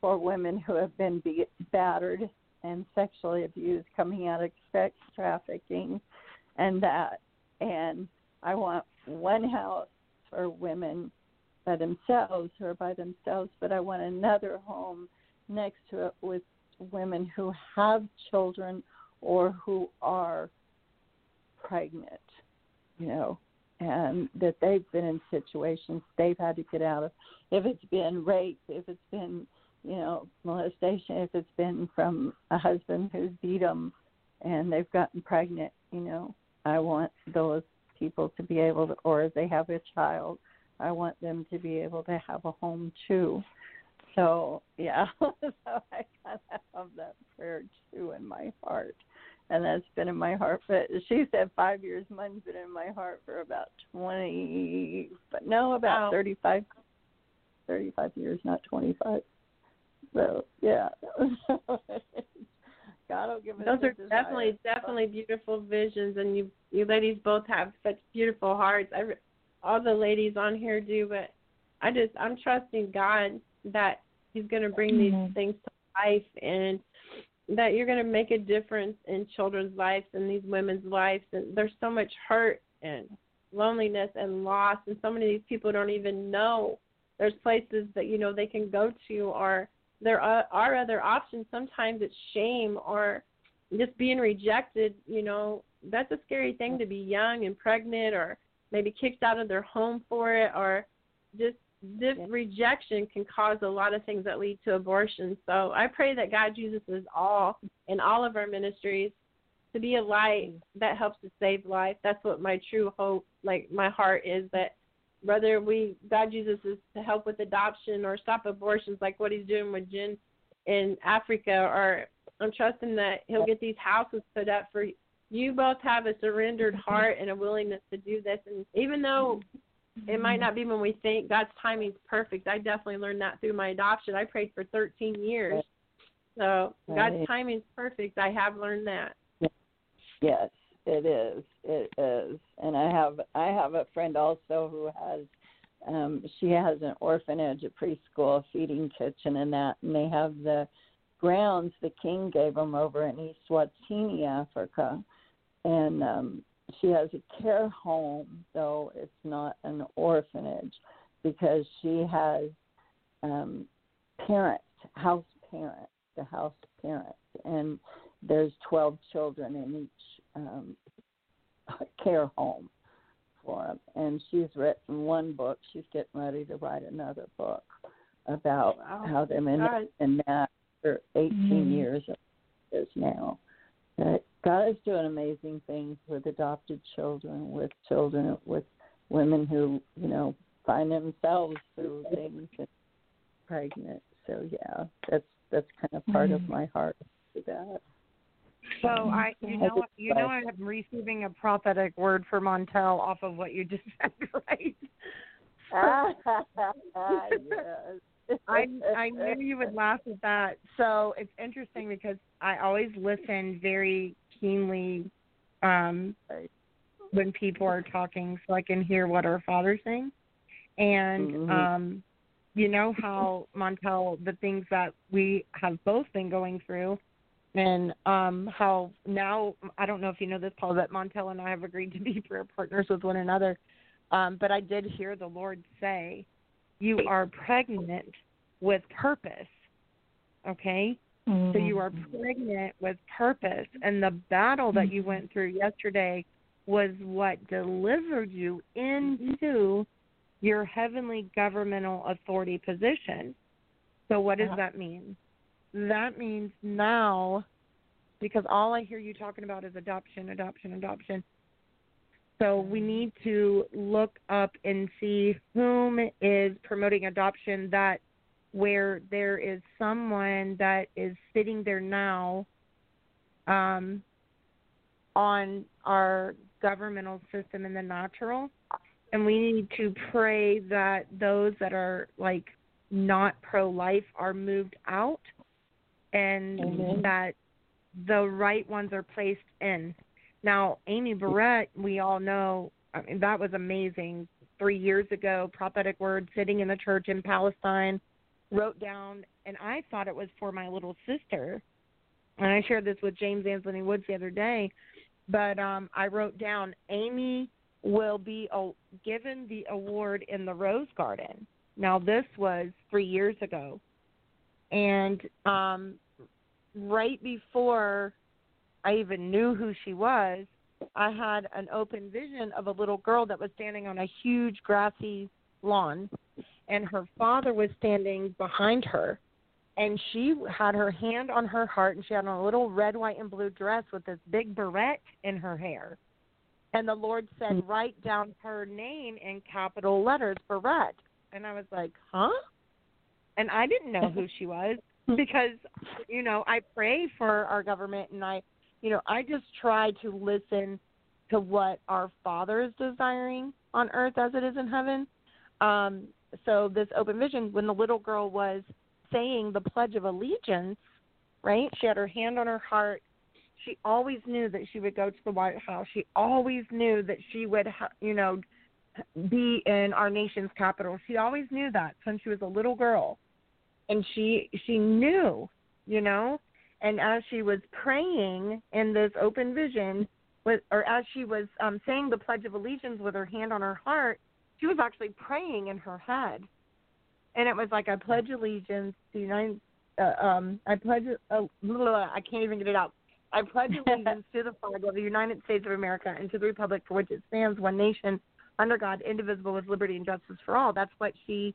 for women who have been be- battered and sexually abused coming out of sex trafficking and that and I want one house for women by themselves or by themselves, but I want another home next to it with women who have children or who are pregnant, you know, and that they've been in situations they've had to get out of. If it's been rape, if it's been, you know, molestation, if it's been from a husband who's beat them and they've gotten pregnant, you know, I want those people to be able to, or if they have a child, I want them to be able to have a home too. So yeah, so I kind of have that prayer too in my heart, and that's been in my heart. But she said five years. Mine's been in my heart for about twenty, but no, about Wow. thirty-five, thirty-five years, not twenty-five. So yeah, God will give us. those are desire. definitely definitely beautiful visions and you you ladies both have such beautiful hearts I, all the ladies on here do but i just i'm trusting god that he's going to bring Mhm. these things to life and that you're going to make a difference in children's lives and these women's lives and there's so much hurt and loneliness and loss and so many of these people don't even know there's places that you know they can go to or there are, are other options sometimes it's shame or just being rejected you know that's a scary thing to be young and pregnant or maybe kicked out of their home for it or just this rejection can cause a lot of things that lead to abortion. So I pray that God uses us all in all of our ministries to be a light mm. that helps to save life. That's what my true hope, like my heart is that whether we God uses us to help with adoption or stop abortions like what he's doing with Jen in Africa or I'm trusting that he'll get these houses put up for you both have a surrendered heart and a willingness to do this and even though it might not be when we think God's timing is perfect. I definitely learned that through my adoption. I prayed for 13 years. So God's timing is perfect. I have learned that. Yes, it is. It is. And I have I have a friend also who has um she has an orphanage, a preschool, feeding kitchen and that and they have the grounds the king gave them over in East Swatini, Africa. And um she has a care home, though it's not an orphanage, because she has um, parents, house parents, the house parents, and there's 12 children in each um, care home for them. And she's written one book. She's getting ready to write another book about wow. how they're in, in that for 18 mm-hmm. years is now. But God is doing amazing things with adopted children, with children, with women who, you know, find themselves through things and pregnant. So yeah, that's that's kind of part mm-hmm. of my heart for that. So I, you know, you know, I'm receiving a prophetic word for Montell off of what you just said, right? yes. I I knew you would laugh at that. So it's interesting because I always listen very keenly um, when people are talking, so I can hear what our Father's saying. And mm-hmm. um, you know how Montell, the things that we have both been going through, and um, how now I don't know if you know this, Paul, that Montell and I have agreed to be prayer partners with one another. Um, but I did hear the Lord say, "You are pregnant with purpose." Okay, Mm-hmm. So you are mm-hmm. pregnant with purpose. And the battle that you went through yesterday was what delivered you into your heavenly governmental authority position. So, what does that mean? That means now, because all I hear you talking about is adoption, adoption, adoption. So, we mm-hmm. need to look up and see whom is promoting adoption that where there is someone that is sitting there now um, on our governmental system in the natural. And we need to pray that those that are like not pro life are moved out and mm-hmm. that the right ones are placed in. Now, Amy Barrett, we all know, I mean, that was amazing. Three years ago, prophetic word sitting in the church in Palestine wrote down, and I thought it was for my little sister. And I shared this with James Anthony Woods the other day, but um, I wrote down Amy will be a, given the award in the Rose Garden. Now this was three years ago, and um, right before I even knew who she was, I had an open vision of a little girl that was standing on a huge grassy lawn and her father was standing behind her. And she had her hand on her heart and she had on a little red white and blue dress with this big barrette in her hair. And the lord said hmm. write down her name in capital letters barrette. And i was like huh? And i didn't know who she was because you know i pray for our government and i you know i just try to listen to what our father is desiring on earth as it is in heaven um so this open vision, when the little girl was saying the Pledge of Allegiance, right? She had her hand on her heart. She always knew that she would go to the White House. She always knew that she would, you know, be in our nation's capital. She always knew that since she was a little girl, and she she knew, you know. And as she was praying in this open vision, with or as she was um, saying the Pledge of Allegiance with her hand on her heart, she was actually praying in her head, and it was like I pledge allegiance to the United. Uh, um, I pledge. Uh, I can't even get it out. I pledge allegiance to the flag of the United States of America and to the republic for which it stands, one nation, under God, indivisible, with liberty and justice for all. That's what she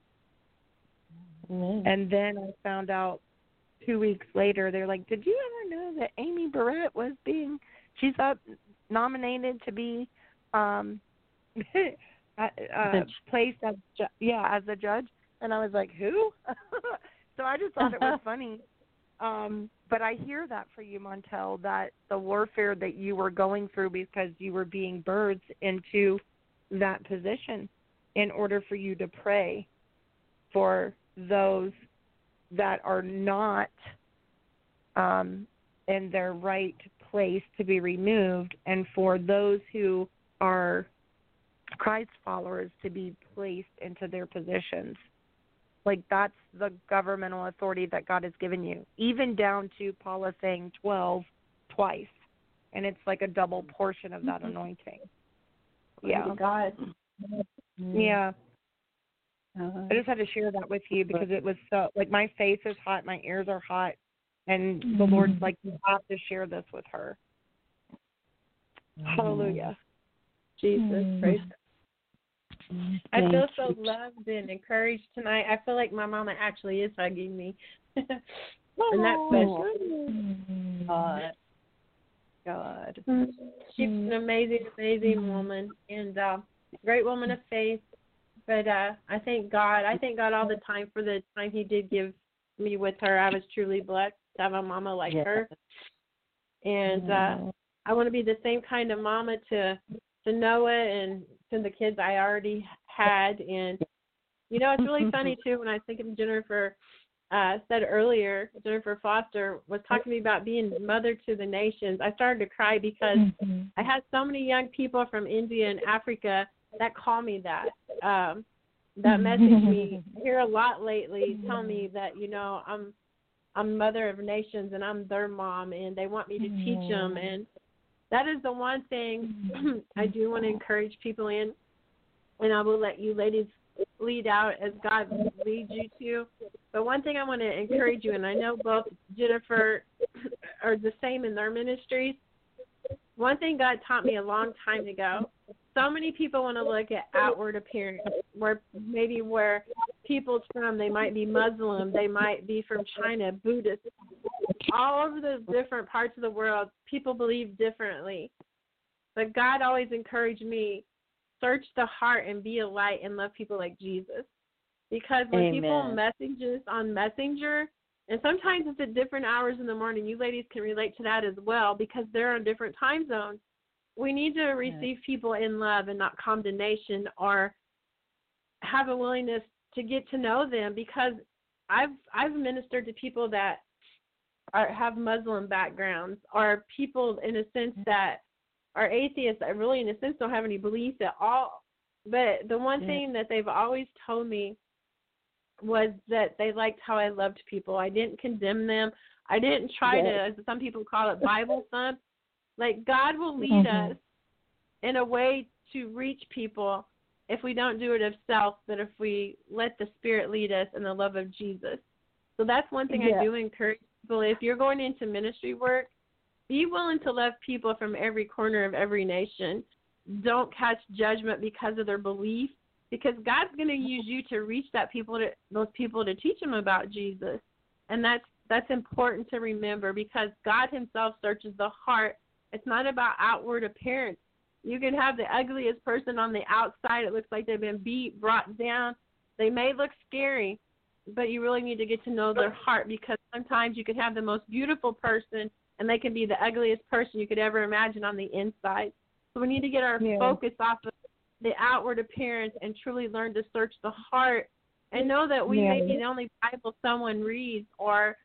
Amen. And then I found out two weeks later, they're like, Did you ever know that Amy Barrett was being, she's up nominated to be um uh, uh, placed as, ju- yeah, as a judge? And I was like, Who? so I just thought it was funny. Um, but I hear that for you, Montell, that the warfare that you were going through because you were being birthed into that position in order for you to pray for those that are not um, in their right place to be removed, and for those who are Christ followers to be placed into their positions. Like that's the governmental authority that God has given you, even down to Paula saying 12 twice. And it's like a double portion of that anointing. Yeah. God. Yeah. Uh, I just had to share that with you because it was so like my face is hot, my ears are hot, and the Lord's like you have to share this with her. Hallelujah. Jesus, Mm. praise God. I feel so loved and encouraged tonight. I feel like my mama actually is hugging me. and that's special. God. God. She's an amazing, amazing woman and uh, great woman of faith. But uh, I thank God. I thank God all the time for the time He did give me with her. I was truly blessed to have a mama like Yes. her. And uh, I want to be the same kind of mama to to Noah and to the kids I already had. And you know, it's really funny too when I was thinking Jennifer uh, said earlier. Jennifer Foster was talking to me about being mother to the nations. I started to cry because I had so many young people from India and Africa that call me that. Um, that message me hear a lot lately. Tell me that you know I'm I'm mother of nations and I'm their mom and they want me to teach them and that is the one thing I do want to encourage people in and I will let you ladies lead out as God leads you to. But one thing I want to encourage you and I know both Jennifer are the same in their ministries. One thing God taught me a long time ago so many people want to look at outward appearance, where maybe where people's from, they might be Muslim, they might be from China, Buddhist, all over the different parts of the world, people believe differently. But God always encouraged me, search the heart and be a light and love people like Jesus. Because when people Amen. messages on Messenger, and sometimes it's at different hours in the morning, you ladies can relate to that as well because they're on different time zones we need to receive people in love and not condemnation or have a willingness to get to know them because I've I've ministered to people that are have Muslim backgrounds or people in a sense mm-hmm. that are atheists that really in a sense don't have any beliefs at all. But the one Yeah. thing that they've always told me was that they liked how I loved people. I didn't condemn them. I didn't try to as some people call it Bible thump. Like God will lead Mhm. us in a way to reach people if we don't do it of self, but if we let the Spirit lead us in the love of Jesus. So that's one thing Yeah. I do encourage people. If you're going into ministry work, be willing to love people from every corner of every nation. Don't catch judgment because of their belief, because God's going to use you to reach that people to those people to teach them about Jesus, and that's that's important to remember because God Himself searches the heart. It's not about outward appearance. You can have the ugliest person on the outside. It looks like they've been beat, brought down. They may look scary, but you really need to get to know their heart because sometimes you can have the most beautiful person and they can be the ugliest person you could ever imagine on the inside. So we need to get our Yeah. focus off of the outward appearance and truly learn to search the heart and know that we may be the only Bible someone reads or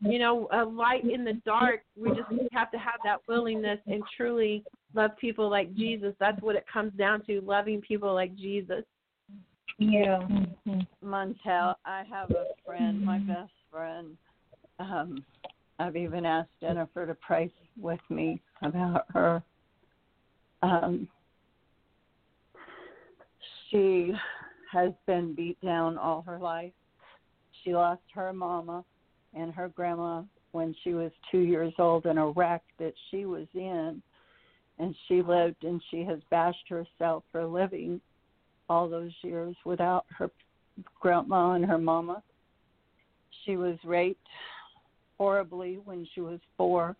you know, a light in the dark. We just have to have that willingness and truly love people like Jesus. That's what it comes down to, loving people like Jesus. Yeah. Montell, I have a friend, my best friend. um, I've even asked Jennifer to pray with me about her. Um, she has been beat down all her life. She lost her mama and her grandma when she was two years old in a wreck that she was in, and she lived and she has bashed herself for living all those years without her grandma and her mama. She was raped horribly when she was four.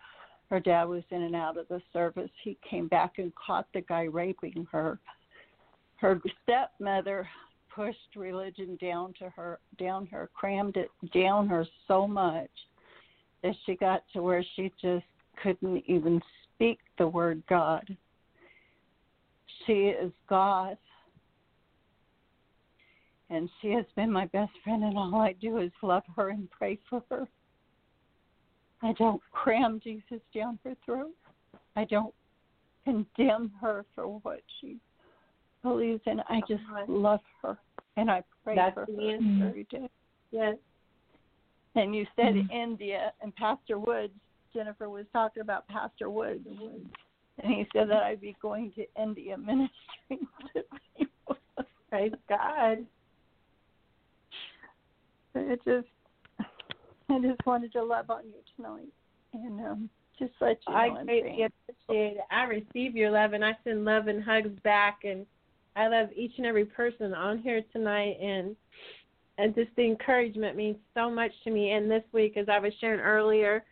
Her dad was in and out of the service. He came back and caught the guy raping her. Her stepmother pushed religion down to her down her crammed it down her so much that she got to where she just couldn't even speak the word God. She is God. And she has been my best friend, and all I do is love her and pray for her. I don't cram Jesus down her throat. I don't condemn her for what she believes and I just love her, and I pray That's for the her answer. every day. Yes. And you said Mhm. India and Pastor Woods. Jennifer was talking about Pastor Woods, and he said that I'd be going to India ministering to people. Praise God. it just, I just wanted to love on you tonight, and um, just let you know I greatly appreciate it. I receive your love and I send love and hugs back and I love each and every person on here tonight and and just the encouragement means so much to me. And this week as I was sharing earlier,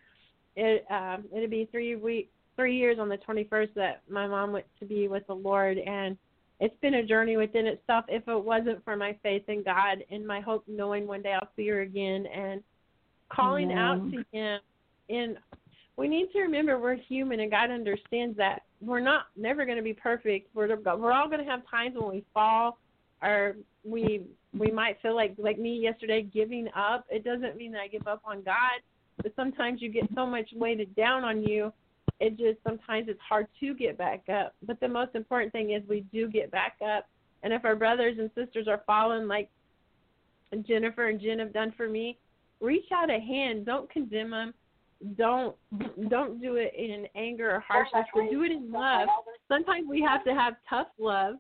it um it'll be three week three years on the twenty first that my mom went to be with the Lord and it's been a journey within itself if it wasn't for my faith in God and my hope knowing one day I'll see her again and calling out to him in we need to remember we're human and God understands that we're not never going to be perfect. We're we're all going to have times when we fall or we we might feel like like me yesterday giving up. It doesn't mean that I give up on God, but sometimes you get so much weighted down on you. It just sometimes it's hard to get back up. But the most important thing is we do get back up. And if our brothers and sisters are falling like Jennifer and Jen have done for me, reach out a hand. Don't condemn them don't don't do it in anger or harshness but do it in love. sometimes we have to have tough love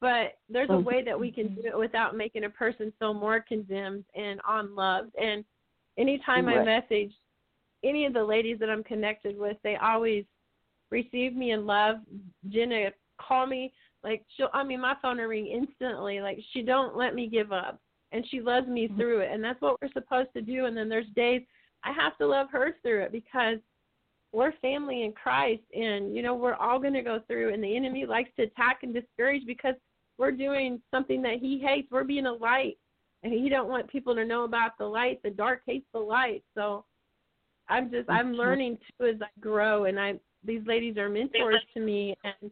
but there's a oh. way that we can do it without making a person feel more condemned and unloved. And anytime i message any of the ladies that i'm connected with they always receive me in love. Jenna call me like she'll i mean my phone will ring instantly like she don't let me give up and she loves me mm-hmm. through it. And that's what we're supposed to do. And then there's days I have to love her through it because we're family in Christ and you know we're all going to go through and the enemy likes to attack and discourage because we're doing something that he hates. We're being a light and he don't want people to know about the light. The dark hates the light. So I'm just I'm mm-hmm. learning too as I grow and I these ladies are mentors to me and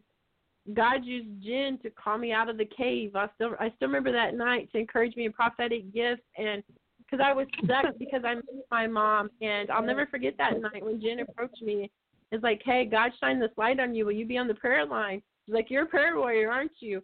God used Jen to call me out of the cave. I still I still remember that night to encourage me in prophetic gifts and because I was stuck because I missed my mom, and I'll never forget that night when Jen approached me. It's like, hey, God shined this light on you. Will you be on the prayer line? She's like, you're a prayer warrior, aren't you?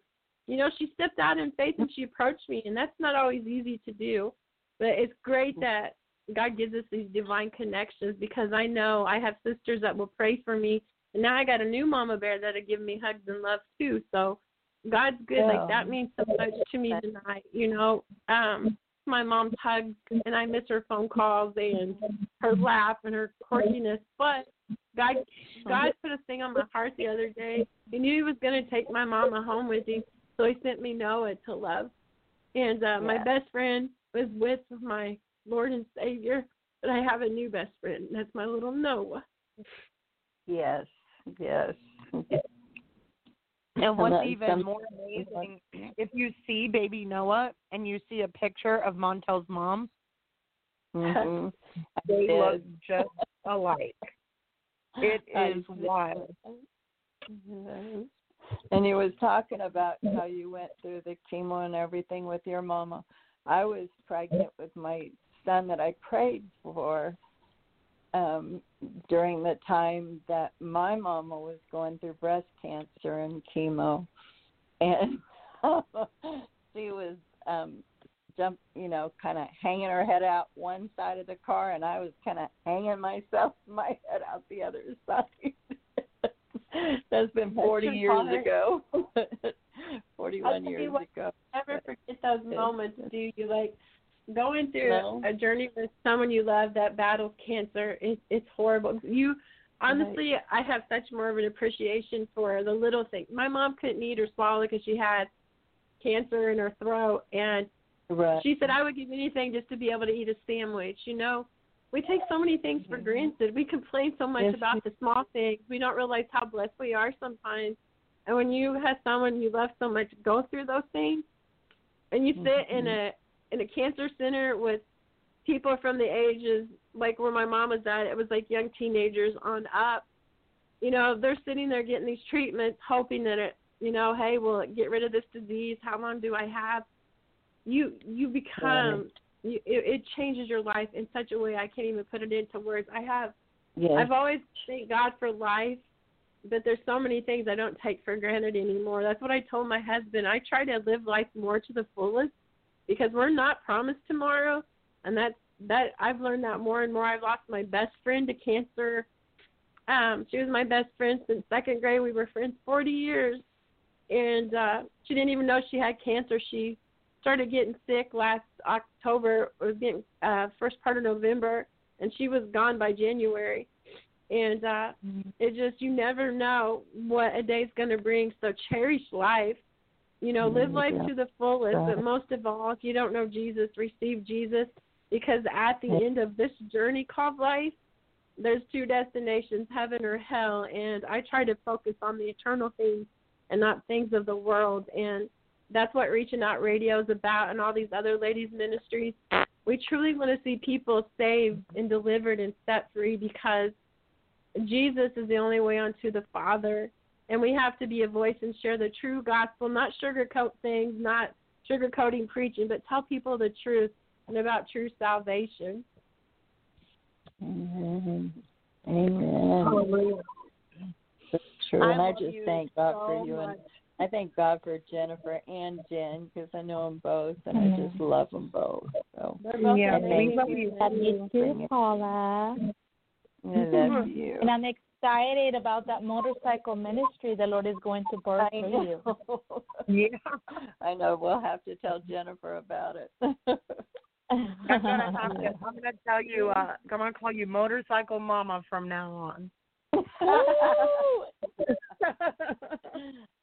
You know, she stepped out in faith and she approached me, and that's not always easy to do. But it's great that God gives us these divine connections because I know I have sisters that will pray for me, and now I got a new mama bear that'll give me hugs and love too. So God's good. Yeah. Like that means so much to me tonight. You know, um, my mom's hugs and I miss her phone calls and her laugh and her quirkiness. But God God put a thing on my heart the other day. He knew he was gonna take my mama home with him, so he sent me Noah to love. And uh my best friend was with my Lord and Savior, but I have a new best friend, and that's my little Noah. Yes, yes. And what's even more amazing, if you see baby Noah and you see a picture of Montell's mom, hmm they look just alike. It is wild. And you was talking about how you went through the chemo and everything with your mama. I was pregnant with my son that I prayed for um during the time that my mama was going through breast cancer and chemo and she was um jump, you know, kind of hanging her head out one side of the car, and I was kind of hanging myself, my head out the other side. That's been 40 That's years hard. ago. 41 years ago. Never forget those moments, do you? Like going through No. a journey with someone you love that battles cancer. It, it's horrible. You honestly, I have such more of an appreciation for the little things. My mom couldn't eat or swallow because she had cancer in her throat, and Right. she said I would give anything just to be able to eat a sandwich. You know, we take so many things for granted. We complain so much Yes, about the small things. We don't realize how blessed we are sometimes. And when you have someone you love so much go through those things, and you sit in mm-hmm. a in a cancer center with people from the ages like where my mom was at, it was like young teenagers on up. You know, they're sitting there getting these treatments, hoping that it, you know, hey, will it get rid of this disease? How long do I have? You you become you, it, it changes your life in such a way I can't even put it into words. I have. I've always thanked God for life, but there's so many things I don't take for granted anymore. That's what I told my husband. I try to live life more to the fullest because we're not promised tomorrow, and that's that I've learned that more and more. I've lost my best friend to cancer. Um, she was my best friend since second grade. We were friends 40 years, and uh, she didn't even know she had cancer. She started getting sick last October, or getting uh, first part of November, and she was gone by January. And uh, it just you never know what a day's going to bring. So cherish life. You know, live life to the fullest. But most of all, if you don't know Jesus, receive Jesus because at the end of this journey called life, there's two destinations, heaven or hell. And I try to focus on the eternal things and not things of the world. And that's what Reaching Out Radio is about and all these other ladies' ministries. We truly want to see people saved and delivered and set free because Jesus is the only way unto the Father. And we have to be a voice and share the true gospel, not sugarcoat things, not sugarcoating preaching, but tell people the truth and about true salvation. Amen. Amen. That's true. I and I love just thank God so for you much. and I thank God for Jennifer and Jen because I know them both and I Mm-hmm. just love them both. So They're both Yeah, we love you. Love you too, Paula. I love you. And I'm excited about that motorcycle ministry the Lord is going to birth I for you. know. Yeah. I know. We'll have to tell Jennifer about it. I'm gonna have to. I'm gonna tell you. Uh, I'm gonna call you Motorcycle Mama from now on.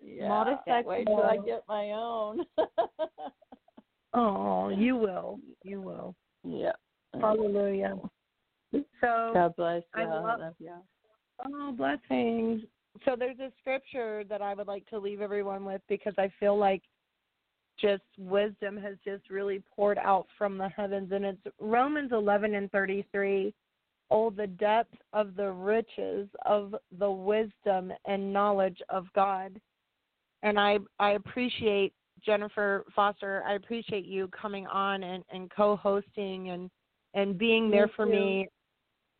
yeah, Motorcycle can't wait till I get my own. oh, you will. You will. yeah. Hallelujah. So God bless you. I I love- love you. Oh, blessings. So there's a scripture that I would like to leave everyone with because I feel like just wisdom has just really poured out from the heavens and it's Romans 11 and 33. Oh, the depth of the riches of the wisdom and knowledge of God. And I I appreciate Jennifer Foster. I appreciate you coming on and, and co-hosting and and being there for me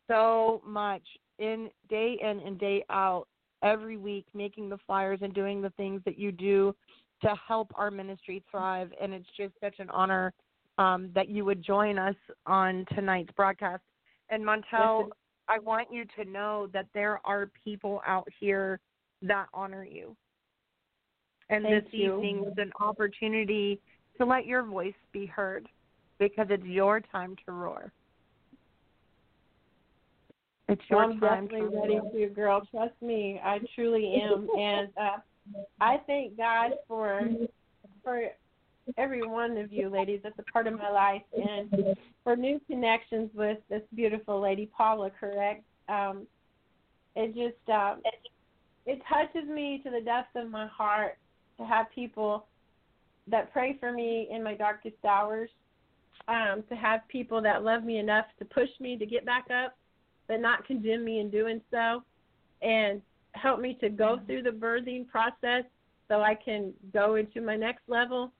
so much in day in and day out every week making the flyers and doing the things that you do to help our ministry thrive. And it's just such an honor um, that you would join us on tonight's broadcast. And montell Yes, i want you to know that there are people out here that honor you. And Thank this you. evening was an opportunity to let your voice be heard because it's your time to roar it's your Well, I'm time definitely ready to, girl. Trust me, I truly am, and uh, I thank God for for every one of you ladies that's a part of my life, and for new connections with this beautiful lady Paula. Correct? Um, it just um, it, it touches me to the depths of my heart to have people that pray for me in my darkest hours. Um, to have people that love me enough to push me to get back up but not condemn me in doing so, and help me to go through the birthing process so I can go into my next level.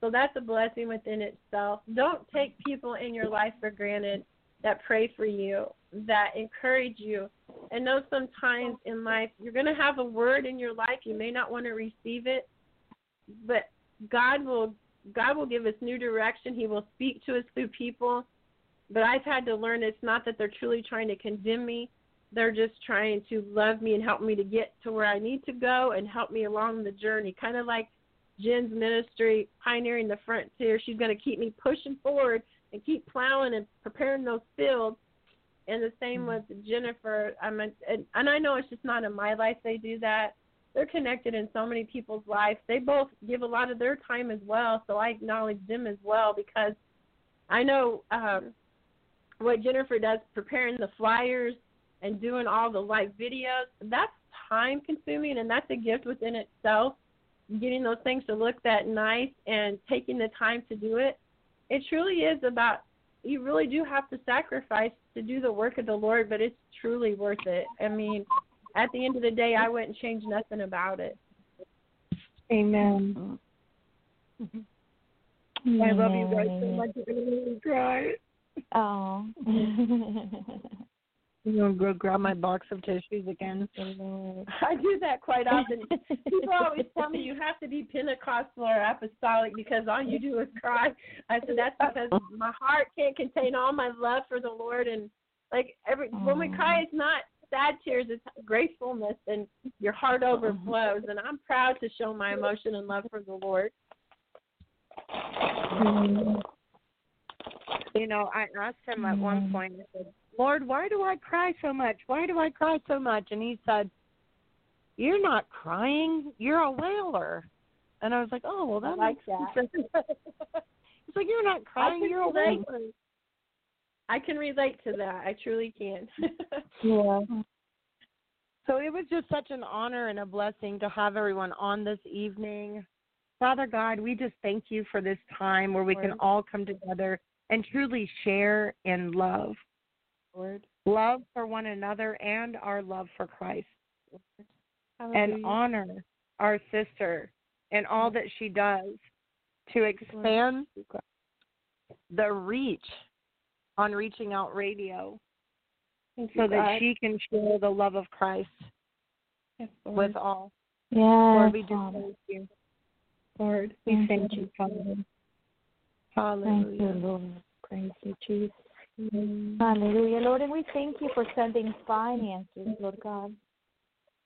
So that's a blessing within itself. Don't take people in your life for granted that pray for you, that encourage you. And know sometimes in life you're going to have a word in your life. You may not want to receive it, but God will God will give us new direction. He will speak to us through people. But I've had to learn it's not that they're truly trying to condemn me. They're just trying to love me and help me to get to where I need to go and help me along the journey. Kind of like Jen's ministry, pioneering the frontier. She's going to keep me pushing forward and keep plowing and preparing those fields. And the same mm-hmm. with Jennifer. I'm a, and, and I know it's just not in my life they do that. They're connected in so many people's lives. They both give a lot of their time as well, so I acknowledge them as well because I know um, what Jennifer does, preparing the flyers and doing all the live videos. That's time consuming, and that's a gift within itself. Getting those things to look that nice and taking the time to do it it truly is about you really do have to sacrifice to do the work of the Lord, but it's truly worth it. I mean, at the end of the day, I wouldn't change nothing about it. Amen. Mm-hmm. I love you guys so much. You're going to make me cry. Oh. I'm gonna go grab my box of tissues again. I do that quite often. People always tell me you have to be Pentecostal or apostolic because all you do is cry. I said that's because my heart can't contain all my love for the Lord and like every when we cry it's not sad tears, it's gratefulness and your heart overflows and I'm proud to show my emotion and love for the Lord. Mm-hmm. You know, I asked him at one mm. point, I said, Lord, why do I cry so much? Why do I cry so much? And he said, You're not crying, you're a wailer. And I was like, Oh, well, that I like that. He's like, You're not crying, you're a wailer. I can relate to that. I truly can. yeah. Mm. So it was just such an honor and a blessing to have everyone on this evening. Father God, we just thank you for this time where we can all come together and truly share in love. Lord. Love for one another and our love for Christ. And honor our sister and all that she does to expand the reach on Reaching Out Radio so that she can share the love of Christ yes, with all. Yeah, Lord, we do thank you. Lord, we thank you, Father. Hallelujah. Thank you, Lord. Praise you, Jesus. Hallelujah, Lord, and we thank you for sending finances, Lord God.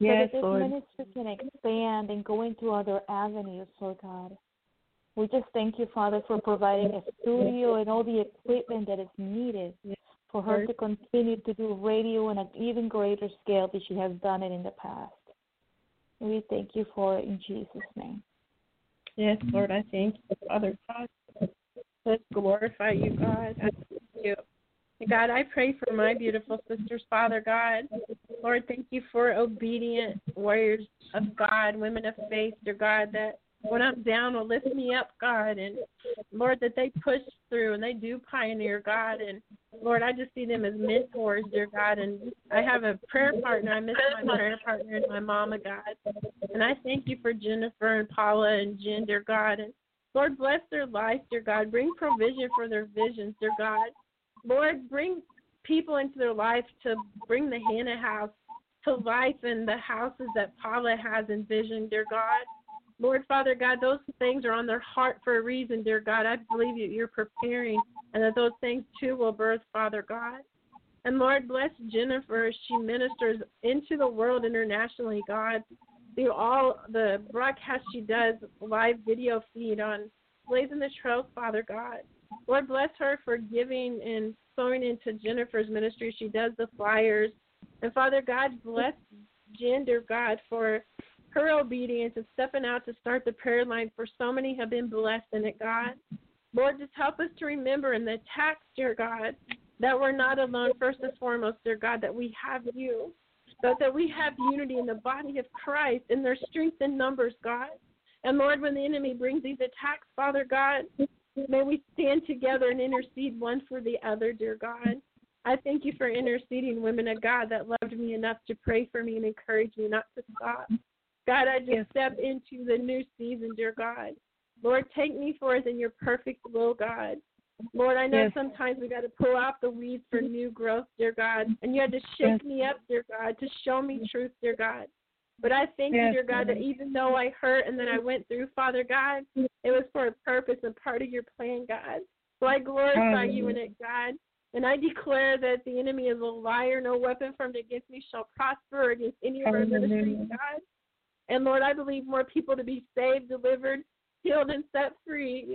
Yes, so that this Lord. ministry can expand and go into other avenues, Lord God. We just thank you, Father, for providing a studio and all the equipment that is needed for her to continue to do radio on an even greater scale than she has done it in the past. We thank you for it in Jesus' name. Yes, Lord, I thank you, Father God. Let's glorify you, God. I thank you. God, I pray for my beautiful sisters, Father God. Lord, thank you for obedient warriors of God, women of faith, dear God, that when I'm down will lift me up, God, and Lord, that they push through and they do pioneer, God, and Lord, I just see them as mentors, dear God, and I have a prayer partner. I miss my prayer partner and my mama, God, and I thank you for Jennifer and Paula and Jen, dear God, and Lord, bless their life, dear God. Bring provision for their visions, dear God. Lord, bring people into their life to bring the Hannah house to life and the houses that Paula has envisioned, dear God. Lord Father God, those things are on their heart for a reason, dear God. I believe that you're preparing and that those things too will birth, Father God. And Lord, bless Jennifer as she ministers into the world internationally, God, through all the broadcasts she does, live video feed on Blazing the Trails, Father God. Lord bless her for giving and sowing into Jennifer's ministry. She does the flyers. And Father God, bless Gender God for her obedience and stepping out to start the prayer line. For so many have been blessed in it, God. Lord, just help us to remember in the text, dear God, that we're not alone, first and foremost, dear God, that we have you, but that we have unity in the body of Christ and there's strength in numbers, God. And Lord, when the enemy brings these attacks, Father God, May we stand together and intercede one for the other, dear God. I thank you for interceding women of God that loved me enough to pray for me and encourage me not to stop. God, I just step into the new season, dear God. Lord, take me forth in your perfect will, God. Lord, I know yes. sometimes we got to pull out the weeds for mm-hmm. new growth, dear God. And you had to shake yes. me up, dear God, to show me mm-hmm. truth, dear God. But I thank Yes, you, dear God, that even though I hurt and then I went through, Father God, it was for a purpose and part of your plan, God. So I glorify you in it, God. And I declare that the enemy is a liar. No weapon formed against me shall prosper against any of our ministries, Hallelujah. God. And Lord, I believe more people to be saved, delivered, healed, and set free.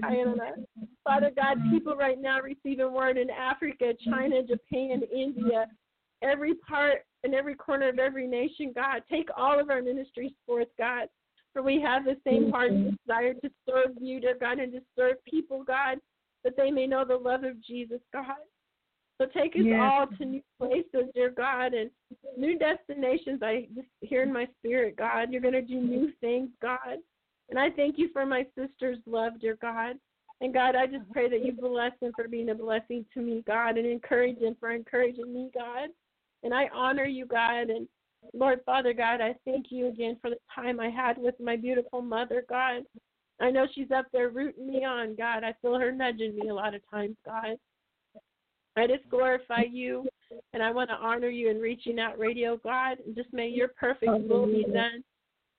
Mm-hmm. Father God, people right now receiving word in Africa, China, Japan, India, every part and every corner of every nation, God. Take all of our ministries forth, God. For we have the same heart and mm-hmm. desire to serve you, dear God, and to serve people, God, that they may know the love of Jesus, God. So take us Yes. all to new places, dear God, and new destinations. I just hear in my spirit, God, you're going to do new things, God. And I thank you for my sister's love, dear God. And God, I just pray that you bless him for being a blessing to me, God, and encourage him for encouraging me, God. And I honor you, God. And Lord Father God, I thank you again for the time I had with my beautiful mother, God. I know she's up there rooting me on, God. I feel her nudging me a lot of times, God. I just glorify you and I want to honor you in reaching out radio, God. And just may your perfect will be done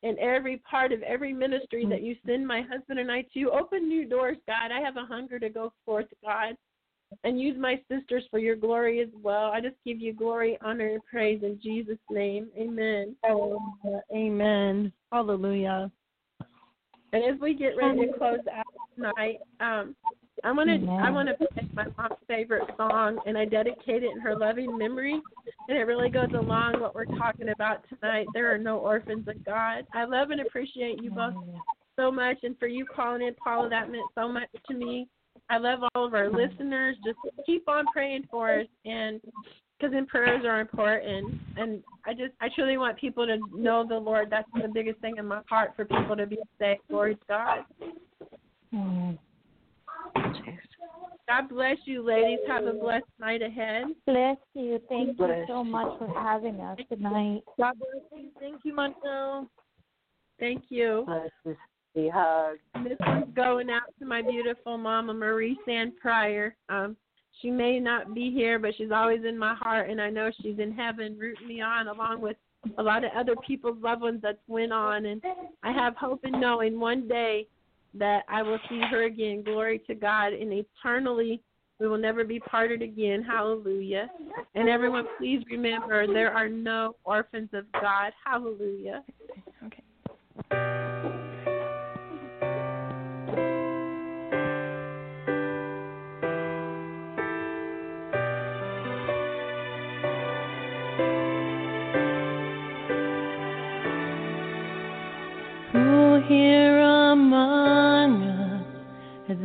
in every part of every ministry that you send my husband and I to. Open new doors, God. I have a hunger to go forth, God. And use my sisters for your glory as well. I just give you glory, honor, and praise in Jesus' name. Amen. Amen. Hallelujah. And as we get ready to close out tonight, um, I want to I want to pick my mom's favorite song, and I dedicate it in her loving memory. And it really goes along what we're talking about tonight. There are no orphans of God. I love and appreciate you both so much, and for you calling in, Paula, that meant so much to me. I love all of our listeners. Just keep on praying for us, and because in prayers are important. And I just I truly want people to know the Lord. That's the biggest thing in my heart for people to be saved. Glory to God. God bless you, ladies. Have a blessed night ahead. Bless you. Thank you so much for having us tonight. God bless you. Thank you, Montell. Thank you. Bless you. Happy hug. This one's going out to my beautiful mama, Marie Sand Pryor. Um, she may not be here, but she's always in my heart, and I know she's in heaven rooting me on, along with a lot of other people's loved ones that's went on. And I have hope in knowing one day that I will see her again. Glory to God, and eternally we will never be parted again. Hallelujah. And everyone, please remember there are no orphans of God. Hallelujah. Who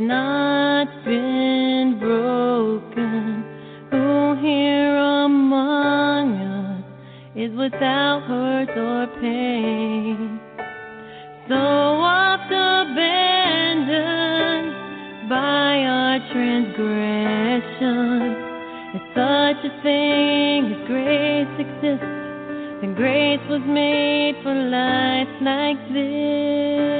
not been broken? Who here among us is without hurt or pain? So oft abandoned by our transgressions. If such a thing as grace exists, and grace was made for life like this.